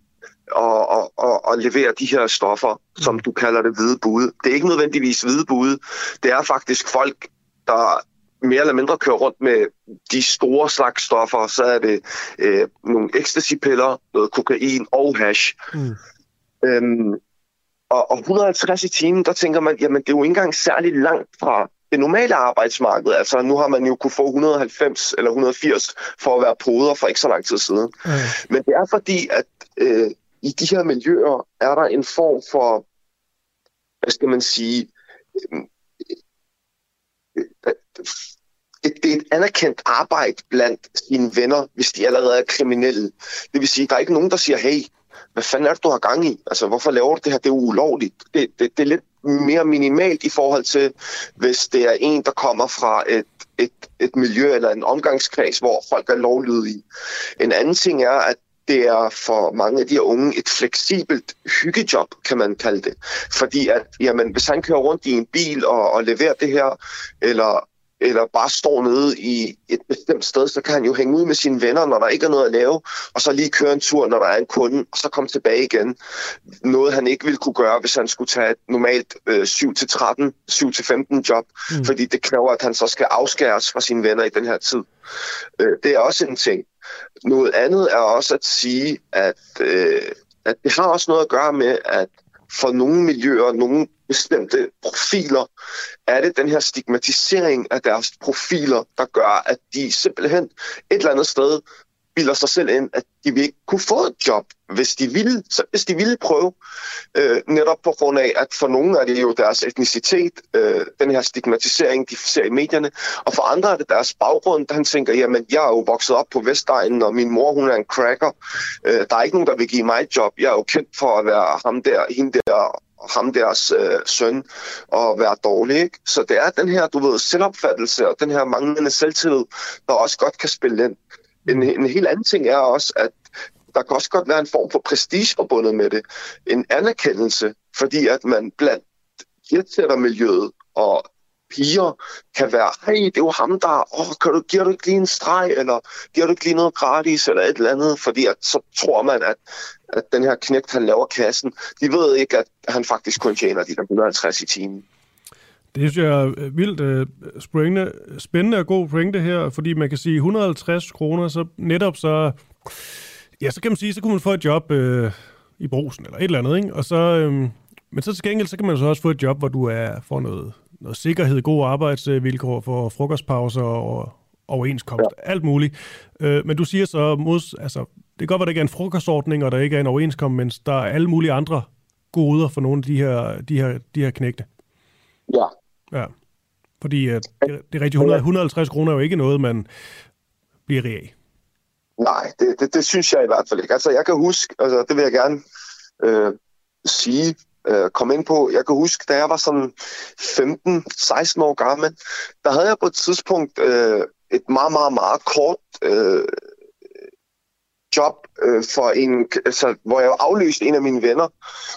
og, og, og, og levere de her stoffer, som du kalder det hvide bude. Det er ikke nødvendigvis hvide bude. Det er faktisk folk, der mere eller mindre kører rundt med de store slags stoffer. Så er det øh, nogle ecstasy-piller, noget kokain og hash. Mm. Øhm, og, og 150 i timen, der tænker man, jamen det er jo ikke engang særligt langt fra det normale arbejdsmarked. Altså nu har man jo kunne få 190 eller 180 for at være poder for ikke så lang tid siden. Mm. Men det er fordi, at øh, i de her miljøer er der en form for, hvad skal man sige, øhm, øh, øh, det, det er et anerkendt arbejde blandt sine venner, hvis de allerede er kriminelle. Det vil sige, der er ikke nogen, der siger, hey, hvad fanden er det, du har gang i? Altså, hvorfor laver du det her? Det er ulovligt. Det, det, det er lidt mere minimalt i forhold til, hvis det er en, der kommer fra et, et, et miljø eller en omgangskreds, hvor folk er lovlydige. En anden ting er, at det er for mange af de her unge et fleksibelt hyggejob, kan man kalde det. Fordi at, jamen, hvis han kører rundt i en bil og, og leverer det her, eller eller bare står nede i et bestemt sted, så kan han jo hænge ud med sine venner, når der ikke er noget at lave, og så lige køre en tur, når der er en kunde, og så komme tilbage igen. Noget, han ikke ville kunne gøre, hvis han skulle tage et normalt øh, 7-13, 7-15 job, mm. fordi det kræver, at han så skal afskæres fra sine venner i den her tid. Øh, det er også en ting. Noget andet er også at sige, at, øh, at det har også noget at gøre med, at for nogle miljøer, nogle bestemte profiler, er det den her stigmatisering af deres profiler, der gør, at de simpelthen et eller andet sted bilder sig selv ind, at de vil ikke kunne få et job, hvis de ville, så hvis de ville prøve. Øh, netop på grund af, at for nogle er det jo deres etnicitet, øh, den her stigmatisering, de ser i medierne, og for andre er det deres baggrund, der han tænker, jamen, jeg er jo vokset op på Vestegnen, og min mor, hun er en cracker. Øh, der er ikke nogen, der vil give mig et job. Jeg er jo kendt for at være ham der, hende der, ham deres øh, søn og være dårlig. Ikke? Så det er den her, du ved, selvopfattelse og den her manglende selvtillid, der også godt kan spille ind. En, en helt anden ting er også, at der kan også godt være en form for prestige forbundet med det. En anerkendelse, fordi at man blandt miljøet og piger kan være, hey, det er jo ham, der, åh, kan du, giver du ikke lige en streg, eller giver du ikke lige noget gratis, eller et eller andet, fordi at, så tror man, at, at den her knægt, han laver kassen, de ved ikke, at han faktisk kun tjener de der 150 i timen. Det synes jeg er vildt uh, spændende, spændende og god pointe her, fordi man kan sige 150 kroner, så netop så, ja, så kan man sige, så kunne man få et job uh, i brusen eller et eller andet, ikke? Og så, um, men så til gengæld, så kan man så også få et job, hvor du er for noget, noget sikkerhed, gode arbejdsvilkår for frokostpauser og overenskomst, ja. alt muligt. Uh, men du siger så, mod, altså, det kan godt være, der ikke er en frokostordning, og der ikke er en overenskomst, men der er alle mulige andre goder for nogle af de her, de her, de her knægte. Ja, Ja, fordi uh, det, det er rigtigt, 100, 150 kroner er jo ikke noget, man bliver rig af. Nej, det, det, det synes jeg i hvert fald ikke. Altså, jeg kan huske, altså, det vil jeg gerne øh, sige, øh, komme ind på. Jeg kan huske, da jeg var sådan 15-16 år gammel, der havde jeg på et tidspunkt øh, et meget, meget, meget kort øh, job øh, for en, altså, hvor jeg aflyste en af mine venner.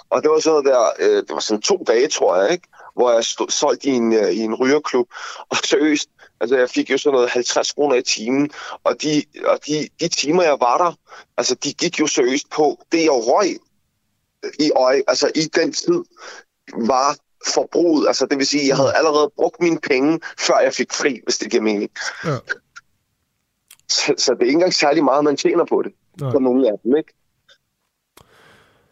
Og det var sådan der, øh, det var sådan to dage, tror jeg, ikke? Hvor jeg stod solgt i en, øh, i en rygerklub. Og seriøst, altså jeg fik jo sådan noget 50 kroner i timen, og de, og de, de timer, jeg var der, altså de gik jo seriøst på, det jeg røg i øje, altså i den tid, var forbruget. Altså det vil sige, jeg havde allerede brugt mine penge, før jeg fik fri, hvis det giver mening. Ja. Så, så det er ikke engang særlig meget, man tjener på det, Nej. for nogle af dem, ikke?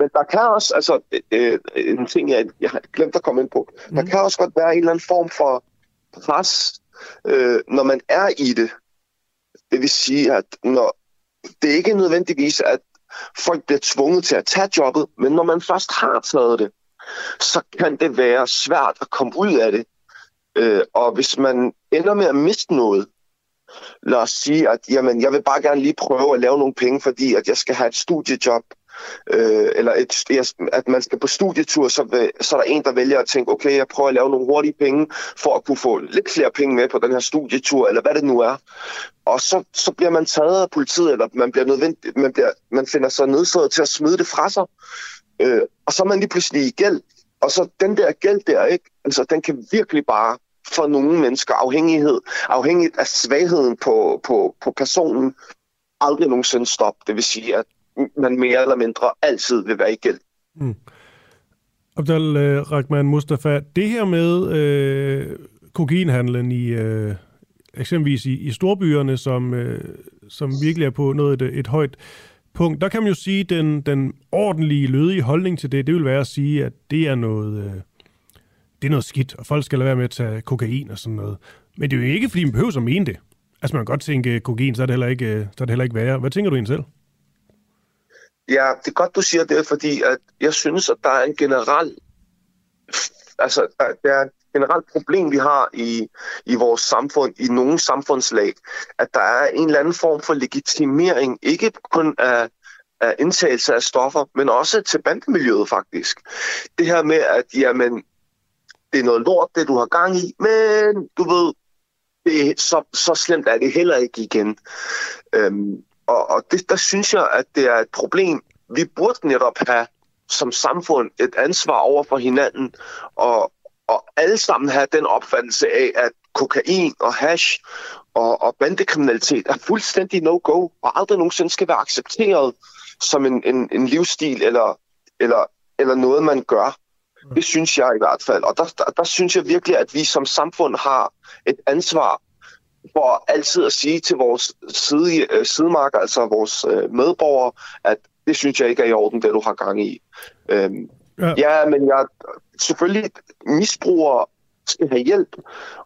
Men der kan også, altså øh, en ting, jeg, jeg har glemt at komme ind på, mm. der kan også godt være en eller anden form for pres, øh, når man er i det. Det vil sige, at når, det er ikke nødvendigvis, at folk bliver tvunget til at tage jobbet, men når man først har taget det, så kan det være svært at komme ud af det. Øh, og hvis man ender med at miste noget, lad os sige, at jamen, jeg vil bare gerne lige prøve at lave nogle penge, fordi at jeg skal have et studiejob, øh, eller et, at man skal på studietur, så, vil, så er der en, der vælger at tænke, okay, jeg prøver at lave nogle hurtige penge, for at kunne få lidt flere penge med på den her studietur, eller hvad det nu er. Og så, så bliver man taget af politiet, eller man, bliver nødvendig, man, bliver, man finder sig nødsaget til at smide det fra sig. Øh, og så er man lige pludselig i gæld. Og så den der gæld der, ikke? Altså, den kan virkelig bare for nogle mennesker, afhængighed, afhængigt af svagheden på, på, på personen, aldrig nogensinde stoppe. Det vil sige, at man mere eller mindre altid vil være i gæld. Mm. Abdel øh, Rahman Mustafa, det her med øh, kokainhandlen i øh, eksempelvis i, i storbyerne, som, øh, som virkelig er på noget et, et højt punkt, der kan man jo sige, at den, den ordentlige, lødige holdning til det, det vil være at sige, at det er noget, øh, det er noget skidt, og folk skal lade være med at tage kokain og sådan noget. Men det er jo ikke, fordi man behøver at mene det. Altså man kan godt tænke kokain, så er det heller ikke, øh, så er det heller ikke værre. Hvad tænker du egentlig selv? Ja, det er godt, du siger det, fordi at jeg synes, at der er en generel altså, der er et generelt problem, vi har i, i vores samfund, i nogle samfundslag, at der er en eller anden form for legitimering, ikke kun af, af indtagelse af stoffer, men også til bandemiljøet faktisk. Det her med, at jamen, det er noget lort, det du har gang i, men du ved, det er, så, så slemt er det heller ikke igen. Øhm, og og det, der synes jeg, at det er et problem. Vi burde netop have som samfund et ansvar over for hinanden, og, og alle sammen have den opfattelse af, at kokain og hash og, og bandekriminalitet er fuldstændig no-go, og aldrig nogensinde skal være accepteret som en, en, en livsstil eller, eller, eller noget, man gør. Det synes jeg i hvert fald. Og der, der, der synes jeg virkelig, at vi som samfund har et ansvar for altid at sige til vores side, øh, sidemarker, altså vores øh, medborgere, at det synes jeg ikke er i orden, det du har gang i. Øhm, ja. ja, men jeg selvfølgelig misbruger skal have hjælp,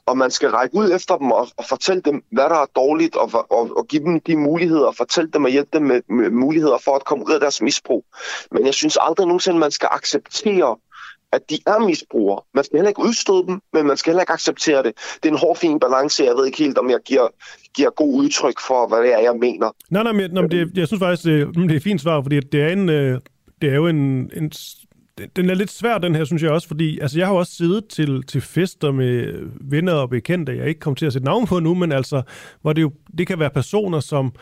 og man skal række ud efter dem og, og fortælle dem, hvad der er dårligt, og, og, og give dem de muligheder, og fortælle dem og hjælpe dem med, med muligheder for at komme ud af deres misbrug. Men jeg synes aldrig nogensinde, man skal acceptere at de er misbrugere. Man skal heller ikke udstøde dem, men man skal heller ikke acceptere det. Det er en hård, fin balance. Jeg ved ikke helt, om jeg giver, giver god udtryk for, hvad det er, jeg mener. Nej, nej, men, nej, det, jeg synes faktisk, det, det er et fint svar, fordi det er, en, øh, det er jo en, en den er lidt svær, den her, synes jeg også, fordi altså, jeg har også siddet til, til fester med venner og bekendte, jeg ikke kommer til at sætte navn på nu, men altså, hvor det jo, det kan være personer, som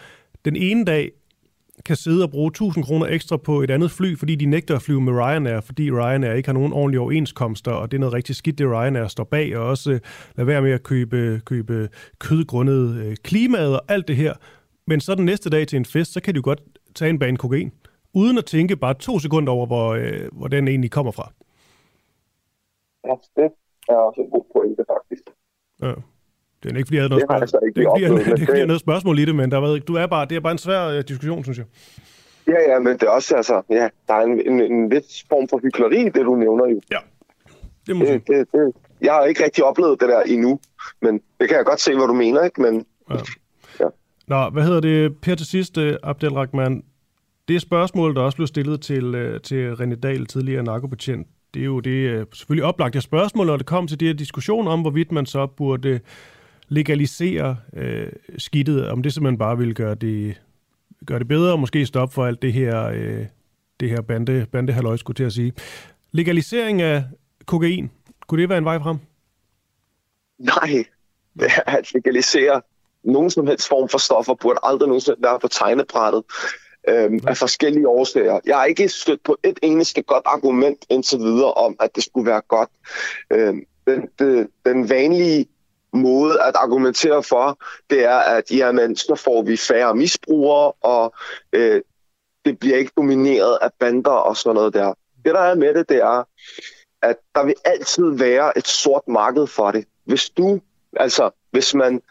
den ene dag kan sidde og bruge 1000 kroner ekstra på et andet fly, fordi de nægter at flyve med Ryanair, fordi Ryanair ikke har nogen ordentlige overenskomster, og det er noget rigtig skidt, det Ryanair står bag, og også øh, lade være med at købe, købe kødgrundet øh, klimaet og alt det her. Men så den næste dag til en fest, så kan du godt tage en bane kokain, uden at tænke bare to sekunder over, hvor, øh, hvor den egentlig kommer fra. Ja, det er også en god pointe, faktisk. Ja. Det er ikke, fordi jeg havde noget, spørgsmål. Altså det er ikke, fordi, jeg, det er ikke, fordi jeg noget spørgsmål i det, men der var, du er bare, det er bare en svær uh, diskussion, synes jeg. Ja, ja, men det er også, altså, ja, der er en, en, en vis form for hykleri, det du nævner jo. Ja, det må det, det, det, Jeg har ikke rigtig oplevet det der endnu, men det kan jeg godt se, hvad du mener, ikke? Men, ja. ja. Nå, hvad hedder det, Per til sidst, uh, Abdelrahman? Det spørgsmål, der også blev stillet til, uh, til René Dahl, tidligere narkopatient, det er jo det uh, selvfølgelig oplagte spørgsmål, når det kom til de her diskussioner om, hvorvidt man så burde legalisere øh, skidtet, om det simpelthen bare vil gøre det, gøre det bedre, og måske stoppe for alt det her, øh, det her bande, bandehalløj, skulle til at sige. Legalisering af kokain, kunne det være en vej frem? Nej, at legalisere nogen som helst form for stoffer burde aldrig nogensinde være på tegnebrættet øhm, af forskellige årsager. Jeg har ikke stødt på et eneste godt argument indtil videre om, at det skulle være godt. Øhm, den, den, den vanlige måde at argumentere for, det er, at jamen, så får vi færre misbrugere, og øh, det bliver ikke domineret af bander og sådan noget der. Det, der er med det, det er, at der vil altid være et sort marked for det. Hvis du, altså, hvis man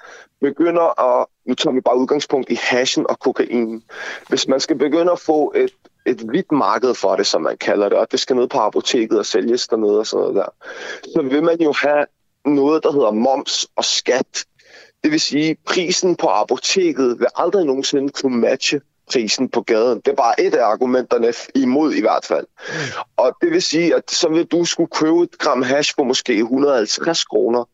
begynder at, nu tager vi bare udgangspunkt i hashen og kokain, hvis man skal begynde at få et, et hvidt marked for det, som man kalder det, og det skal ned på apoteket og sælges dernede og sådan noget der, så vil man jo have noget, der hedder moms og skat. Det vil sige, prisen på apoteket vil aldrig nogensinde kunne matche prisen på gaden. Det er bare et af argumenterne imod i hvert fald. Og det vil sige, at så vil du skulle købe et gram hash for måske 150 kroner.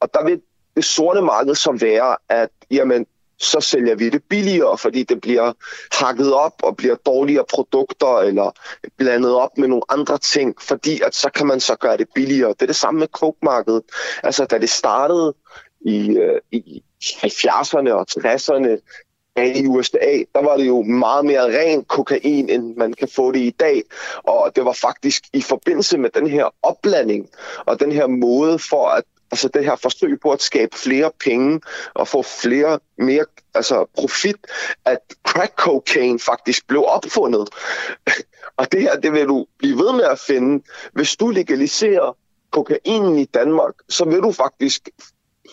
Og der vil det sorte marked så være, at jamen, så sælger vi det billigere, fordi det bliver hakket op og bliver dårligere produkter eller blandet op med nogle andre ting, fordi at så kan man så gøre det billigere. Det er det samme med coke Altså, da det startede i, øh, i 70'erne og 60'erne, i USA, der var det jo meget mere ren kokain, end man kan få det i dag. Og det var faktisk i forbindelse med den her opblanding og den her måde for at altså det her forsøg på at skabe flere penge og få flere mere altså profit, at crack cocaine faktisk blev opfundet. og det her, det vil du blive ved med at finde. Hvis du legaliserer kokainen i Danmark, så vil du faktisk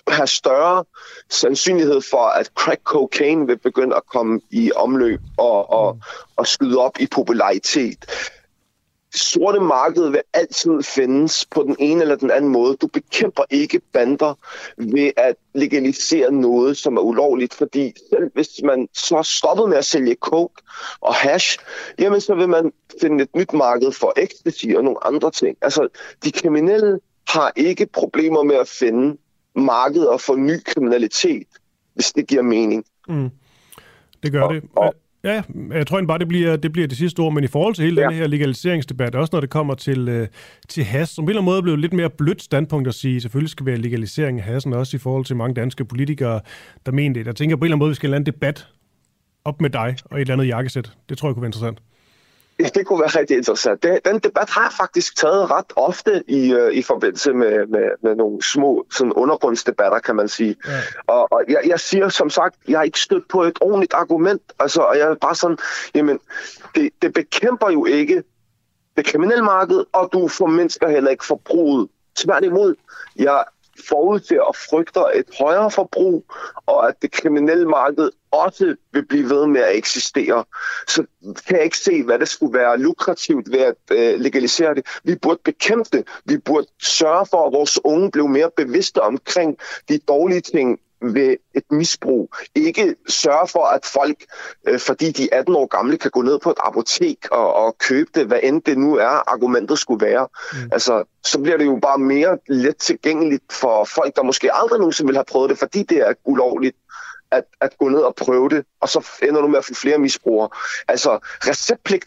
have større sandsynlighed for, at crack cocaine vil begynde at komme i omløb og, og, og skyde op i popularitet sorte marked vil altid findes på den ene eller den anden måde. Du bekæmper ikke bander ved at legalisere noget, som er ulovligt, fordi selv hvis man så er stoppet med at sælge coke og hash, jamen så vil man finde et nyt marked for ecstasy og nogle andre ting. Altså, de kriminelle har ikke problemer med at finde markeder for ny kriminalitet, hvis det giver mening. Mm. Det gør og, det. Og, Ja, jeg tror bare, det bliver, det bliver det sidste ord, men i forhold til hele ja. den her legaliseringsdebat, også når det kommer til, øh, til has, som på en eller anden måde blevet lidt mere blødt standpunkt at sige, selvfølgelig skal være legalisering af hassen, også i forhold til mange danske politikere, der mener det. Jeg tænker på en eller anden måde, vi skal lade en debat op med dig og et eller andet jakkesæt. Det tror jeg kunne være interessant. Det kunne være rigtig interessant. Det, den debat har jeg faktisk taget ret ofte i, uh, i forbindelse med, med, med nogle små sådan undergrundsdebatter, kan man sige. Ja. Og, og jeg, jeg siger som sagt, jeg har ikke stødt på et ordentligt argument. Altså, og jeg er bare sådan, jamen, det, det bekæmper jo ikke det kriminelle marked, og du formindsker heller ikke forbruget. Tværtimod, jeg forudser og frygter et højere forbrug, og at det kriminelle marked også vil blive ved med at eksistere. Så kan jeg ikke se, hvad det skulle være lukrativt ved at øh, legalisere det. Vi burde bekæmpe det. Vi burde sørge for, at vores unge blev mere bevidste omkring de dårlige ting, ved et misbrug. Ikke sørge for, at folk, øh, fordi de er 18 år gamle, kan gå ned på et apotek og, og købe det, hvad end det nu er, argumentet skulle være. Mm. Altså, så bliver det jo bare mere let tilgængeligt for folk, der måske aldrig nogensinde vil have prøvet det, fordi det er ulovligt at, at gå ned og prøve det, og så ender du med at få flere misbrugere. Altså, receptpligt,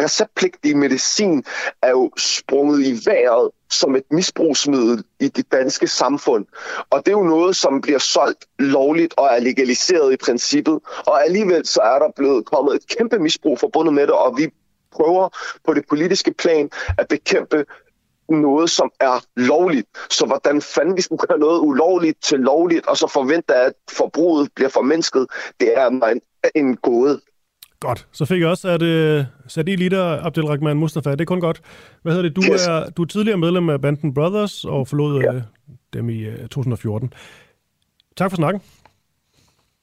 receptpligtig medicin er jo sprunget i vejret som et misbrugsmiddel i det danske samfund. Og det er jo noget, som bliver solgt lovligt og er legaliseret i princippet. Og alligevel så er der blevet kommet et kæmpe misbrug forbundet med det, og vi prøver på det politiske plan at bekæmpe noget, som er lovligt. Så hvordan fanden vi skulle gøre noget ulovligt til lovligt, og så forvente, at forbruget bliver formindsket, det er en, en gåde. Godt. Så fik jeg også at, uh, sat i liter Abdelrahman Mustafa. Det er kun godt. Hvad hedder det? Du, yes. er, du er tidligere medlem af Banden Brothers og forlod ja. uh, dem i øh, 2014. Tak for snakken.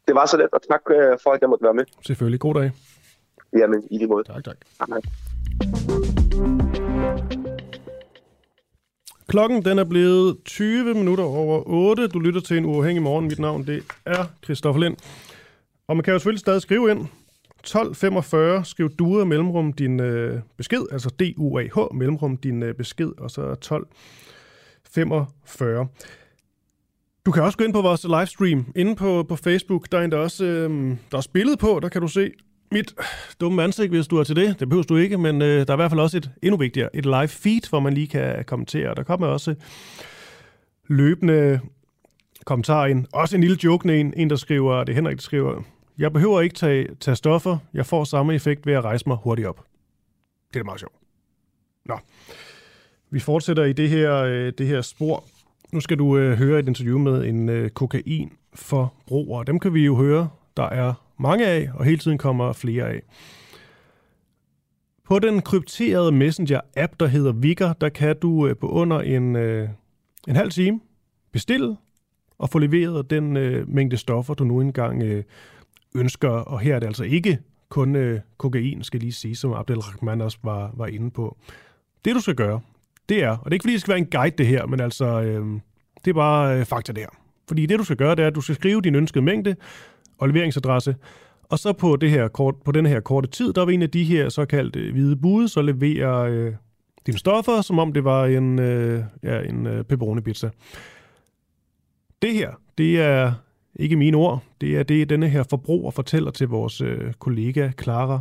Det var så let, og tak uh, for, at jeg måtte være med. Selvfølgelig. God dag. Jamen, i lige måde. Tak, tak. Hej. Klokken den er blevet 20 minutter over 8. Du lytter til en uafhængig morgen. Mit navn det er Christoffer Lind. Og man kan jo selvfølgelig stadig skrive ind 1245, skriv DUA mellemrum din øh, besked, altså D-U-A-H mellemrum din øh, besked, og så 1245. Du kan også gå ind på vores livestream inde på, på Facebook. Der er, der også, øh, der er også billede på, der kan du se mit dumme ansigt, hvis du er til det. Det behøver du ikke, men øh, der er i hvert fald også et endnu vigtigere, et live feed, hvor man lige kan kommentere. Der kommer også løbende kommentarer ind. Også en lille joke en, en der skriver, det er Henrik, der skriver, jeg behøver ikke tage, tage stoffer. Jeg får samme effekt ved at rejse mig hurtigt op. Det er meget sjovt. Nå. Vi fortsætter i det her, øh, det her spor. Nu skal du øh, høre et interview med en øh, kokainforbruger. Dem kan vi jo høre, der er mange af, og hele tiden kommer flere af. På den krypterede Messenger-app, der hedder Vigger, der kan du øh, på under en, øh, en halv time bestille og få leveret den øh, mængde stoffer, du nu engang øh, ønsker, og her er det altså ikke kun øh, kokain, skal lige sige, som Abdelrahman også var, var inde på. Det du skal gøre, det er, og det er ikke fordi, det skal være en guide det her, men altså, øh, det er bare øh, fakta der. Fordi det du skal gøre, det er, at du skal skrive din ønskede mængde og leveringsadresse, og så på, det her kort, på den her korte tid, der var en af de her såkaldte hvide bude, så leverer øh, dine stoffer, som om det var en, øh, ja, en øh, pepperoni pizza. Det her, det er ikke mine ord. Det er det, denne her forbruger fortæller til vores øh, kollega Clara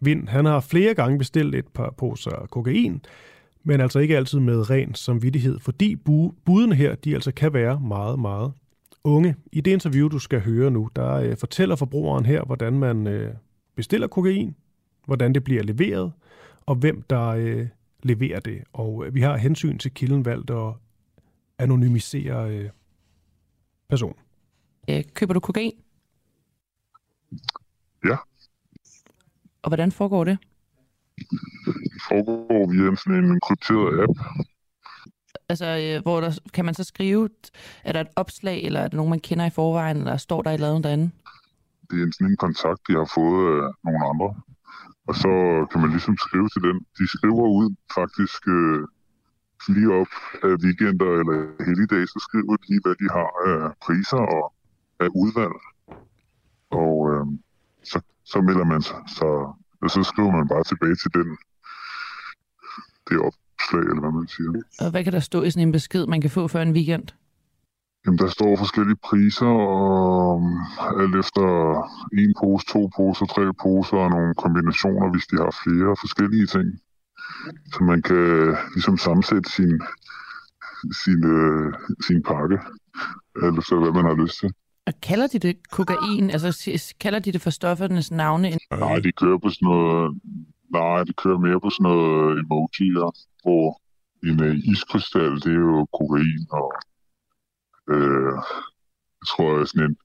Vind. Han har flere gange bestilt et par poser kokain, men altså ikke altid med ren samvittighed, fordi bu- budene her, de altså kan være meget, meget unge. I det interview, du skal høre nu, der øh, fortæller forbrugeren her, hvordan man øh, bestiller kokain, hvordan det bliver leveret, og hvem der øh, leverer det. Og øh, vi har hensyn til kilden valgt at anonymisere øh, personen. Øh, køber du kokain? Ja. Og hvordan foregår det? Det foregår via sådan en krypteret app. Altså, øh, hvor der, kan man så skrive, er der et opslag, eller er der nogen, man kender i forvejen, eller står der et eller andet derinde? Det er en sådan en kontakt, jeg har fået af nogle andre. Og så kan man ligesom skrive til dem. De skriver ud faktisk øh, lige op af weekender eller helligdage, så skriver de lige, hvad de har af priser og af udvalg. Og øh, så, så melder man sig, så, og så skriver man bare tilbage til den, det op, opslag, eller hvad man siger. Og hvad kan der stå i sådan en besked, man kan få før en weekend? Jamen, der står forskellige priser, og alt efter en pose, to poser, tre poser, og nogle kombinationer, hvis de har flere forskellige ting. Så man kan ligesom sammensætte sin, sin, øh, sin pakke, eller så hvad man har lyst til. Og kalder de det kokain? Altså, kalder de det for stoffernes navne? Nej, de kører på sådan noget... Nej, de kører mere på sådan noget emojier, hvor en øh, iskrystal, det er jo kokain, og øh, jeg tror, at sådan en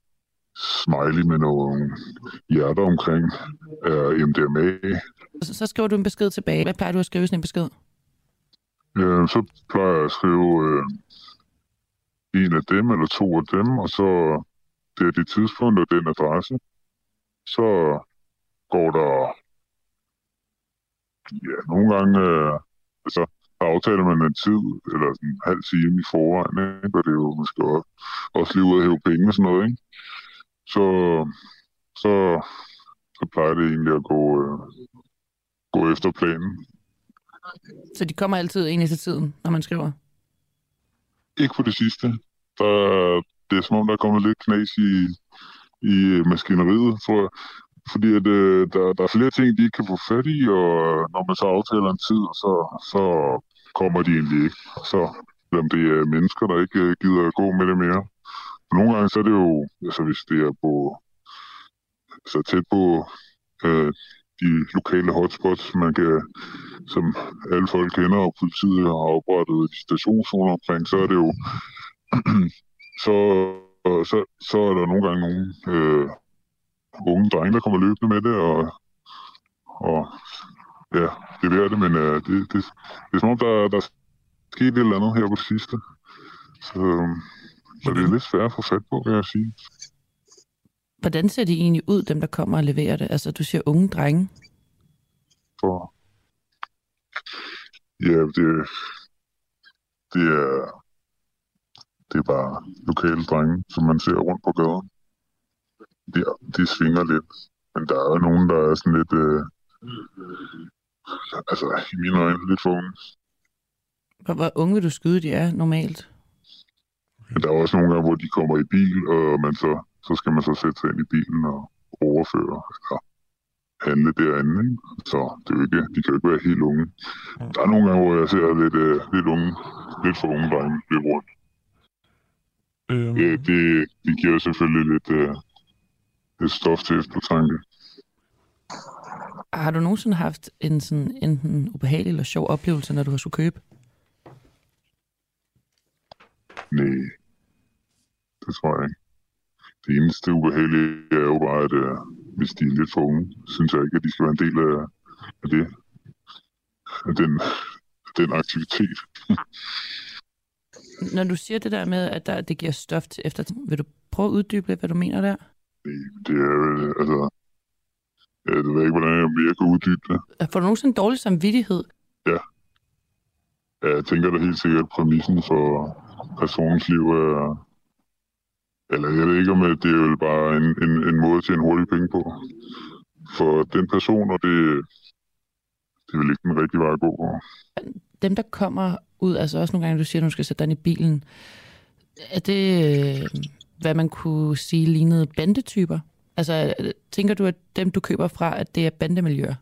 smiley med nogle hjerter omkring er MDMA. Så, så skriver du en besked tilbage. Hvad plejer du at skrive sådan en besked? Øh, så plejer jeg at skrive øh, en af dem eller to af dem, og så det er det tidspunkt og den adresse. Så går der ja, nogle gange, øh, altså, så aftaler man en tid, eller sådan en halv time i forvejen, ikke? og det er jo, skal også, også lige ud og hæve penge og sådan noget, ikke? Så, så, så plejer det egentlig at gå, øh, gå efter planen. Så de kommer altid ind til tiden, når man skriver? Ikke på det sidste. Der, det er som om, der er kommet lidt knas i, i maskineriet, tror jeg. Fordi at, øh, der, der er flere ting, de ikke kan få fat i, og øh, når man så aftaler en tid, så, så kommer de egentlig ikke. Så om det er mennesker, der ikke øh, gider at gå med det mere. Nogle gange så er det jo, altså hvis det er på, så tæt på øh, de lokale hotspots, man kan, som alle folk kender, og politiet har oprettet stationszoner omkring, så er det jo, så, så, så er der nogle gange nogle øh, unge drenge, der kommer løbende med det, og, og ja, det er det, men øh, det, det, det er som om, der, der er sket et eller andet her på det sidste. Så, så det er lidt svært at få fat på, vil jeg sige. Hvordan ser de egentlig ud, dem der kommer og leverer det? Altså, du siger unge drenge. For, ja, det, det er det er bare lokale drenge, som man ser rundt på gaden. De, de svinger lidt, men der er jo nogen, der er sådan lidt, øh, altså i mine øjne, lidt for unge. Hvor, hvor unge vil du skyde, de er normalt? Men der er også nogle gange, hvor de kommer i bil, og man så, så skal man så sætte sig ind i bilen og overføre eller handle derinde. Ikke? Så det er jo ikke, de kan jo ikke være helt unge. Der er nogle gange, hvor jeg ser lidt, øh, lidt unge, lidt for unge drenge løbe rundt. Øhm, Det, det, det giver selvfølgelig lidt, øh, lidt stof til eftertanke. Har du nogensinde haft en sådan enten ubehagelig eller sjov oplevelse, når du har skulle købe? Nej, det tror jeg ikke. Det eneste ubehagelige er jo bare, at øh, hvis de er lidt for unge, synes jeg ikke, at de skal være en del af, af det. Af den, af den aktivitet. Når du siger det der med, at der, det giver stof til efter, vil du prøve at uddybe hvad du mener der? Det er jo, altså... Jeg ved ikke, hvordan jeg mere kan uddybe det. Får du nogensinde dårlig samvittighed? Ja. ja jeg tænker da helt sikkert, at præmissen for personens liv er... Eller jeg ved ikke, om det er jo bare en, en, en måde at tjene hurtige penge på. For den person, og det, det er vel ikke den rigtige vej at gå. Dem, der kommer ud, altså også nogle gange, du siger, at du skal sætte dig i bilen, er det, øh, hvad man kunne sige, lignede bandetyper? Altså, tænker du, at dem, du køber fra, at det er bandemiljøer?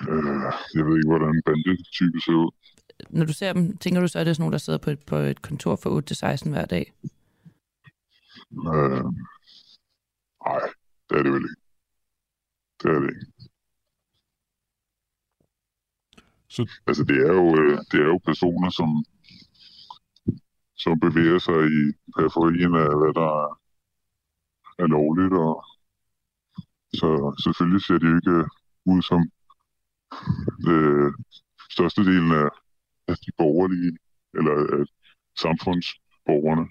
Øh, jeg ved ikke, hvordan bandetype ser ud. Når du ser dem, tænker du så, at det er sådan nogle, der sidder på et, på et kontor fra 8 til 16 hver dag? Øh, nej, det er det vel ikke. Det er det ikke. Så... Altså, det er, jo, øh, det er jo personer, som, som bevæger sig i periferien af, hvad der er, er lovligt, og så selvfølgelig ser de ikke ud som øh, størstedelen af, af de borgerlige, eller af samfundsborgerne.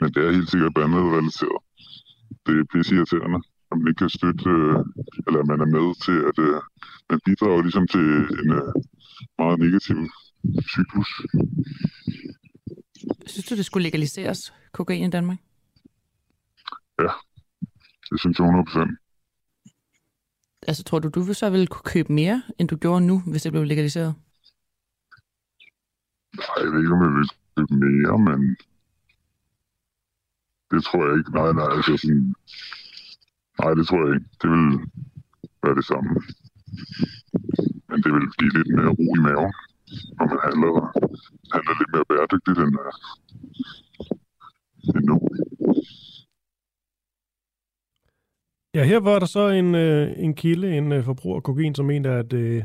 Men det er helt sikkert bandrelateret. Det er pisse irriterende, at man ikke kan støtte, øh, eller man er med til, at øh, man bidrager ligesom til en øh, meget negativ cyklus. Synes du, det skulle legaliseres, kokain i Danmark? Ja, det synes jeg 100 procent. Altså, tror du, du så ville kunne købe mere, end du gjorde nu, hvis det blev legaliseret? Nej, jeg ved ikke, om jeg vil købe mere, men det tror jeg ikke. Nej, nej, altså sådan... Nej, det tror jeg ikke. Det vil være det samme. Men det vil give lidt mere ro i maven, når man handler, handler lidt mere bæredygtigt end, uh, end nu. Ja, her var der så en, øh, en kilde, en øh, forbruger af kokain, som mente, at, øh,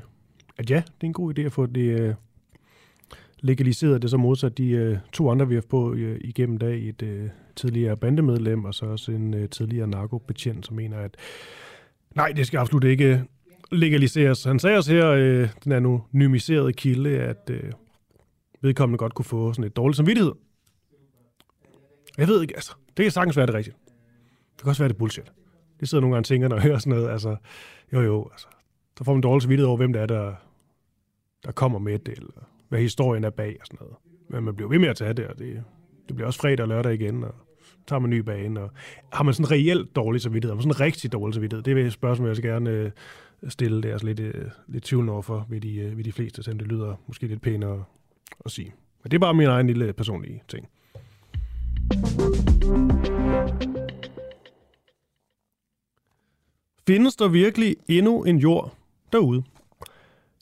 at ja, det er en god idé at få det øh, legaliseret. Det så modsat de øh, to andre, vi har på øh, igennem dag, et øh, tidligere bandemedlem, og så også en øh, tidligere narkobetjent, som mener, at nej, det skal absolut ikke legaliseres. Han sagde os her, øh, den anonymiserede kilde, at øh, vedkommende godt kunne få sådan et dårligt samvittighed. Jeg ved ikke, altså. Det kan sagtens være det rigtigt. Det kan også være det bullshit. Det sidder nogle gange og tænker, når jeg hører sådan noget. Altså, jo jo, altså. Så får man dårligt samvittighed over, hvem det er, der, der kommer med det, eller hvad historien er bag og sådan noget. Men man bliver ved med at tage det, og det, det bliver også fredag og lørdag igen, og tager man en ny bane. Og har man sådan reelt dårlig samvittighed, har man sådan rigtig dårlig samvittighed? Det er et spørgsmål, jeg så gerne øh, stille. Det er altså lidt, øh, lidt tvivl over for ved de, øh, ved de fleste, selvom det lyder måske lidt pænere at sige. Men det er bare min egen lille personlige ting. Findes der virkelig endnu en jord derude?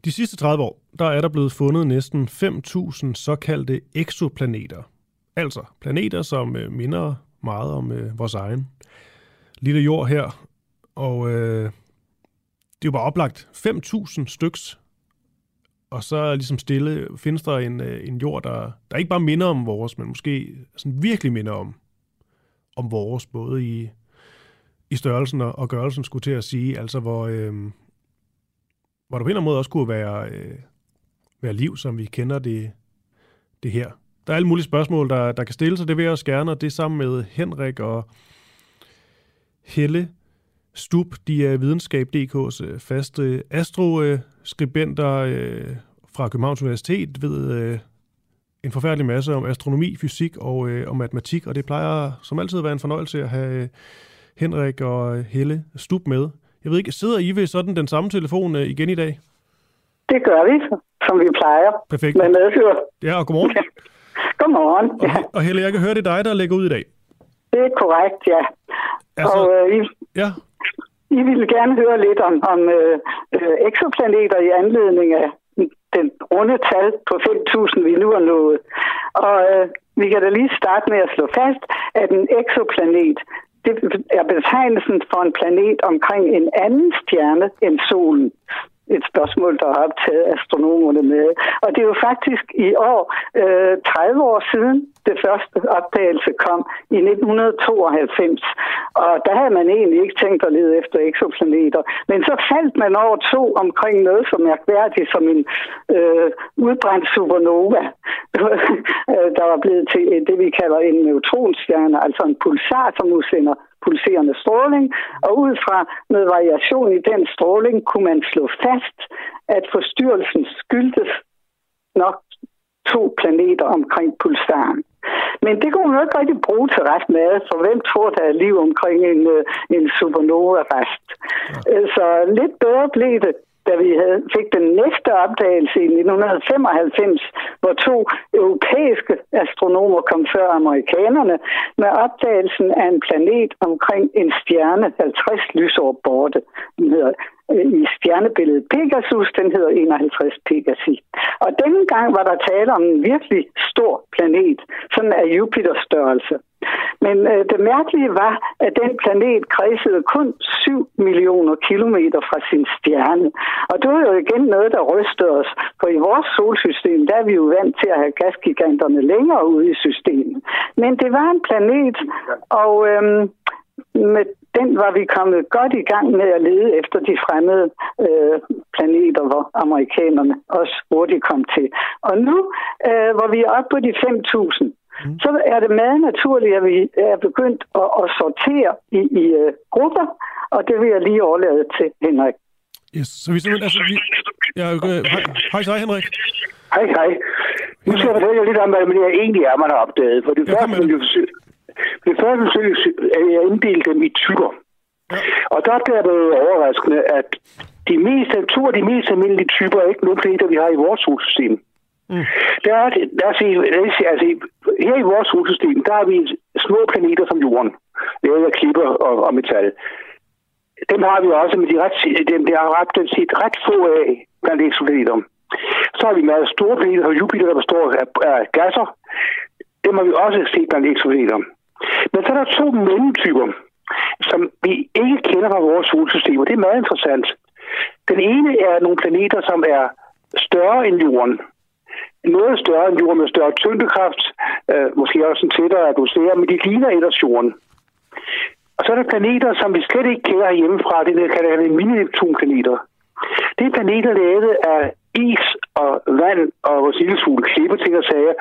De sidste 30 år, der er der blevet fundet næsten 5.000 såkaldte exoplaneter. Altså planeter, som øh, minder meget om øh, vores egen lille jord her. Og øh, det er jo bare oplagt 5.000 styks. Og så ligesom stille findes der en, øh, en jord, der, der ikke bare minder om vores, men måske sådan virkelig minder om, om vores, både i, i størrelsen og, og gørelsen, skulle til at sige. Altså hvor, øh, hvor der på en eller anden måde også kunne være, øh, være liv, som vi kender det, det her. Der er alle mulige spørgsmål, der, der kan stilles, og det vil jeg også gerne, og det er sammen med Henrik og Helle Stup, De er videnskab.dk's øh, faste astroskribenter øh, fra Københavns Universitet, ved øh, en forfærdelig masse om astronomi, fysik og, øh, og matematik, og det plejer som altid at være en fornøjelse at have øh, Henrik og øh, Helle Stup med. Jeg ved ikke, sidder I ved sådan den samme telefon øh, igen i dag? Det gør vi, som vi plejer. Perfekt. Med medfør. Ja, og godmorgen. godmorgen. Og, og Helle, jeg kan høre, det er dig, der lægger ud i dag. Det er korrekt, ja. Altså, og øh, I, ja. I ville gerne høre lidt om, om øh, øh, eksoplaneter i anledning af den runde tal på 5.000, vi nu har nået. Og øh, vi kan da lige starte med at slå fast, at en eksoplanet, det er betegnelsen for en planet omkring en anden stjerne end solen et spørgsmål, der har optaget astronomerne med. Og det er jo faktisk i år øh, 30 år siden, det første opdagelse kom i 1992. Og der havde man egentlig ikke tænkt at lede efter eksoplaneter. Men så faldt man over to omkring noget så mærkværdigt som en øh, udbrændt supernova, øh, der var blevet til øh, det, vi kalder en neutronstjerne, altså en pulsar, som udsender pulserende stråling, og ud fra noget variation i den stråling kunne man slå fast, at forstyrrelsen skyldtes nok to planeter omkring pulsaren. Men det kunne man jo ikke rigtig bruge til ret mad, for hvem tror, der er liv omkring en, øh, en supernova-rest? Øh, så lidt bedre blev det da vi havde, fik den næste opdagelse i 1995, hvor to europæiske astronomer kom før amerikanerne med opdagelsen af en planet omkring en stjerne 50 lysår borte. Den hedder Øh, i stjernebilledet Pegasus, den hedder 51 Pegasi. Og dengang gang var der tale om en virkelig stor planet, sådan af Jupiters størrelse. Men øh, det mærkelige var, at den planet kredsede kun 7 millioner kilometer fra sin stjerne. Og det var jo igen noget, der rystede os. For i vores solsystem, der er vi jo vant til at have gasgiganterne længere ude i systemet. Men det var en planet, og Øh, med den var vi kommet godt i gang med at lede efter de fremmede øh, planeter, hvor amerikanerne også hurtigt kom til. Og nu, øh, hvor vi er oppe på de 5.000, mm. så er det meget naturligt, at vi er begyndt at, at sortere i, i uh, grupper, og det vil jeg lige overlade til Henrik. Yes, så vi simpelthen, altså, vi, ja, øh, hej, hej, hej Henrik. Hej, hej. Nu skal jeg fortælle lidt om, hvad det egentlig er, man har opdaget. For det ja, første, jeg forsøge, det første forsøg er jeg inddelt dem i typer. Ja. Og der er det overraskende, at de mest, to af de mest almindelige typer er ikke nogen planeter, vi har i vores solsystem. Mm. Der er, os sige, altså, her i vores solsystem, der har vi små planeter som Jorden, lavet af klipper og, og metal. Dem har vi også, men de er ret, dem, der er ret, set ret få af blandt eksoplaneter. Så har vi meget store planeter som Jupiter, der består af, af gasser. Dem har vi også set blandt eksoplaneter. Men så er der to mellemtyper, som vi ikke kender fra vores solsystem, og det er meget interessant. Den ene er nogle planeter, som er større end Jorden. Noget større end Jorden med større tyngdekraft, øh, måske også en tættere atmosfære, men de ligner ellers Jorden. Og så er der planeter, som vi slet ikke kender hjemmefra, det kan kalder mini-Neptun-planeter. Det er planeter lavet af is og vand og vores lille klippe ting og sager.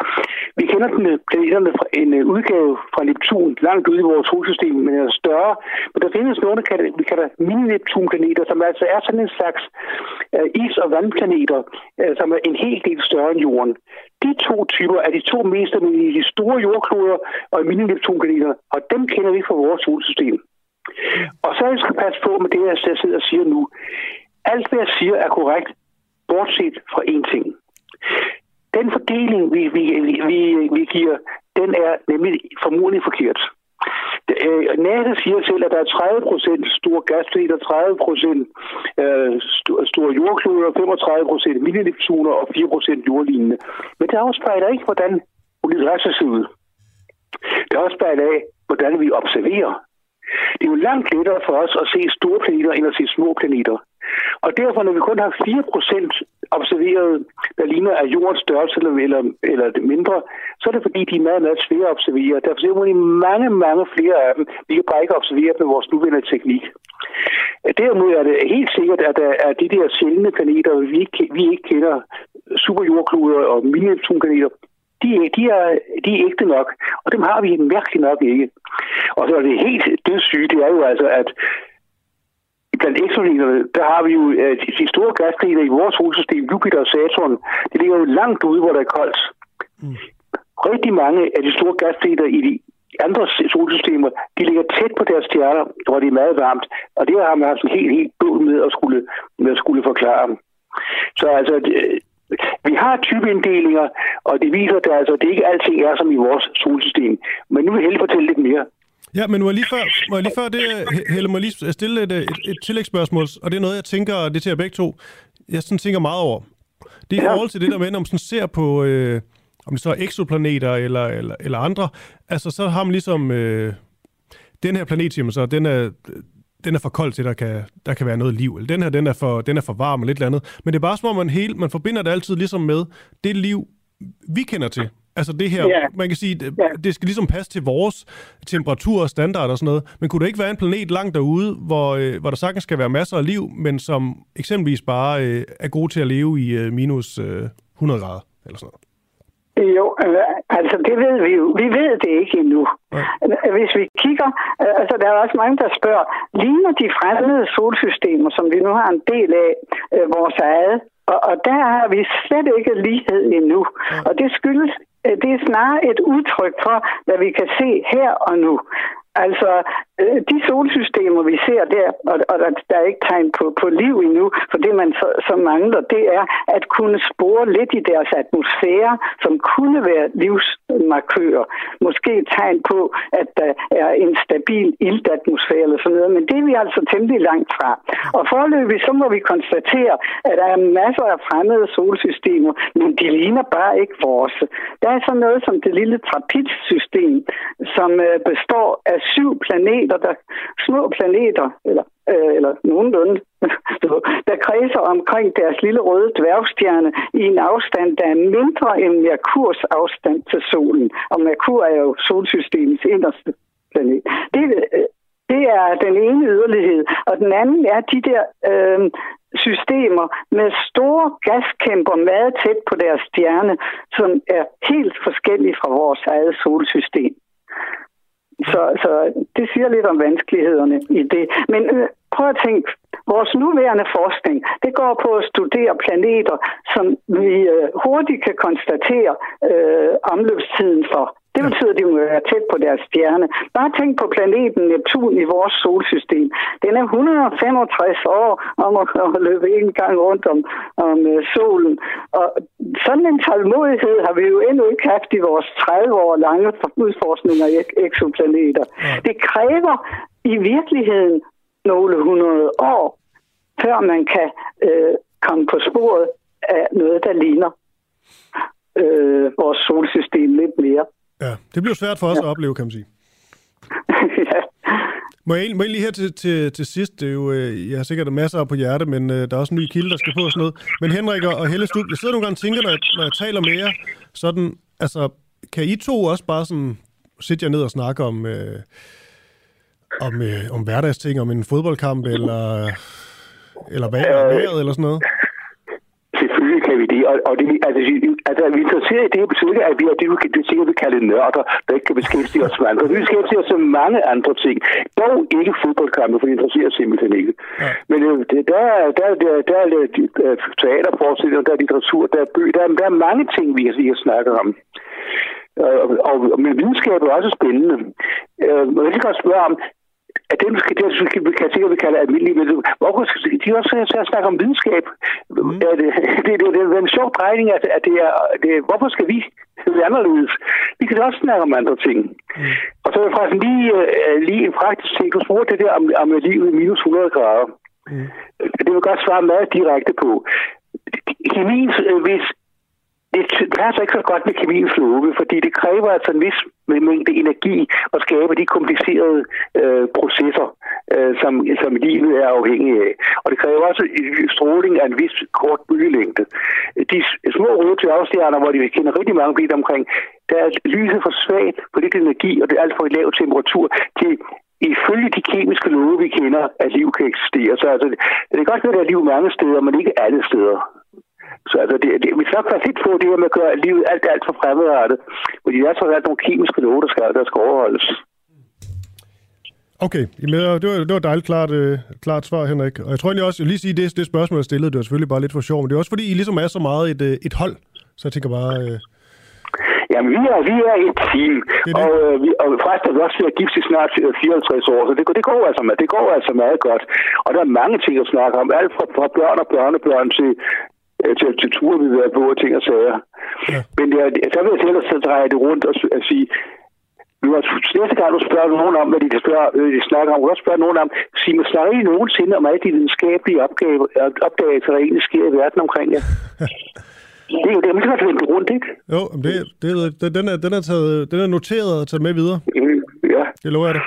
Vi kender den, øh, planeterne fra en øh, udgave fra Neptun langt ude i vores solsystem, men er større. Men der findes nogle, der vi kalder mini-Neptun-planeter, som altså er sådan en slags øh, is- og vandplaneter, som er en hel del større end Jorden. De to typer er de to mest almindelige, de store jordkloder og mini-Neptun-planeter, og dem kender vi fra vores solsystem. Og så skal jeg passe på med det, jeg sidder og siger nu. Alt, hvad jeg siger, er korrekt, bortset fra én ting. Den fordeling, vi, vi, vi, vi giver, den er nemlig formodentlig forkert. Øh, NATO siger selv, at der er 30 procent store gasplaneter, 30 procent øh, store jordkloder, 35 procent miniliptuner og 4 procent jordlignende. Men det afspejler ikke, hvordan universet ser ud. Det afspejler af, hvordan vi observerer. Det er jo langt lettere for os at se store planeter, end at se små planeter. Og derfor, når vi kun har 4% observeret, der ligner af jordens størrelse eller, eller, eller det mindre, så er det fordi, de er meget, meget svære at observere. Derfor ser vi mange, mange flere af dem. Vi kan bare ikke observere med vores nuværende teknik. Derimod er det helt sikkert, at der er de der sjældne planeter, vi ikke, vi ikke kender, superjordkloder og mini planeter de, de, er, de er ægte nok, og dem har vi mærkeligt nok ikke. Og så er det helt dødssyge, det er jo altså, at blandt eksoplaneter, der har vi jo uh, de store gasplaneter i vores solsystem, Jupiter og Saturn, de ligger jo langt ude, hvor der er koldt. Mm. Rigtig mange af de store gasplaneter i de andre solsystemer, de ligger tæt på deres stjerner, hvor det er meget varmt, og det har man haft en helt, helt bød med at skulle, med at skulle forklare. Så altså, vi har typeinddelinger, og det viser, at det, altså, det ikke alting er som i vores solsystem. Men nu vil jeg hellere fortælle lidt mere. Ja, men må jeg lige før, må jeg lige før det, Helle, må jeg lige stille et, et, et tillægsspørgsmål, og det er noget, jeg tænker, det til jer begge to, jeg sådan tænker meget over. Det er i forhold til det der med, når man sådan ser på, øh, om det så er eksoplaneter eller, eller, eller andre, altså så har man ligesom, øh, den her planet, siger man så, den er, den er for kold til, der kan, der kan være noget liv. Eller den her, den er for, den er for varm og lidt andet. Men det er bare som om, man, hele, man forbinder det altid ligesom med det liv, vi kender til. Altså det her, yeah. man kan sige, det, yeah. det skal ligesom passe til vores temperatur og standard og sådan noget. Men kunne der ikke være en planet langt derude, hvor, øh, hvor der sagtens skal være masser af liv, men som eksempelvis bare øh, er god til at leve i øh, minus øh, 100 grader eller sådan noget? Jo, øh, altså det ved vi jo. Vi ved det ikke endnu. Ja. Hvis vi kigger, øh, altså der er også mange, der spørger, ligner de fremmede solsystemer, som vi nu har en del af, øh, vores eget? Og, og der har vi slet ikke lighed endnu. Ja. Og det skyldes Øh, det er snarere et udtryk for, hvad vi kan se her og nu. Altså, øh, de solsystemer, vi ser der, og, og der, der er ikke tegn på, på liv endnu, for det man så, så mangler, det er at kunne spore lidt i deres atmosfære, som kunne være livs markører. Måske et tegn på, at der er en stabil iltatmosfære eller sådan noget, men det er vi altså temmelig langt fra. Og forløbig så må vi konstatere, at der er masser af fremmede solsystemer, men de ligner bare ikke vores. Der er sådan noget som det lille trapezsystem, som øh, består af syv planeter, der små planeter, eller øh, eller nogenlunde, der kredser omkring deres lille røde dværgstjerne i en afstand, der er mindre end Merkurs afstand til solen. Og Merkur er jo solsystemets inderste planet. Det, øh, det er den ene yderlighed. Og den anden er de der øh, systemer med store gaskæmper meget tæt på deres stjerne, som er helt forskellige fra vores eget solsystem. Så, så det siger lidt om vanskelighederne i det. Men øh, prøv at tænke, vores nuværende forskning, det går på at studere planeter, som vi øh, hurtigt kan konstatere øh, omløbstiden for. Det betyder, at de må være tæt på deres stjerne. Bare tænk på planeten Neptun i vores solsystem. Den er 165 år om at, at løbe en gang rundt om, om uh, solen. Og sådan en tålmodighed har vi jo endnu ikke haft i vores 30 år lange udforskning af eksoplaneter. Det kræver i virkeligheden nogle hundrede år, før man kan øh, komme på sporet af noget, der ligner øh, vores solsystem lidt mere. Ja, det bliver svært for os ja. at opleve, kan man sige. ja. Må jeg, må jeg lige her til, til, til sidst, det er jo, øh, jeg har sikkert masser på hjerte, men øh, der er også en ny kilde, der skal på og sådan noget. Men Henrik og Helle Stub, jeg sidder nogle gange og tænker, når jeg, når jeg taler med jer, sådan, altså, kan I to også bare sådan sætte jer ned og snakke om, øh, om, øh, om hverdagsting, om en fodboldkamp, eller, eller vejret, vejret, eller sådan noget? selvfølgelig kan vi det. Og, og det, altså, altså, vi er interesseret i det, betyder at vi er det, det sikkert vi kalder nørder, der ikke kan beskæftige os med andre. Vi beskæftiger os med mange andre ting. Dog ikke fodboldkampe, for det interesserer simpelthen ikke. Ja. Men øh, det, der, der, der, der er øh, teaterforestillinger, der er litteratur, der er bøger, der, der er mange ting, vi kan, vi kan snakke om. Og, og, men videnskab er også spændende. Øh, man kan godt spørge om, at dem, skal, det, skal, vi kan sikkert vi kalder almindelige mennesker, hvorfor skal de også at snakke om videnskab? Mm. Er det, det, det, det, er en sjov drejning, at, at det er, det, hvorfor skal vi være anderledes? Vi kan også snakke om andre ting. Mm. Og så er det faktisk lige, uh, lige en praktisk ting. Du spurgte det der om, om livet i minus 100 grader. Mm. Det vil godt svare meget direkte på. Kemien, øh, hvis, det passer ikke så godt med kemiens love, fordi det kræver altså en vis mængde energi og skabe de komplicerede øh, processer, øh, som, som livet er afhængig af. Og det kræver også øh, stråling af en vis kort bølgelængde. De små røde dværgstjerner, hvor de kender rigtig mange biler omkring, der er lyset for svagt på lidt energi, og det er alt for lav temperatur til ifølge de kemiske love, vi kender, at liv kan eksistere. Så altså, det kan godt være, at der er liv mange steder, men ikke alle steder. Så altså, det, det, vi skal være fedt på det her med at gøre livet alt, alt for fremmedartet. Fordi der er så nogle kemiske love, der skal, der skal overholdes. Okay, det var, det var dejligt klart, øh, klart svar, Henrik. Og jeg tror egentlig også, lige sige, det, det spørgsmål, jeg stillede, det var selvfølgelig bare lidt for sjov, men det er også fordi, I ligesom er så meget et, øh, et hold. Så jeg tænker bare... Øh... Jamen, vi er, vi er et team, det det. og, øh, vi, og faktisk er vi også ved at gifte snart 54 år, så det, det, går altså, det går altså meget godt. Og der er mange ting at snakke om, alt fra, fra børn og børnebørn til, Øh, til, til ture, vi vil være på, og ting og sager. Ja. Men jeg, så vil jeg ellers så dreje det rundt og, og sige, vi var, næste gang du spørger nogen om, hvad de, kan spørge, øh, de snakker om, du også spørge nogen om, sig mig, snakker I nogensinde om alle de videnskabelige opgave, opdagelser, der egentlig sker i verden omkring jer? det er jo det, man kan vende rundt, ikke? Jo, det, det, den, er, den, er taget, den er noteret og taget med videre. Mm, ja. Det lover jeg dig.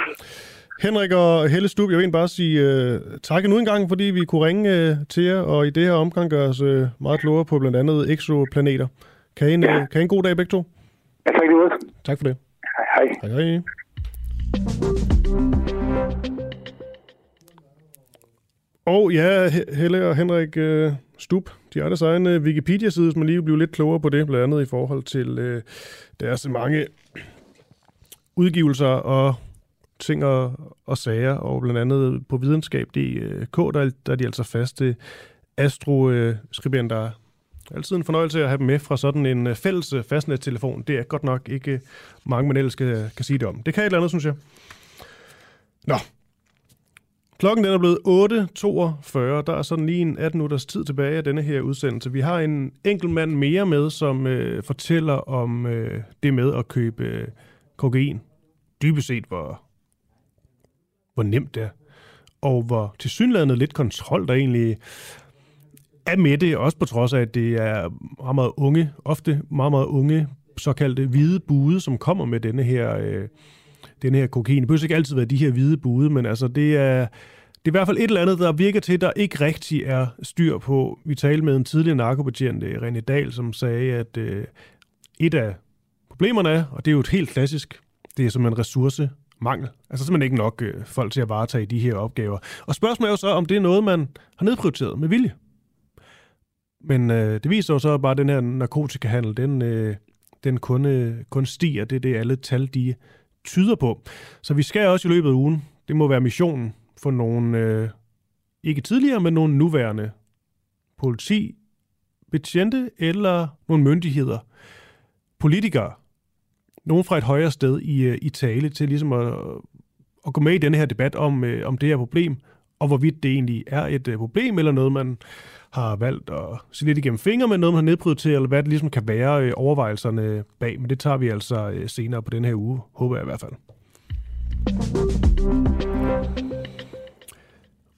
Henrik og Helle Stub, jeg vil bare sige uh, tak endnu en gang, fordi vi kunne ringe uh, til jer, og i det her omgang gøre os uh, meget klogere på blandt andet exoplaneter. Kan I en, ja. uh, kan I en god dag begge to? Ja, tak lige Tak for det. Hej. Hej, hej. Og ja, Helle og Henrik uh, Stub, de har deres egen uh, Wikipedia-side, som man lige blive lidt klogere på det, blandt andet i forhold til uh, deres mange udgivelser og ting og, og sager, og blandt andet på videnskab.dk, øh, der, der er de altså faste astroskribenter. Altid en fornøjelse at have dem med fra sådan en øh, fælles øh, fastnettelefon. Det er godt nok ikke mange, man ellers kan, kan sige det om. Det kan et eller andet, synes jeg. Nå. Klokken den er blevet 8.42. Der er sådan lige en 18 minutters tid tilbage af denne her udsendelse. Vi har en enkelt mand mere med, som øh, fortæller om øh, det med at købe øh, kokain. Dybest set, hvor, hvor nemt det er. Og hvor tilsyneladende lidt kontrol, der egentlig er med det, også på trods af, at det er meget, meget unge, ofte meget, meget unge, såkaldte hvide bude, som kommer med denne her, øh, denne her kokain. Det behøver ikke altid være de her hvide bude, men altså det er, det er i hvert fald et eller andet, der virker til, der ikke rigtig er styr på. Vi talte med en tidligere narkobetjent, øh, René Dahl, som sagde, at øh, et af problemerne er, og det er jo et helt klassisk, det er som en ressource mangel. Altså simpelthen ikke nok øh, folk til at varetage de her opgaver. Og spørgsmålet er jo så, om det er noget, man har nedprioriteret med vilje. Men øh, det viser jo så bare, at den her narkotikahandel, den, øh, den kun, øh, kun stiger. Det er det, alle tal de tyder på. Så vi skal også i løbet af ugen, det må være missionen for nogle, øh, ikke tidligere, men nogle nuværende politi, betjente eller nogle myndigheder, politikere, nogen fra et højere sted i, øh, i tale til ligesom at, at gå med i denne her debat om, øh, om det her problem, og hvorvidt det egentlig er et øh, problem, eller noget, man har valgt at se lidt igennem fingre med, noget man har nedprioriteret, eller hvad det ligesom kan være øh, overvejelserne bag. Men det tager vi altså øh, senere på den her uge, håber jeg i hvert fald.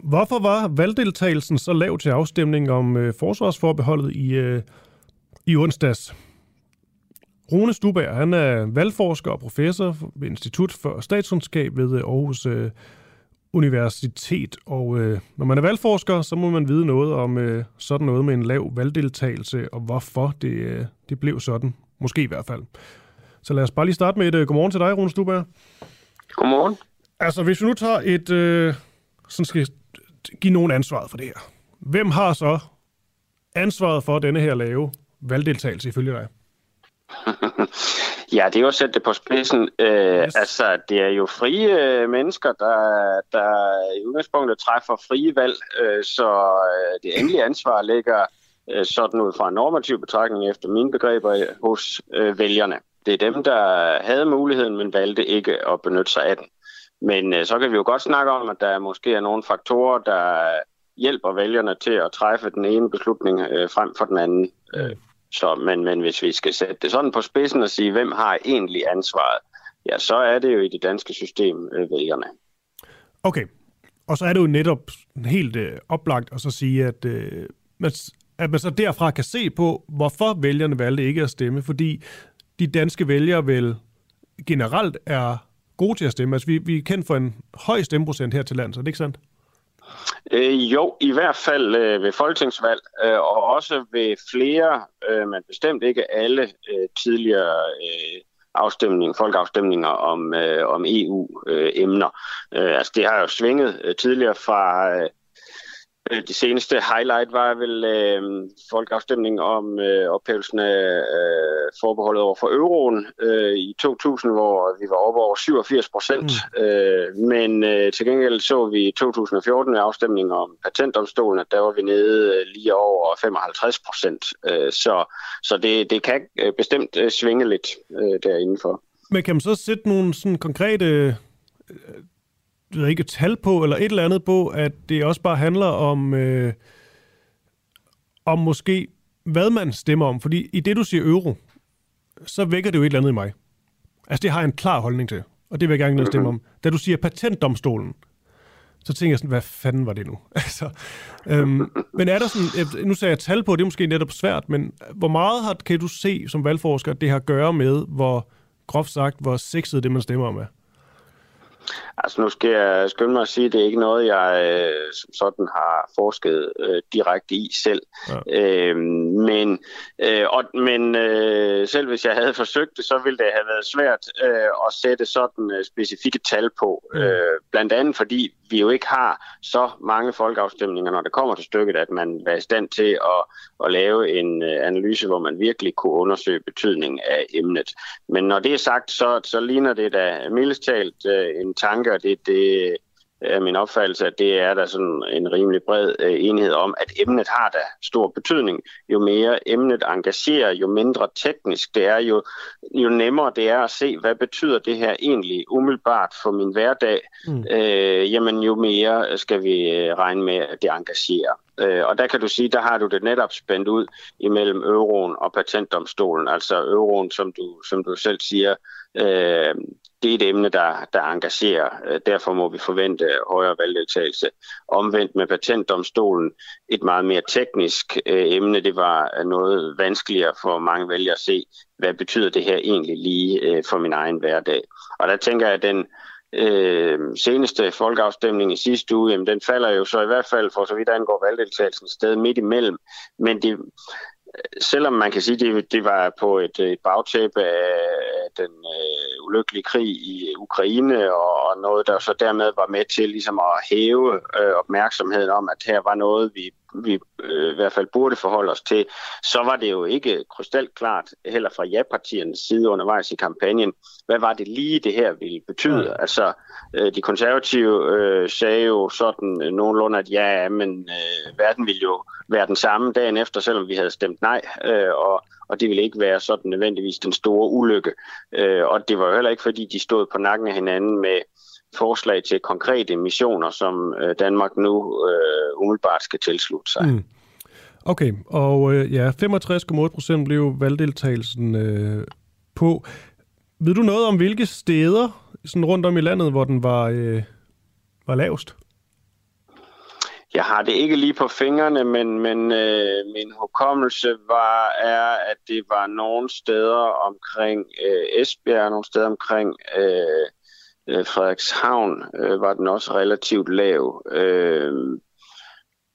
Hvorfor var valgdeltagelsen så lav til afstemning om øh, forsvarsforbeholdet i, øh, i onsdags? Rune Stuberg, han er valgforsker og professor ved Institut for Statskundskab ved Aarhus øh, Universitet. Og øh, når man er valgforsker, så må man vide noget om øh, sådan noget med en lav valgdeltagelse, og hvorfor det, øh, det blev sådan. Måske i hvert fald. Så lad os bare lige starte med et øh, godmorgen til dig, Rune Stuberg. Godmorgen. Altså, hvis vi nu tager et... Øh, sådan skal give nogen ansvaret for det her. Hvem har så ansvaret for denne her lave valgdeltagelse ifølge dig? Ja, det er jo at sætte det på spidsen. Øh, yes. Altså, det er jo frie øh, mennesker, der, der i udgangspunktet træffer frie valg, øh, så øh, det endelige ansvar ligger øh, sådan ud fra en normativ betragtning efter mine begreber øh, hos øh, vælgerne. Det er dem, der havde muligheden, men valgte ikke at benytte sig af den. Men øh, så kan vi jo godt snakke om, at der måske er nogle faktorer, der hjælper vælgerne til at træffe den ene beslutning øh, frem for den anden. Øh, så, men, men hvis vi skal sætte det sådan på spidsen og sige, hvem har egentlig ansvaret, ja, så er det jo i det danske system øh, vælgerne. Okay, og så er det jo netop helt øh, oplagt at så sige, at, øh, at man så derfra kan se på, hvorfor vælgerne valgte ikke at stemme, fordi de danske vælgere vel generelt er gode til at stemme. Altså, vi, vi er kendt for en høj stemmeprocent her til landet, er det ikke sandt? Øh, jo, i hvert fald øh, ved folketingsvalg, øh, og også ved flere, øh, men bestemt ikke alle øh, tidligere øh, afstemning, folkeafstemninger om, øh, om EU-emner. Øh, øh, altså det har jo svinget øh, tidligere fra øh, det seneste highlight var vel øh, folkeafstemningen om øh, ophævelsen af øh, forbeholdet over for euroen øh, i 2000, hvor vi var oppe over 87 procent. Mm. Øh, men øh, til gengæld så vi i 2014 med afstemningen om patentdomstolen, at der var vi nede øh, lige over 55 procent. Øh, så så det, det kan øh, bestemt øh, svinge lidt øh, derindenfor. Men kan man så sætte nogle sådan konkrete øh, ved ikke, tal på, eller et eller andet på, at det også bare handler om, øh, om måske, hvad man stemmer om. Fordi i det, du siger euro, så vækker det jo et eller andet i mig. Altså, det har jeg en klar holdning til, og det vil jeg gerne stemme om. Da du siger patentdomstolen, så tænker jeg sådan, hvad fanden var det nu? altså, øhm, men er der sådan, nu sagde jeg tal på, det er måske netop svært, men hvor meget har, kan du se som valgforsker, at det har at gøre med, hvor groft sagt, hvor sexet det, man stemmer om er? Altså nu skal jeg skynde mig at sige, at det er ikke noget, jeg øh, som sådan har forsket øh, direkte i selv. Ja. Øh, men øh, og, men øh, selv hvis jeg havde forsøgt det, så ville det have været svært øh, at sætte sådan øh, specifikke tal på. Øh, blandt andet fordi vi jo ikke har så mange folkeafstemninger, når det kommer til stykket, at man er i stand til at, at lave en øh, analyse, hvor man virkelig kunne undersøge betydningen af emnet. Men når det er sagt, så, så ligner det da mildest talt øh, en tanke, og det, det er min opfattelse, at det er der sådan en rimelig bred øh, enighed om, at emnet har da stor betydning. Jo mere emnet engagerer, jo mindre teknisk det er, jo, jo nemmere det er at se, hvad betyder det her egentlig umiddelbart for min hverdag, mm. øh, jamen jo mere skal vi øh, regne med, at det engagerer. Øh, og der kan du sige, der har du det netop spændt ud imellem euroen og patentdomstolen. Altså euroen, som du, som du selv siger, øh, det er et emne, der, der engagerer. Øh, derfor må vi forvente højere valgdeltagelse. Omvendt med patentdomstolen, et meget mere teknisk øh, emne, det var noget vanskeligere for mange vælgere at se, hvad betyder det her egentlig lige øh, for min egen hverdag. Og der tænker jeg, at den øh, seneste folkeafstemning i sidste uge, jamen, den falder jo så i hvert fald for så vidt angår valgdeltagelsen sted midt imellem. Men det, selvom man kan sige, at det, det var på et, et bagtæppe af den øh, ulykkelige krig i Ukraine, og, og noget, der så dermed var med til ligesom at hæve øh, opmærksomheden om, at her var noget, vi vi øh, i hvert fald burde forholde os til, så var det jo ikke krystalklart heller fra ja-partiernes side undervejs i kampagnen, hvad var det lige det her ville betyde. Ja. Altså, øh, de konservative øh, sagde jo sådan øh, nogenlunde, at ja, men øh, verden ville jo være den samme dagen efter, selvom vi havde stemt nej, øh, og, og det ville ikke være sådan nødvendigvis den store ulykke. Øh, og det var jo heller ikke, fordi de stod på nakken af hinanden med forslag til konkrete missioner, som øh, Danmark nu øh, umiddelbart skal tilslutte sig. Mm. Okay, og øh, ja, 65,8 procent blev valgdeltagelsen øh, på. Ved du noget om, hvilke steder sådan rundt om i landet, hvor den var, øh, var lavest? Jeg har det ikke lige på fingrene, men, men øh, min hukommelse var, er, at det var nogle steder omkring øh, Esbjerg, nogle steder omkring øh, øh, Frederikshavn øh, var den også relativt lav. Øh,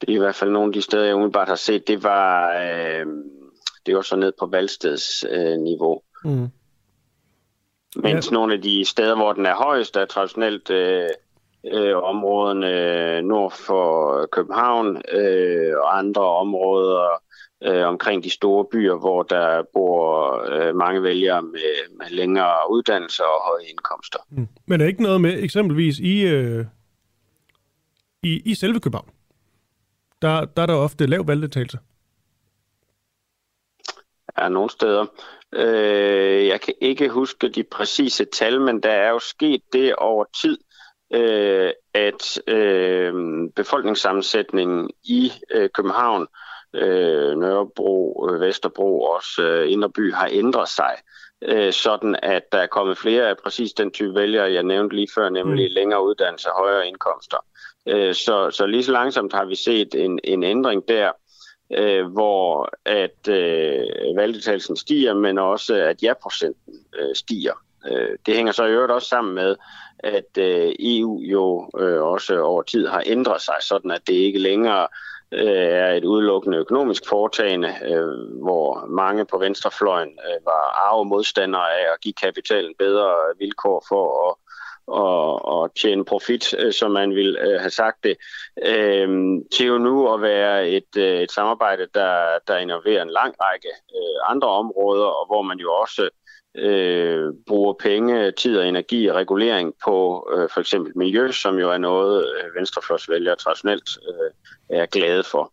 det er i hvert fald nogle af de steder, jeg umiddelbart har set, det var, øh, det var så ned på valgstedsniveau. Øh, niveau. mm. Mens ja. nogle af de steder, hvor den er højst, er traditionelt øh, øh, områderne nord for København øh, og andre områder øh, omkring de store byer, hvor der bor øh, mange vælgere med, med længere uddannelser og høje indkomster. Mm. Men er ikke noget med eksempelvis i, øh, i, i selve København? Der, der er der ofte lav valgdeltagelse. Ja, nogle steder. Øh, jeg kan ikke huske de præcise tal, men der er jo sket det over tid, øh, at øh, befolkningssammensætningen i øh, København øh, Nørrebro, øh, Vesterbro og også øh, Inderby har ændret sig, øh, sådan at der er kommet flere af præcis den type vælgere, jeg nævnte lige før, nemlig mm. længere uddannelse og højere indkomster. Øh, så, så lige så langsomt har vi set en, en ændring der, øh, hvor at øh, valgdeltagelsen stiger, men også at ja-procenten øh, stiger. Øh, det hænger så i øvrigt også sammen med, at øh, EU jo øh, også over tid har ændret sig, sådan at det ikke længere øh, Øh, er et udelukkende økonomisk foretagende, øh, hvor mange på venstrefløjen øh, var arve modstandere af at give kapitalen bedre vilkår for at og, og tjene profit, øh, som man vil øh, have sagt det, øh, til jo nu at være et, øh, et samarbejde, der, der innoverer en lang række øh, andre områder, og hvor man jo også øh, bruger penge, tid og energi og regulering på øh, for eksempel miljø, som jo er noget, øh, venstrefløjsvælgere traditionelt øh, er glade for.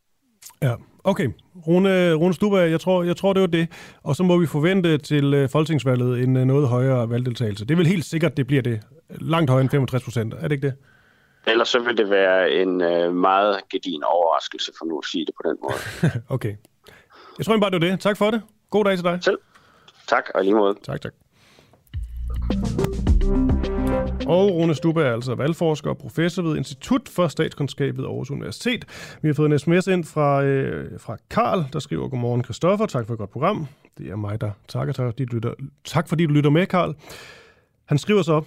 Ja, okay. Rune, Rune Stuba, jeg tror, jeg tror, det var det. Og så må vi forvente til øh, folketingsvalget en øh, noget højere valgdeltagelse. Det er vel helt sikkert, det bliver det. Langt højere end 65 procent. Er det ikke det? Ellers så vil det være en øh, meget gedin overraskelse, for nu at sige det på den måde. okay. Jeg tror bare, det var det. Tak for det. God dag til dig. Selv. Tak, og lige måde. Tak, tak. Og Rune Stubbe er altså valgforsker og professor ved Institut for Statskundskab ved Aarhus Universitet. Vi har fået en sms ind fra, øh, fra Karl, der skriver, Godmorgen Kristoffer, tak for et godt program. Det er mig, der takker Tak, fordi du lytter, tak fordi du lytter med, Karl. Han skriver så,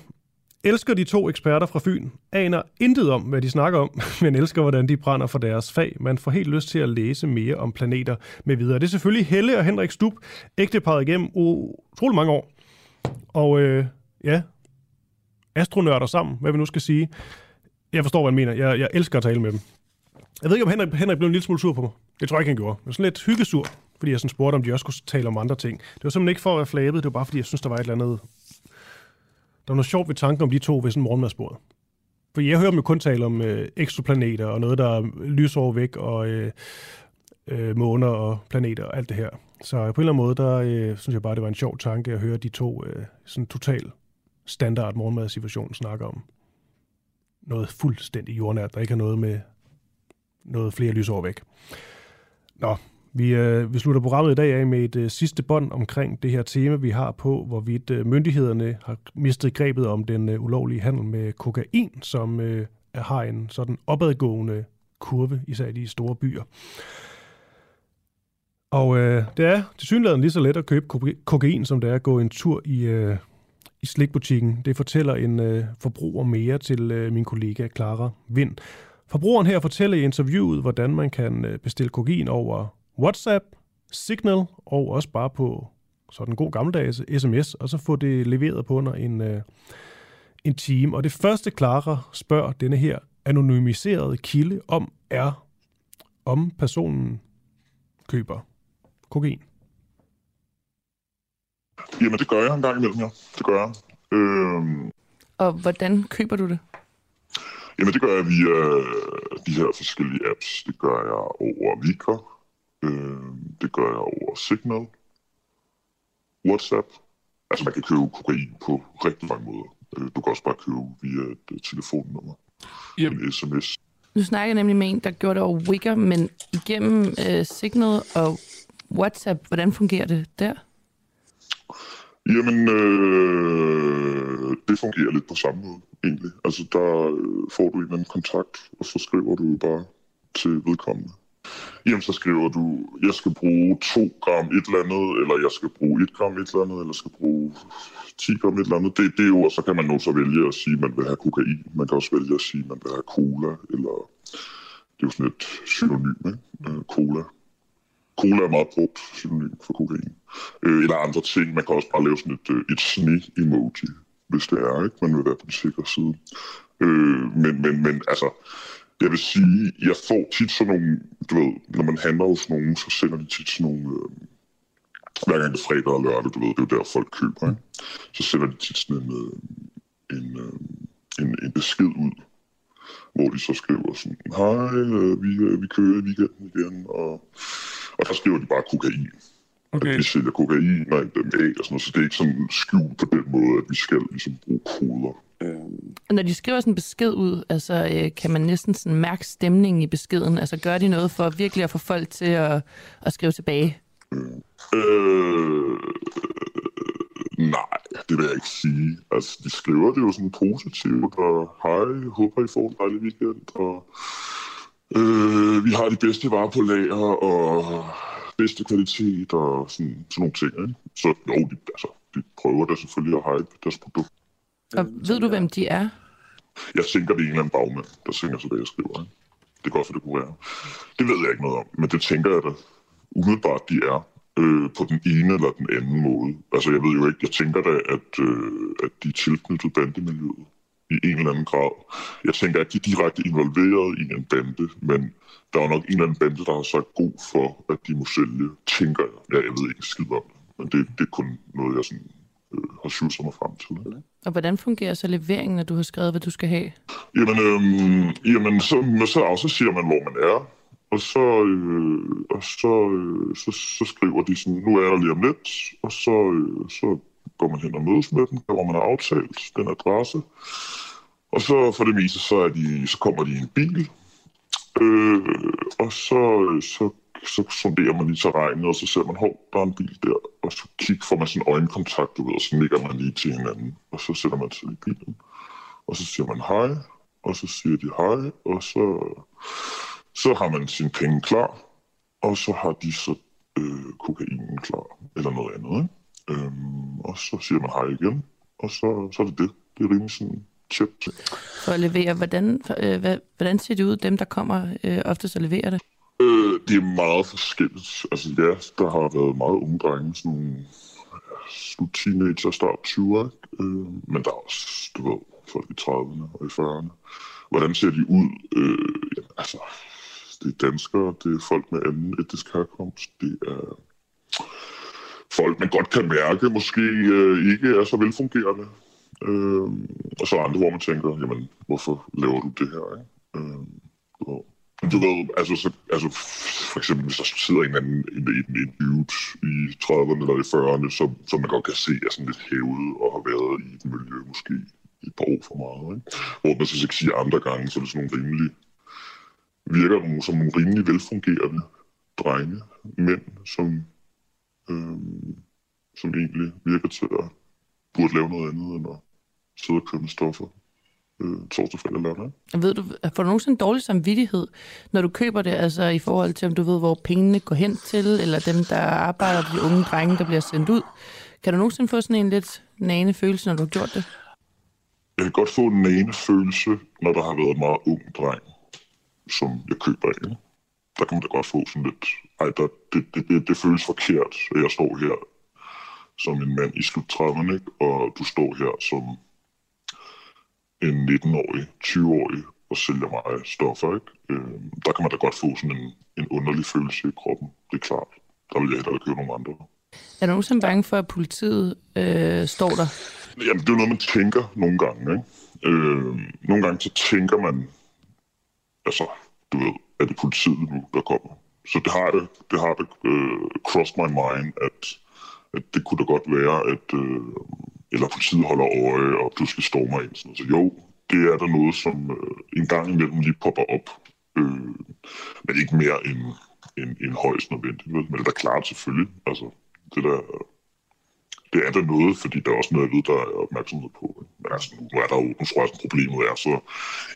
elsker de to eksperter fra Fyn, aner intet om, hvad de snakker om, men elsker, hvordan de brænder for deres fag. Man får helt lyst til at læse mere om planeter med videre. Det er selvfølgelig Helle og Henrik Stub, ægteparet igennem utrolig mange år. Og øh, ja, astronørder sammen, hvad vi nu skal sige. Jeg forstår, hvad han mener. Jeg, jeg elsker at tale med dem. Jeg ved ikke, om Henrik, Henrik blev en lille smule sur på mig. Det tror jeg ikke, han gjorde. Men sådan lidt hyggesur, fordi jeg sådan spurgte, om de også skulle tale om andre ting. Det var simpelthen ikke for at være flabet, det var bare, fordi jeg synes, der var et eller andet... Der var noget sjovt ved tanken om de to ved sådan morgenmadsbordet. For jeg hører dem jo kun tale om øh, eksoplaneter og noget, der er lysår væk, og øh, øh, måner og planeter og alt det her. Så på en eller anden måde, der øh, synes jeg bare, det var en sjov tanke at høre de to øh, sådan total standard morgenmadssituation snakke om noget fuldstændig jordnært, der ikke har noget med noget flere lysår væk. Nå, vi, øh, vi slutter programmet i dag af med et øh, sidste bånd omkring det her tema, vi har på, hvorvidt øh, myndighederne har mistet grebet om den øh, ulovlige handel med kokain, som øh, har en sådan opadgående kurve, især i de store byer. Og øh, det er til synligheden lige så let at købe kokain, som det er at gå en tur i, øh, i slikbutikken. Det fortæller en øh, forbruger mere til øh, min kollega Clara Vind. Forbrugeren her fortæller i interviewet, hvordan man kan øh, bestille kokain over WhatsApp, Signal og også bare på sådan en god gammeldags sms, og så få det leveret på under en, øh, en time. Og det første, Clara spørger denne her anonymiserede kilde om, er, om personen køber kokain. Jamen, det gør jeg en gang imellem, ja. Det gør jeg. Øhm... Og hvordan køber du det? Jamen, det gør jeg via de her forskellige apps. Det gør jeg over Vika. Øhm, det gør jeg over Signal. WhatsApp. Altså, man kan købe kokain på rigtig mange måder. Øh, du kan også bare købe via et uh, telefonnummer. Yep. En sms. Nu snakker jeg nemlig med en, der gjorde det over Wicker, men igennem uh, Signal og WhatsApp, hvordan fungerer det der? Jamen, øh, det fungerer lidt på samme måde, egentlig. Altså, der øh, får du en anden kontakt, og så skriver du bare til vedkommende. Jamen, så skriver du, jeg skal bruge 2 gram et eller andet, eller jeg skal bruge 1 gram et eller andet, eller jeg skal bruge 10 gram et eller andet. Det, det er jo, så kan man nu så vælge at sige, at man vil have kokain. Man kan også vælge at sige, at man vil have cola, eller det er jo sådan et synonym, ikke? Øh, cola cola er meget brugt synonym for kokain. Øh, eller andre ting. Man kan også bare lave sådan et, øh, et sne-emoji, hvis det er, ikke? Man vil være på den sikre side. Øh, men, men, men altså, jeg vil sige, jeg får tit sådan nogle, du ved, når man handler hos nogen, så sender de tit sådan nogle, øh, hver gang det er fredag og lørdag, du ved, det er jo der folk køber, ikke? så sender de tit sådan en, øh, en, øh, en, en besked ud, hvor de så skriver sådan, hej, øh, vi, øh, vi kører i weekenden igen, og og der skriver de bare kokain. Okay. At vi sælger kokain og MDMA og sådan noget, så det er ikke sådan skjult på den måde, at vi skal ligesom bruge koder. Øhm. Når de skriver sådan en besked ud, altså, øh, kan man næsten sådan mærke stemningen i beskeden? Altså gør de noget for virkelig at få folk til at, at skrive tilbage? Øh, nej, det vil jeg ikke sige. Altså, de skriver det jo sådan positivt, og hej, håber I får en dejlig weekend, og Øh, vi har de bedste varer på lager og bedste kvalitet og sådan, sådan nogle ting. Ikke? Så jo, de, altså, de prøver da selvfølgelig at hype deres produkt. Og ved du, hvem de er? Jeg tænker, det er en eller anden bagmand, der synger så det, jeg skriver. Ikke? Det er godt, for det kunne være. Det ved jeg ikke noget om, men det tænker jeg da umiddelbart, de er øh, på den ene eller den anden måde. Altså, jeg ved jo ikke, jeg tænker da, at, øh, at de er tilknyttet bandemiljøet i en eller anden grad. Jeg tænker ikke, de er direkte involveret i en bande, men der er nok en eller anden bande, der har sagt god for, at de må sælge, tænker jeg. Ja, jeg ved ikke skidt om det, men det, det er kun noget, jeg sådan, øh, har syvset mig frem til. Og hvordan fungerer så leveringen, når du har skrevet, hvad du skal have? Jamen, øhm, jamen så, så, så siger man, hvor man er, og så, øh, og så, øh, så, så skriver de sådan, nu er jeg lige om lidt, og så, øh, så går man hen og mødes med dem, hvor man har aftalt den adresse. Og så for det meste, så, er de, så kommer de i en bil, øh, og så, så, så sonderer man lige terrænet, og så ser man, hov, der er en bil der, og så kigger, får man sådan øjenkontakt, du ved, og så nikker man lige til hinanden, og så sætter man sig i bilen, og så siger man hej, og så siger de hej, og så, så har man sine penge klar, og så har de så øh, kokainen klar, eller noget andet, ikke? Øhm, og så siger man hej igen, og så, så er det det. Det er rimelig sådan tjept. For at levere, hvordan, øh, hvad, hvordan ser det ud, dem der kommer øh, oftest og leverer det? Øh, det er meget forskelligt. Altså ja, der har været meget unge drenge, sådan slut teenager, start 20'er, øh, men der er også, du ved, folk i 30'erne og i 40'erne. Hvordan ser de ud? Øh, ja, altså, det er danskere, det er folk med anden etnisk herkomst, det er folk, man godt kan mærke, måske øh, ikke er så velfungerende. Øh, og så andre, hvor man tænker, jamen, hvorfor laver du det her? Ikke? Øh, og, du ved, altså, så, altså for eksempel, hvis der sidder en anden en, en, en dude i 30'erne eller i 40'erne, som, som man godt kan se er sådan lidt hævet og har været i et miljø måske i et par år for meget. Ikke? Hvor man så ikke siger andre gange, så er det sådan nogle rimelig, virker nogle, som nogle rimelig velfungerende drenge, mænd, som, øh, som egentlig virker til at burde lave noget andet end at sidde og købe stoffer øh, torsdag, fredag, lørdag. Ved du, får du nogensinde dårlig samvittighed, når du køber det, altså i forhold til, om du ved, hvor pengene går hen til, eller dem, der arbejder, de unge drenge, der bliver sendt ud? Kan du nogensinde få sådan en lidt nane følelse, når du har gjort det? Jeg kan godt få en nane følelse, når der har været en meget ung dreng, som jeg køber af. Der kan man da godt få sådan lidt, ej, der, det, det, det, det føles forkert, at jeg står her som en mand i slut 30'erne, og du står her som en 19-årig, 20-årig og sælger mig stoffer, ikke? Øh, der kan man da godt få sådan en, en underlig følelse i kroppen. Det er klart. Der vil jeg hellere købe nogle andre. Er du nogensinde bange for, at politiet øh, står der? Jamen, det er jo noget, man tænker nogle gange, ikke? Øh, nogle gange så tænker man, altså, du ved, er det politiet nu, der kommer? Så det har det, det har det uh, crossed my mind, at, at det kunne da godt være, at, uh, eller politiet holder øje, og pludselig stormer ind. Sådan. Så jo, det er der noget, som uh, en gang imellem lige popper op. Uh, men ikke mere end, end, end højst nødvendigt. Vel? Men det er da klart selvfølgelig. Altså, det, der, det er der noget, fordi der er også noget, jeg ved, der er opmærksomhed på. Men altså, nu er der jo, nu tror jeg, at problemet er så,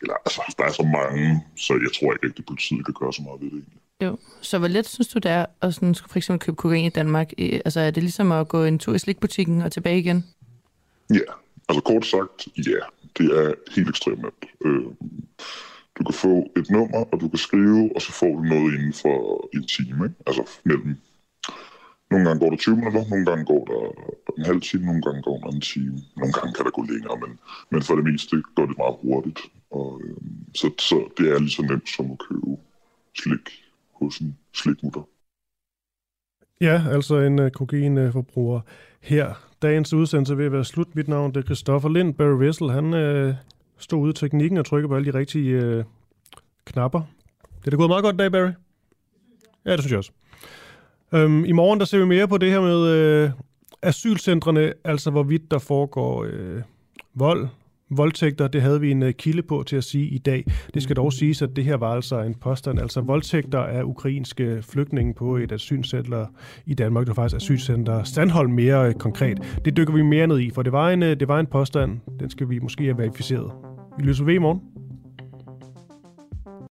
eller altså, der er så mange, så jeg tror ikke, at det politiet kan gøre så meget ved det egentlig. Jo, så hvor let synes du, det er at sådan, for eksempel købe kokain i Danmark? Altså er det ligesom at gå en tur i slikbutikken og tilbage igen? Ja, altså kort sagt, ja. Det er helt ekstremt nemt. Øh, du kan få et nummer, og du kan skrive, og så får du noget inden for en time. Ikke? Altså mellem... Nogle gange går der 20 minutter, nogle gange går der en halv time, nogle gange går der en time. Nogle gange kan der gå længere, men, men for det meste går det meget hurtigt. Og, øh, så, så det er lige så nemt som at købe slik hos en slikmutter. Ja, altså en uh, kokainforbruger her. Dagens udsendelse vil være slut. Mit navn det er Christoffer Lind. Barry Wessel, han uh, stod ude i teknikken og trykkede på alle de rigtige uh, knapper. Det er da gået meget godt i dag, Barry. Ja, det synes jeg også. Um, I morgen der ser vi mere på det her med uh, asylcentrene, altså hvorvidt der foregår uh, vold, voldtægter, det havde vi en kilde på til at sige i dag. Det skal dog siges, at det her var altså en påstand, altså voldtægter af ukrainske flygtninge på et asylcenter i Danmark. Det var faktisk asylcenter Sandholm mere konkret. Det dykker vi mere ned i, for det var en, det var en påstand. Den skal vi måske have verificeret. Vi lyser ved i morgen.